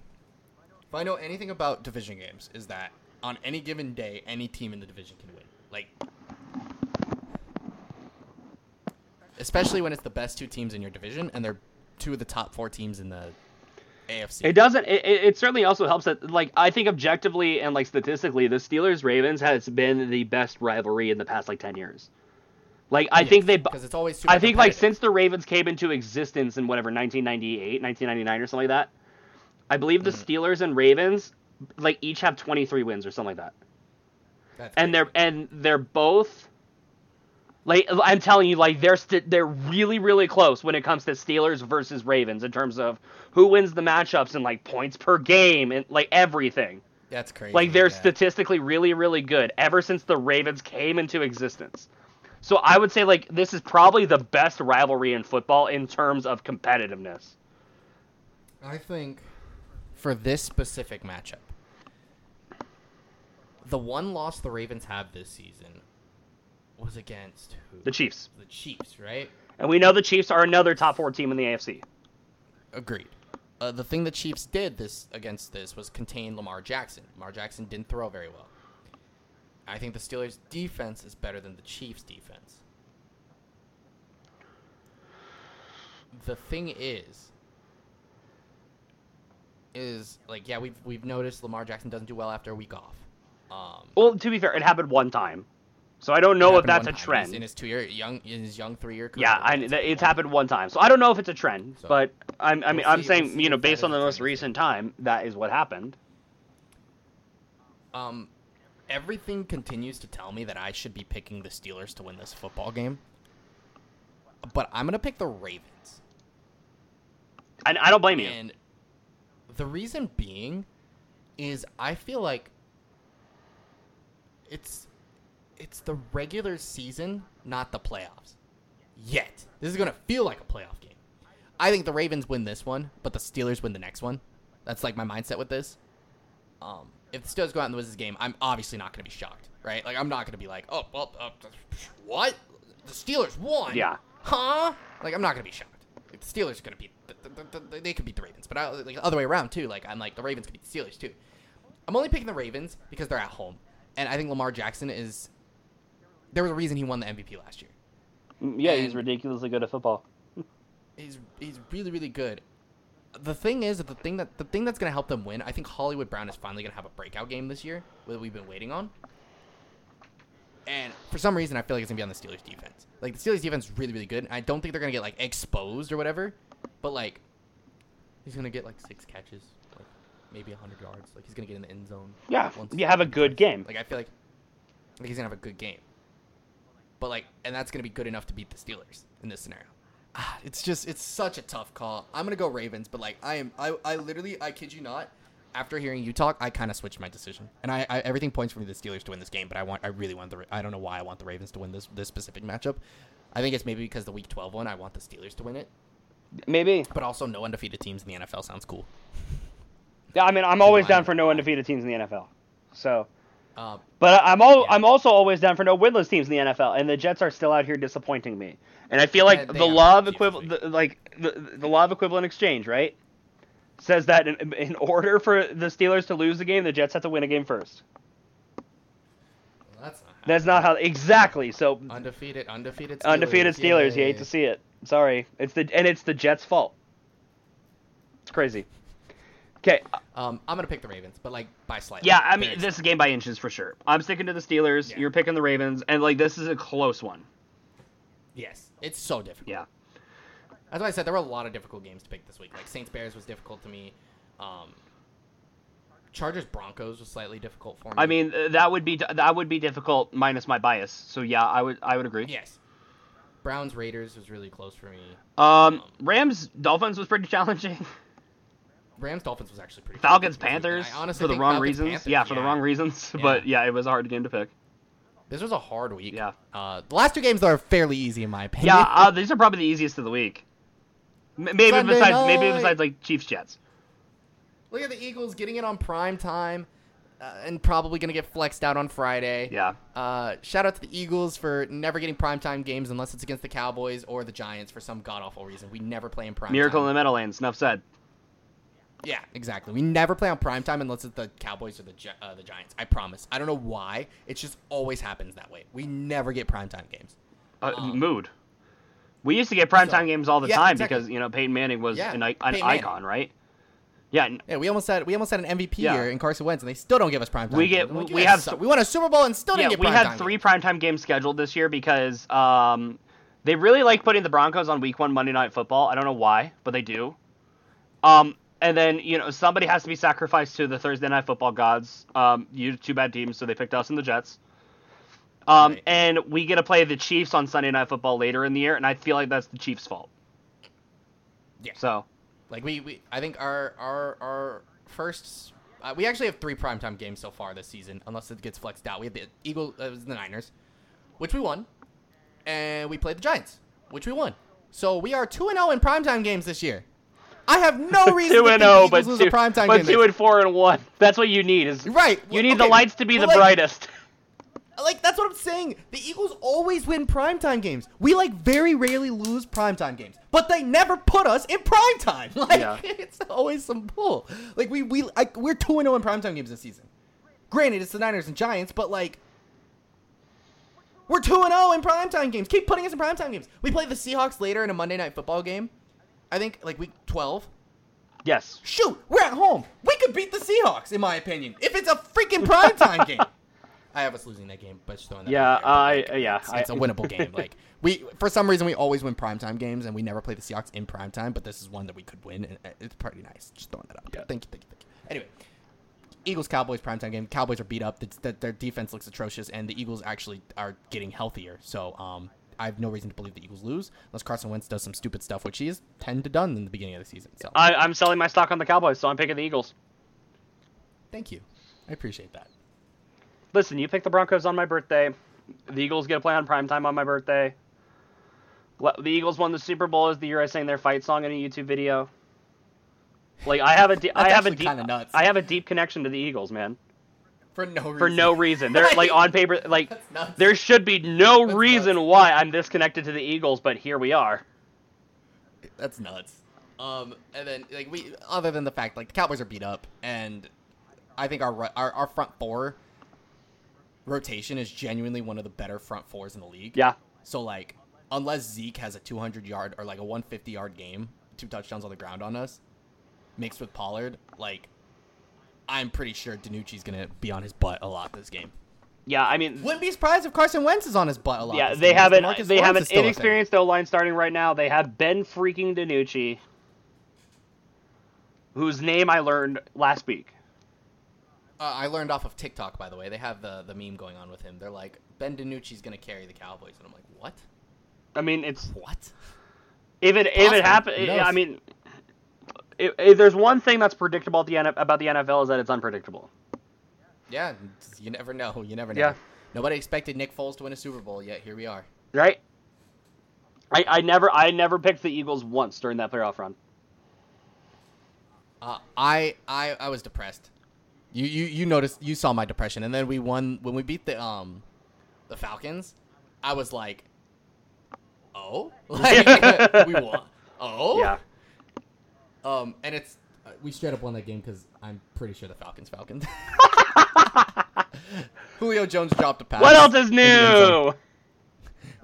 If I know anything about division games, is that on any given day, any team in the division can win. Like, especially when it's the best two teams in your division, and they're two of the top four teams in the AFC. It doesn't. It, it certainly also helps that like I think objectively and like statistically, the Steelers Ravens has been the best rivalry in the past like ten years. Like I think they. because it's always. Super I think like since the Ravens came into existence in whatever 1998, 1999 or something like that, I believe the Mm-hmm. Steelers and Ravens like each have 23 wins or something like that. That's and they're and they're both like I'm telling you, like they're st- they're really really close when it comes to Steelers versus Ravens in terms of who wins the matchups and like points per game and like everything. that's crazy. Like they're yeah. statistically really really good ever since the Ravens came into existence. So I would say like this is probably the best rivalry in football in terms of competitiveness. I think for this specific matchup, the one loss the Ravens have this season was against who? The Chiefs. The Chiefs, right? And we know the Chiefs are another top 4 team in the AFC. Agreed. Uh, the thing the Chiefs did this against this was contain Lamar Jackson. Lamar Jackson didn't throw very well. I think the Steelers' defense is better than the Chiefs' defense. The thing is, is like yeah, we've we've noticed Lamar Jackson doesn't do well after a week off. Um, Well, to be fair, it happened one time. So I don't know if that's a trend. In his two year young in his young three year career. Yeah, I, It's happened one time, so I don't know if it's a trend, So, but I'm, I mean, we'll I'm see- saying, we'll you know, based on the most recent time, that is what happened. Um, everything continues to tell me that I should be picking the Steelers to win this football game. But I'm gonna pick the Ravens, And I don't blame you. and the reason being is I feel like it's it's the regular season, not the playoffs. Yet this is gonna feel like a playoff game. I think the Ravens win this one, but the Steelers win the next one. That's like my mindset with this. Um, if the Steelers go out and win this game, I'm obviously not going to be shocked, right? Like I'm not going to be like, oh, well, uh, what? The Steelers won? Yeah. Huh? Like I'm not going to be shocked. Like, the Steelers are going to beat. The, the, the, they could beat the Ravens, but I, like the other way around too. Like I'm like the Ravens could beat the Steelers too. I'm only picking the Ravens because they're at home, and I think Lamar Jackson is. There was a reason he won the MVP last year. Mm, Yeah, he's ridiculously good at football. He's he's really really good. The thing is, that the thing that the thing that's gonna help them win, I think Hollywood Brown is finally gonna have a breakout game this year that we've been waiting on. And for some reason, I feel like it's gonna be on the Steelers defense. Like the Steelers defense is really really good. I don't think they're gonna get like exposed or whatever, but like he's gonna get like six catches, like maybe hundred yards. Like he's gonna get in the end zone. Yeah, you have a good game. Like I feel like, like he's gonna have a good game. But like, and that's gonna be good enough to beat the Steelers in this scenario. Ah, it's just it's such a tough call. I'm gonna go Ravens, but like I am I I literally I kid you not, after hearing you talk, I kind of switched my decision, and I, I everything points for me the Steelers to win this game, but I want I really want the I don't know why I want the Ravens to win this this specific matchup. I think it's maybe because the Week 12 one, I want the Steelers to win it, Maybe. but also no undefeated teams in the NFL sounds cool. Yeah, I mean, I'm always down for no undefeated teams in the NFL. So, Uh, but I'm all, Yeah. I'm also always down for no winless teams in the NFL, and the Jets are still out here disappointing me. And I feel like Yeah, the law of equivalent, like the, the law of equivalent exchange, right, says that in, in order for the Steelers to lose the game, the Jets have to win a game first. that's not That's not how exactly. So undefeated undefeated Steelers. undefeated Steelers, you hate to see it. Sorry, it's the and it's the Jets' fault. It's crazy. Okay, Um, I'm gonna pick the Ravens, but like by slightly. Yeah, I mean, Very this is game by inches for sure. I'm sticking to the Steelers. Yeah. You're picking the Ravens, and like this is a close one. Yes, it's so difficult. Yeah. That's why I said there were a lot of difficult games to pick this week. Like Saints Bears was difficult to me. Um, Chargers Broncos was slightly difficult for me. I mean, uh, that would be that would be difficult minus my bias. So yeah, I would I would agree. yes. Browns Raiders was really close for me. Um, Rams Dolphins was pretty challenging. Rams Dolphins was actually pretty. Falcons close this week, and Panthers I honestly for the wrong Falcons, reasons. Panthers, yeah, for the wrong reasons. Yeah. But yeah, it was a hard game to pick. This was a hard week. Yeah. Uh, the last two games are fairly easy in my opinion. Yeah, uh, these are probably the easiest of the week. M- maybe Sunday besides maybe besides like Chiefs Jets. Look at the Eagles getting it on prime time, uh, and probably gonna get flexed out on Friday. Yeah. Uh, shout out to the Eagles for never getting primetime games unless it's against the Cowboys or the Giants for some god awful reason. We never play in prime Miracle time. in the Meadowlands. Enough said. Yeah, exactly. We never play on primetime unless it's the Cowboys or the uh, the Giants. I promise. I don't know why. It just always happens that way. We never get primetime games. Uh, Um, mood. We used to get primetime so- games all the yeah, time exactly. because you know Peyton Manning was Yeah, an, an icon, right? Yeah, Yeah, we almost had we almost had an MVP Yeah. here in Carson Wentz, and they still don't give us primetime. We get- like, we have we won a Super Bowl and still yeah. didn't We get had three games. primetime games scheduled this year because um, they really like putting the Broncos on Week One Monday Night Football. I don't know why, but they do. Um, and then you know somebody has to be sacrificed to the Thursday Night Football gods. Um, you two bad teams, so they picked us and the Jets. Um, Right. and we get to play the Chiefs on Sunday Night Football later in the year, and I feel like that's the Chiefs' fault. Yeah. So Like we, we I think our our our first uh, we actually have three primetime games so far this season, unless it gets flexed out. We had the Eagles, uh, it was the Niners, which we won, and we played the Giants, which we won. So we are two and zero in primetime games this year. I have no reason two to and oh, zero, the but two, a primetime but game. two and four and one. That's what you need. Is right. You need okay, the lights to be the like- brightest. Like that's what I'm saying. The Eagles always win primetime games. We like very rarely lose primetime games, but they never put us in primetime. Like Yeah. it's always some bull. Like we we like we're two and zero in primetime games this season. Granted, it's the Niners and Giants, but like we're two and zero in primetime games. Keep putting us in primetime games. We play the Seahawks later in a Monday night football game. I think like week twelve. Yes. Shoot, we're at home. We could beat the Seahawks, in my opinion, if it's a freaking primetime game. I have us losing that game, but just throwing that. Yeah, I- like, yeah, it's, it's a winnable game. Like we, for some reason, we always win primetime games, and we never play the Seahawks in primetime. But this is one that we could win, and it's pretty nice. Just throwing that there. Yeah. Thank you, thank you, thank you. Anyway, Eagles Cowboys primetime game. Cowboys are beat up. That their defense looks atrocious, and the Eagles actually are getting healthier. So, um, I have no reason to believe the Eagles lose unless Carson Wentz does some stupid stuff, which he has tend to done in the beginning of the season. So, I, I'm selling my stock on the Cowboys, so I'm picking the Eagles. thank you. I appreciate that. Listen, you picked the Broncos on my birthday. The Eagles get to play on primetime on my birthday. The Eagles won the Super Bowl as the year I sang their fight song in a YouTube video. Like I have a de- I have a deep. I have a deep connection to the Eagles, man. For no reason. For no reason. They're like on paper like there should be no That's reason nuts. why I'm this connected to the Eagles, but here we are. That's nuts. Um, and then like we, other than the fact like the Cowboys are beat up, and I think our our, our front four rotation is genuinely one of the better front fours in the league. Yeah. So like, unless Zeke has a 200 yard or like a 150 yard game, two touchdowns on the ground on us, mixed with Pollard, like, I'm pretty sure DiNucci's gonna be on his butt a lot this game. Yeah, I mean Wouldn't be surprised if Carson Wentz is on his butt a lot. Yeah, this they game, have because an Demarcus they have an is still a thing. inexperienced O line starting right now. They have Ben freaking DiNucci, whose name I learned last week. Uh, I learned off of TikTok, by the way. They have the the meme going on with him. They're like, Ben DiNucci's gonna carry the Cowboys, and I'm like, what? I mean, it's What? if it if it happen. Who knows? I mean, If, there's one thing that's predictable at the about the NFL is that it's unpredictable. Yeah, you never know. You never know. Yeah. Nobody expected Nick Foles to win a Super Bowl, yet here we are. Right? I, I never I never picked the Eagles once during that playoff run. Uh, I, I I was depressed. You, you you noticed you saw my depression, and then we won when we beat the um the Falcons. I was like, oh, like we won. Oh, Yeah. Um, and it's uh, we straight up won that game because I'm pretty sure the Falcons Falcons. Julio Jones dropped a pass. What else is in the end zone. new?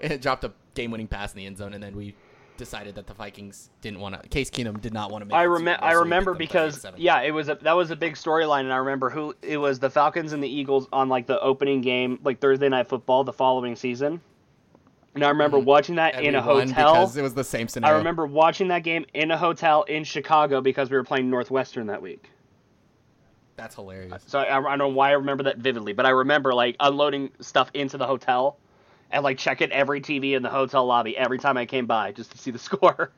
It dropped a game-winning pass in the end zone, and then we decided that the Vikings didn't want to. Case Keenum did not want to make. I remember. I remember beat them by because yeah, it was a, that was a big storyline, and I remember who it was the Falcons and the Eagles on like the opening game, like Thursday night football the following season. And I remember mm-hmm. watching that And in a hotel. because it was the same scenario. I remember watching that game in a hotel in Chicago because we were playing Northwestern that week. That's hilarious. So I, I don't know why I remember that vividly, but I remember like unloading stuff into the hotel and like checking every TV in the hotel lobby every time I came by just to see the score.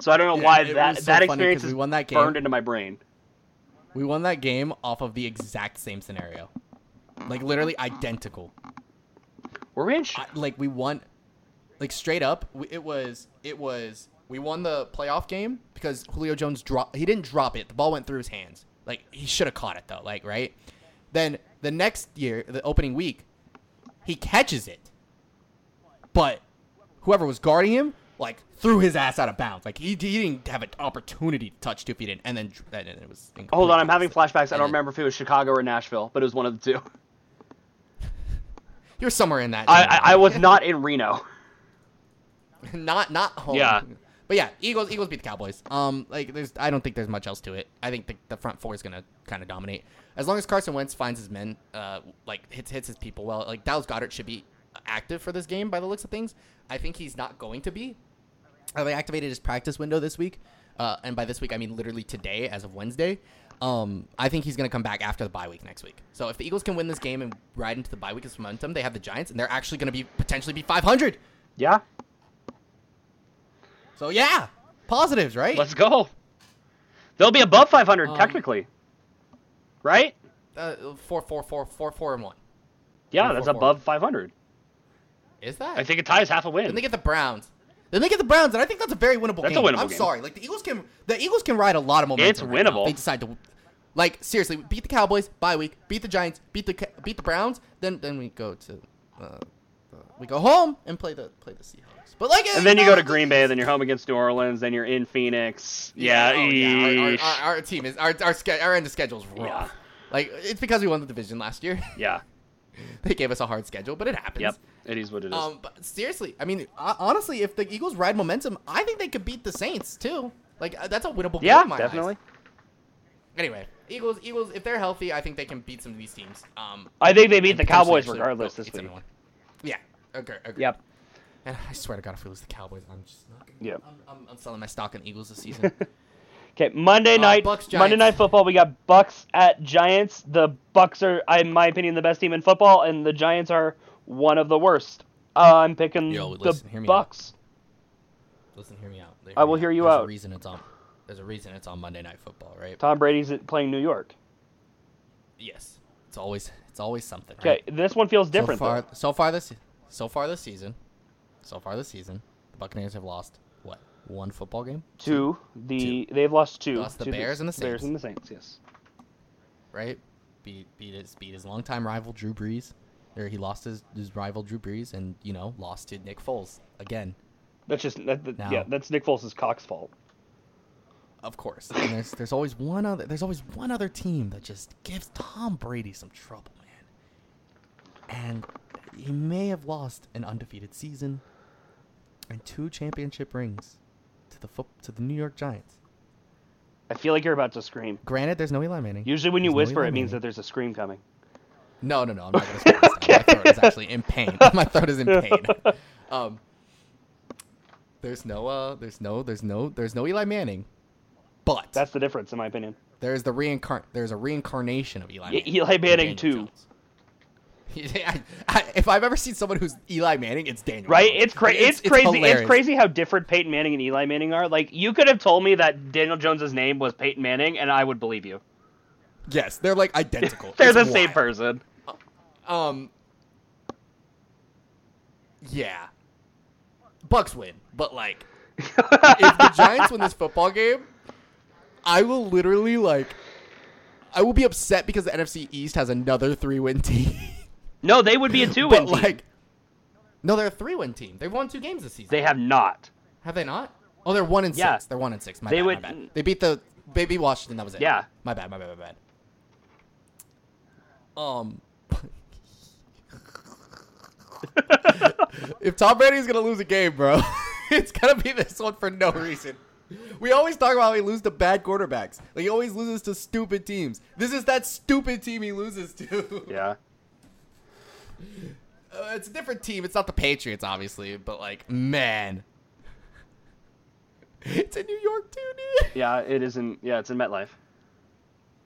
So I don't know Yeah, why that so that experience is we won that game. burned into my brain. We won that game off of the exact same scenario, like literally identical. Were we in? I, like we won, like straight up. It was it was we won the playoff game because Julio Jones dropped. He didn't drop it. The ball went through his hands. Like he should have caught it though. Like right. Then the next year, the opening week, he catches it, but whoever was guarding him like threw his ass out of bounds. Like he, he didn't have an opportunity to touch two feet in, and then and then it was. Hold on, I'm having flashbacks. I don't remember if it was Chicago or Nashville, but it was one of the two. You're somewhere in that. I, I, I was not in Reno. not not home. Yeah. But yeah, Eagles Eagles beat the Cowboys. Um, like there's I don't think there's much else to it. I think the, the front four is gonna kind of dominate as long as Carson Wentz finds his men, uh, like hits hits his people well. Like Dallas Goedert should be active for this game by the looks of things. I think he's not going to be. Uh, they activated his practice window this week, uh, and by this week I mean literally today, as of Wednesday. Um, I think he's going to come back after the bye week next week. So if the Eagles can win this game and ride into the bye week as momentum, they have the Giants, and they're actually going to be potentially be 500. Yeah, So yeah, positives, right? let's go. They'll be above 500 Um, technically, right? uh, four, four, four, four, four, and one. Yeah, four, that's four. above 500. Is that? I think it ties half a win. Then they get the Browns. Then they get the Browns, and I think that's a very winnable That's a game. winnable I'm game. sorry, like the Eagles can, the Eagles can ride a lot of momentum. It's right now winnable. They decide to, like seriously, beat the Cowboys bye week, beat the Giants, beat the beat the Browns. Then then we go to, uh, uh, we go home and play the play the Seahawks. But like, and then you go to Green Bay, then you're home against New Orleans, then you're in Phoenix. Yeah, oh, yeah. Our, our, our, team is our our, our end of schedule is rough. Yeah. Like it's because we won the division last year. yeah. they gave us a hard schedule, but it happens. Yep. It is what it is. Um, but seriously, I mean, honestly, if the Eagles ride momentum, I think they could beat the Saints too. Like uh, that's a winnable game. yeah, in my eyes. definitely. Anyway, Eagles, Eagles, if they're healthy, I think they can beat some of these teams. Um, I think they beat the Cowboys regardless this week. Yeah. Okay. Yep. And I swear to God, if we lose the Cowboys, I'm just not. Gonna, Yep. I'm, I'm, I'm selling my stock in Eagles this season. Okay, Monday Uh, night, Bucs, Monday night football. We got Bucs at Giants. The Bucs are, in my opinion, the best team in football, and the Giants are one of the worst. Uh, I'm picking Yo, the listen, hear me out. Bucs. Listen, hear me out. I will hear you There's out. A reason it's on. There's a reason it's on Monday Night Football, right? Tom Brady's playing New York. Yes. It's always it's always something. Okay, Right? this one feels different So far, though. so far this so far this season, so far this season, the Buccaneers have lost what one football game, Two, the they've lost two. Lost the to Bears and the Saints. Bears and the Saints. Yes. right? Beat beat his beat his longtime rival Drew Brees, or he lost his, his rival Drew Brees, and you know lost to Nick Foles again, That's just that, that- Now- yeah. That's Nick Foles' Cox fault. of course. And there's there's always one other there's always one other team that just gives Tom Brady some trouble. And he may have lost an undefeated season and two championship rings to the foot to the New York Giants. I feel like you're about to scream. Granted, there's no Eli Manning. Usually, when you There's whisper, Eli it means that there's a scream coming. No, no, no. I'm not gonna scream this time. My throat is actually in pain. My throat is in pain. Um, there's no, uh, there's no, there's no, there's no Eli Manning, but That's the difference, in my opinion. there's the reincarn, there's a reincarnation of Eli. Manning. Eli Manning too. Jones. I, I, if I've ever seen someone who's Eli Manning, it's Daniel. Right? Jones. It's, cra- Like, it's, crazy. It's crazy how different Peyton Manning and Eli Manning are. Like you could have told me that Daniel Jones's name was Peyton Manning, and I would believe you. Yes, they're like identical. They're It's the same person. Um. Yeah. Bucs win, but like, if the Giants win this football game, I will literally like, I will be upset because the NFC East has another three-win team. No, they would be a two-win team. like, no, they're a three-win team. They've won two games this season. they have not. have they not? Oh, they're one and Yeah. six. They're one and six. My They bad. would- My bad. They beat the they beat Washington. That was it. Yeah. My bad. My bad. My bad. Um. if Tom Brady's gonna lose a game, bro, it's gonna be this one for no reason. We always talk about how he loses to bad quarterbacks. Like he always loses to stupid teams. This is that stupid team he loses to. Yeah. Uh, it's a different team. It's not the Patriots, obviously, but like, man, it's in New York too, dude. Yeah, it isn't. Yeah, it's in MetLife.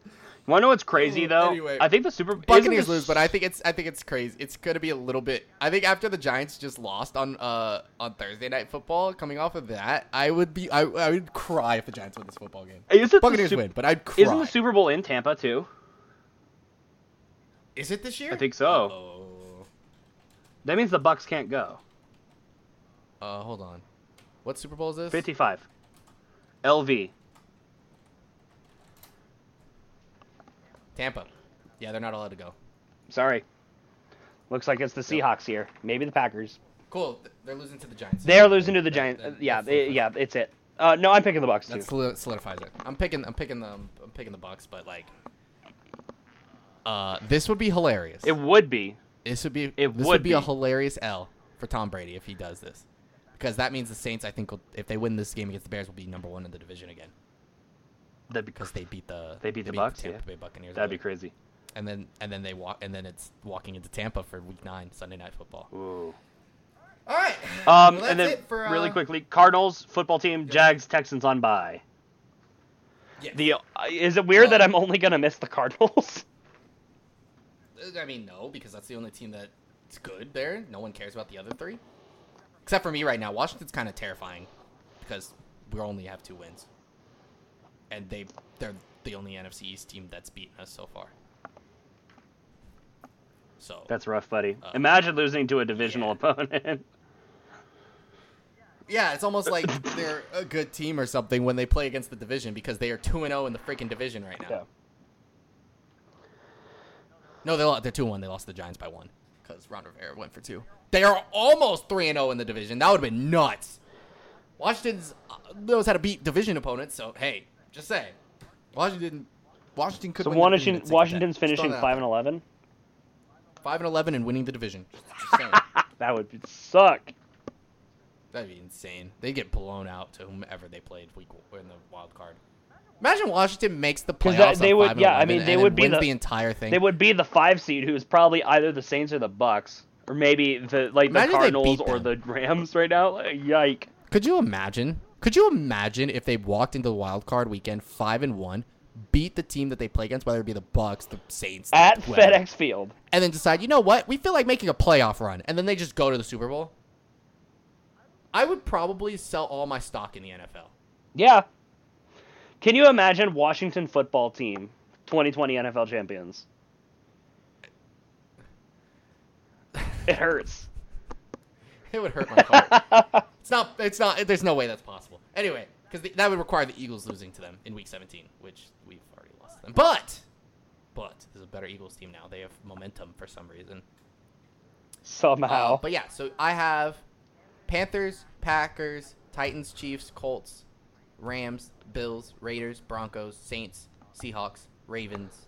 You want to know what's crazy though? anyway. I think the Super Buccaneers the- lose, but I think it's I think it's crazy. It's gonna be a little bit. I think after the Giants just lost on uh on Thursday night football, coming off of that, I would be I, I would cry if the Giants win this football game. Isn't the Buccaneers Sup- win, but I'd cry. Isn't the Super Bowl in Tampa too? Is it this year? I think so. Oh, That means the Bucs can't go. uh, hold on. What Super Bowl is this? 55. LV. Tampa. Yeah, they're not allowed to go. Sorry. Looks like it's the Seahawks here. Maybe the Packers. Cool. They're losing to the Giants. They're losing to the Giants. that- yeah, that's they- yeah, it's it. Uh, no, I'm picking the Bucs too. That solidifies it. I'm picking. I'm picking the. I'm picking the Bucs, but like, uh, this would be hilarious. It would be. This would be. it this would would be, a hilarious L for Tom Brady if he does this, because that means the Saints. I think will, if they win this game against the Bears, will be number one in the division again That'd be because they beat the. They beat the Bucs, Tampa yeah. Bay Buccaneers. that'd be crazy. And then and then they walk and then it's walking into Tampa for Week Nine Sunday Night Football. Ooh. All right. Um, Well, and then for, uh, really quickly, Cardinals football team, Jags, Texans on bye. Yes. The uh, is it weird that I'm only gonna miss the Cardinals? I mean, no, because that's the only team that's good there. No one cares about the other three, except for me right now. Washington's kind of terrifying because we only have two wins, and they they're the only NFC East team that's beaten us so far. So That's rough, buddy. Uh, Imagine losing to a divisional yeah. opponent. yeah, it's almost like they're a good team or something when they play against the division because they are two and zero in the freaking division right now. No, they lo- they're two one. They lost to the Giants by one because Ron Rivera went for two. They are almost three and zero in the division. That would have been nuts. Washington's uh, knows how to beat division opponents. So hey, just saying, Washington, Washington could. So win the Washington, division at 6 and 10. Washington's finishing five and eleven. five and eleven and winning the division. Just, just saying. That would be- suck. That'd be insane. They get blown out to whomever they played week in the wild card. Imagine Washington makes the playoffs. that- they on would- 5 and yeah, I mean, they would be the- the entire thing. They would be the five seed, who's probably either the Saints or the Bucs, or maybe the like Imagine the Cardinals or the. Rams right now. Like, Yike! Could you imagine? Could you imagine if they walked into the wild card weekend five and one, beat the team that they play against, whether it be the Bucs, the Saints, At whoever, FedEx Field. and then decide, you know what, we feel like making a playoff run, and then they just go to the Super Bowl? I would probably sell all my stock in the NFL. Yeah. Can you imagine Washington football team, 2020 NFL champions? It hurts. It would hurt my heart. it's not. It's not. There's no way that's possible. Anyway, because that would require the Eagles losing to them in Week 17, which we've already lost to them. But, but there's a better Eagles team now. They have momentum for some reason. Somehow. Uh, but yeah, so I have Panthers, Packers, Titans, Chiefs, Colts, Rams, Bills, Raiders, Broncos, Saints, Seahawks, Ravens,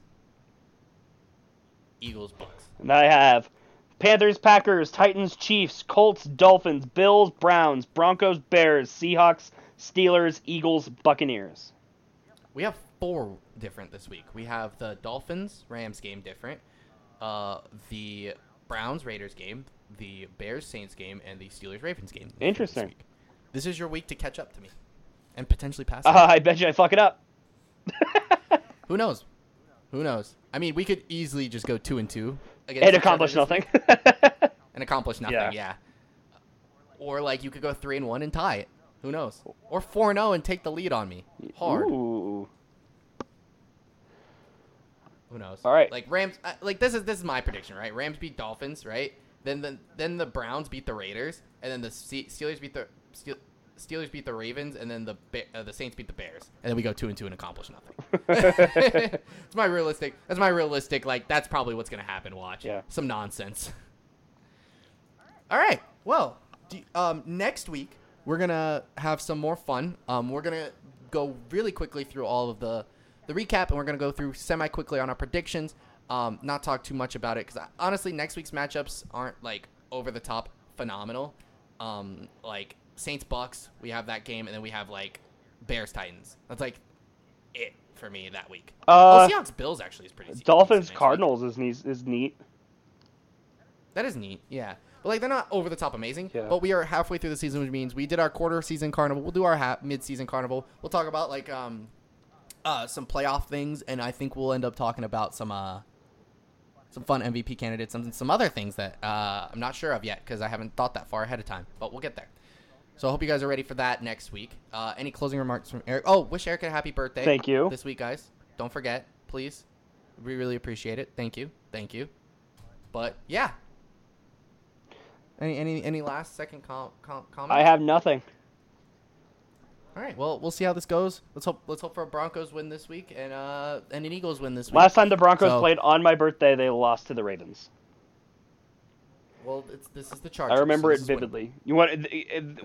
Eagles, Bucs. And I have Panthers, Packers, Titans, Chiefs, Colts, Dolphins, Bills, Browns, Broncos, Bears, Seahawks, Steelers, Eagles, Buccaneers. We have four different this week. We have the Dolphins Rams game different, uh, the Browns Raiders game, the Bears Saints game, and the Steelers Ravens game. Interesting. week. This is your week to catch up to me, and potentially pass. it. Uh. I bet you I fuck it up. Who knows? Who knows? I mean, we could easily just go two and two And accomplish nothing. and accomplish nothing. Yeah. Yeah. Or like you could go three and one and tie it. Who knows? Or four and zero and take the lead on me. Hard. Ooh. Who knows? All right. Like Rams. uh, Like this is this is my prediction, right? Rams beat Dolphins, right? Then the then the Browns beat the Raiders, and then the Steelers beat the Steel, Steelers beat the Ravens, and then the uh, the Saints beat the Bears, and then we go two and two and accomplish nothing. It's my realistic. That's my realistic. Like that's probably what's gonna happen. Watch. Yeah. Some nonsense. All right. Well, do, um, next week we're gonna have some more fun. Um, we're gonna go really quickly through all of the the recap, and we're gonna go through semi quickly on our predictions. Um, not talk too much about it because honestly, next week's matchups aren't like over the top phenomenal. Um, like Saints Bucs, we have that game, and then we have like Bears Titans. That's like it for me that week. Uh, oh, Seahawks Bills actually is pretty. Dolphins next week. Cardinals is neat. Is neat. That is neat, yeah. But like they're not over the top amazing. Yeah. But we are halfway through the season, which means we did our quarter season carnival. We'll do our ha- mid season carnival. We'll talk about like um, uh, some playoff things, and I think we'll end up talking about some uh, some fun MVP candidates and some other things that uh, I'm not sure of yet because I haven't thought that far ahead of time. But we'll get there. So I hope you guys are ready for that next week. Uh, any closing remarks from Eric? Oh, wish Eric a happy birthday. Thank you. This week, guys. Don't forget, please. We really appreciate it. Thank you. Thank you. But yeah. Any any any last second com- com- comments? I have nothing. All right. Well, we'll see how this goes. Let's hope let's hope for a Broncos win this week and uh and an Eagles win this week. Last time the Broncos So- played on my birthday, they lost to the Ravens. Well, it's, this is the Chargers. I remember so it this is what- vividly. You want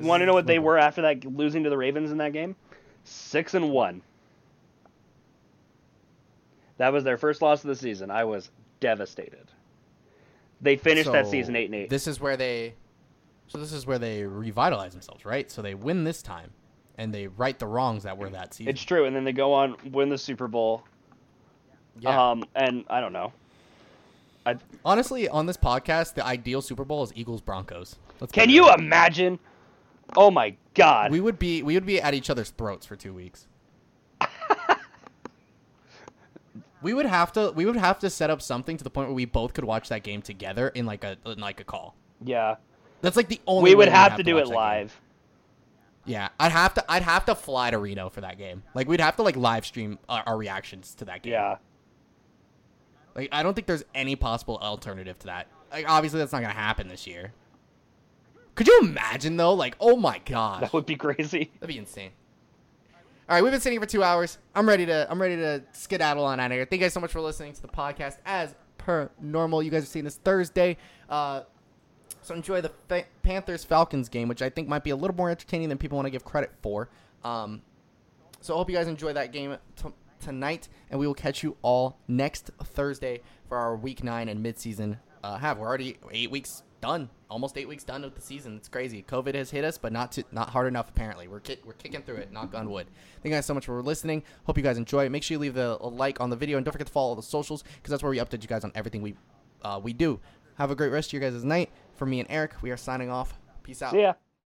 want to know what they were after that losing to the Ravens in that game? Six and one. That was their first loss of the season. I was devastated. They finished that season eight and eight. This is where they. So this is where they revitalize themselves, right? So they win this time, and they right the wrongs that were that season. It's true, and then they go on win the Super Bowl. yeah. Um, and I don't know. I, Honestly, on this podcast, the ideal Super Bowl is Eagles Broncos. Let's can you real. imagine? Oh my God! We would be we would be at each other's throats for two weeks. we would have to we would have to set up something to the point where we both could watch that game together in like a in like a call. yeah, That's like the only. we would have to do it that game. live. Yeah, I'd have to I'd have to fly to Reno for that game. Like we'd have to like live stream our, our reactions to that game. Yeah, Like I don't think there's any possible alternative to that. Like obviously that's not gonna happen this year. Could you imagine though? Like oh my god. that would be crazy. That'd be insane. All right, we've been sitting here for two hours. I'm ready to I'm ready to skedaddle on out of here. Thank you guys so much for listening to the podcast. As per normal, you guys are seeing this Thursday. Uh, so enjoy the Fa- Panthers Falcons game, which I think might be a little more entertaining than people want to give credit for. Um, so I hope you guys enjoy that game t- tonight, and we will catch you all next Thursday for our Week Nine and midseason. Uh, have we're already eight weeks done, almost eight weeks done with the season. It's crazy. COVID has hit us, but not to, not hard enough. Apparently, we're ki- we're kicking through it. Knock on wood. Thank you guys so much for listening. Hope you guys enjoy. Make sure you leave the, a like on the video, and don't forget to follow the socials because that's where we update you guys on everything we uh, we do. Have a great rest of your guys' night. For me and Eric, we are signing off. Peace out. See ya.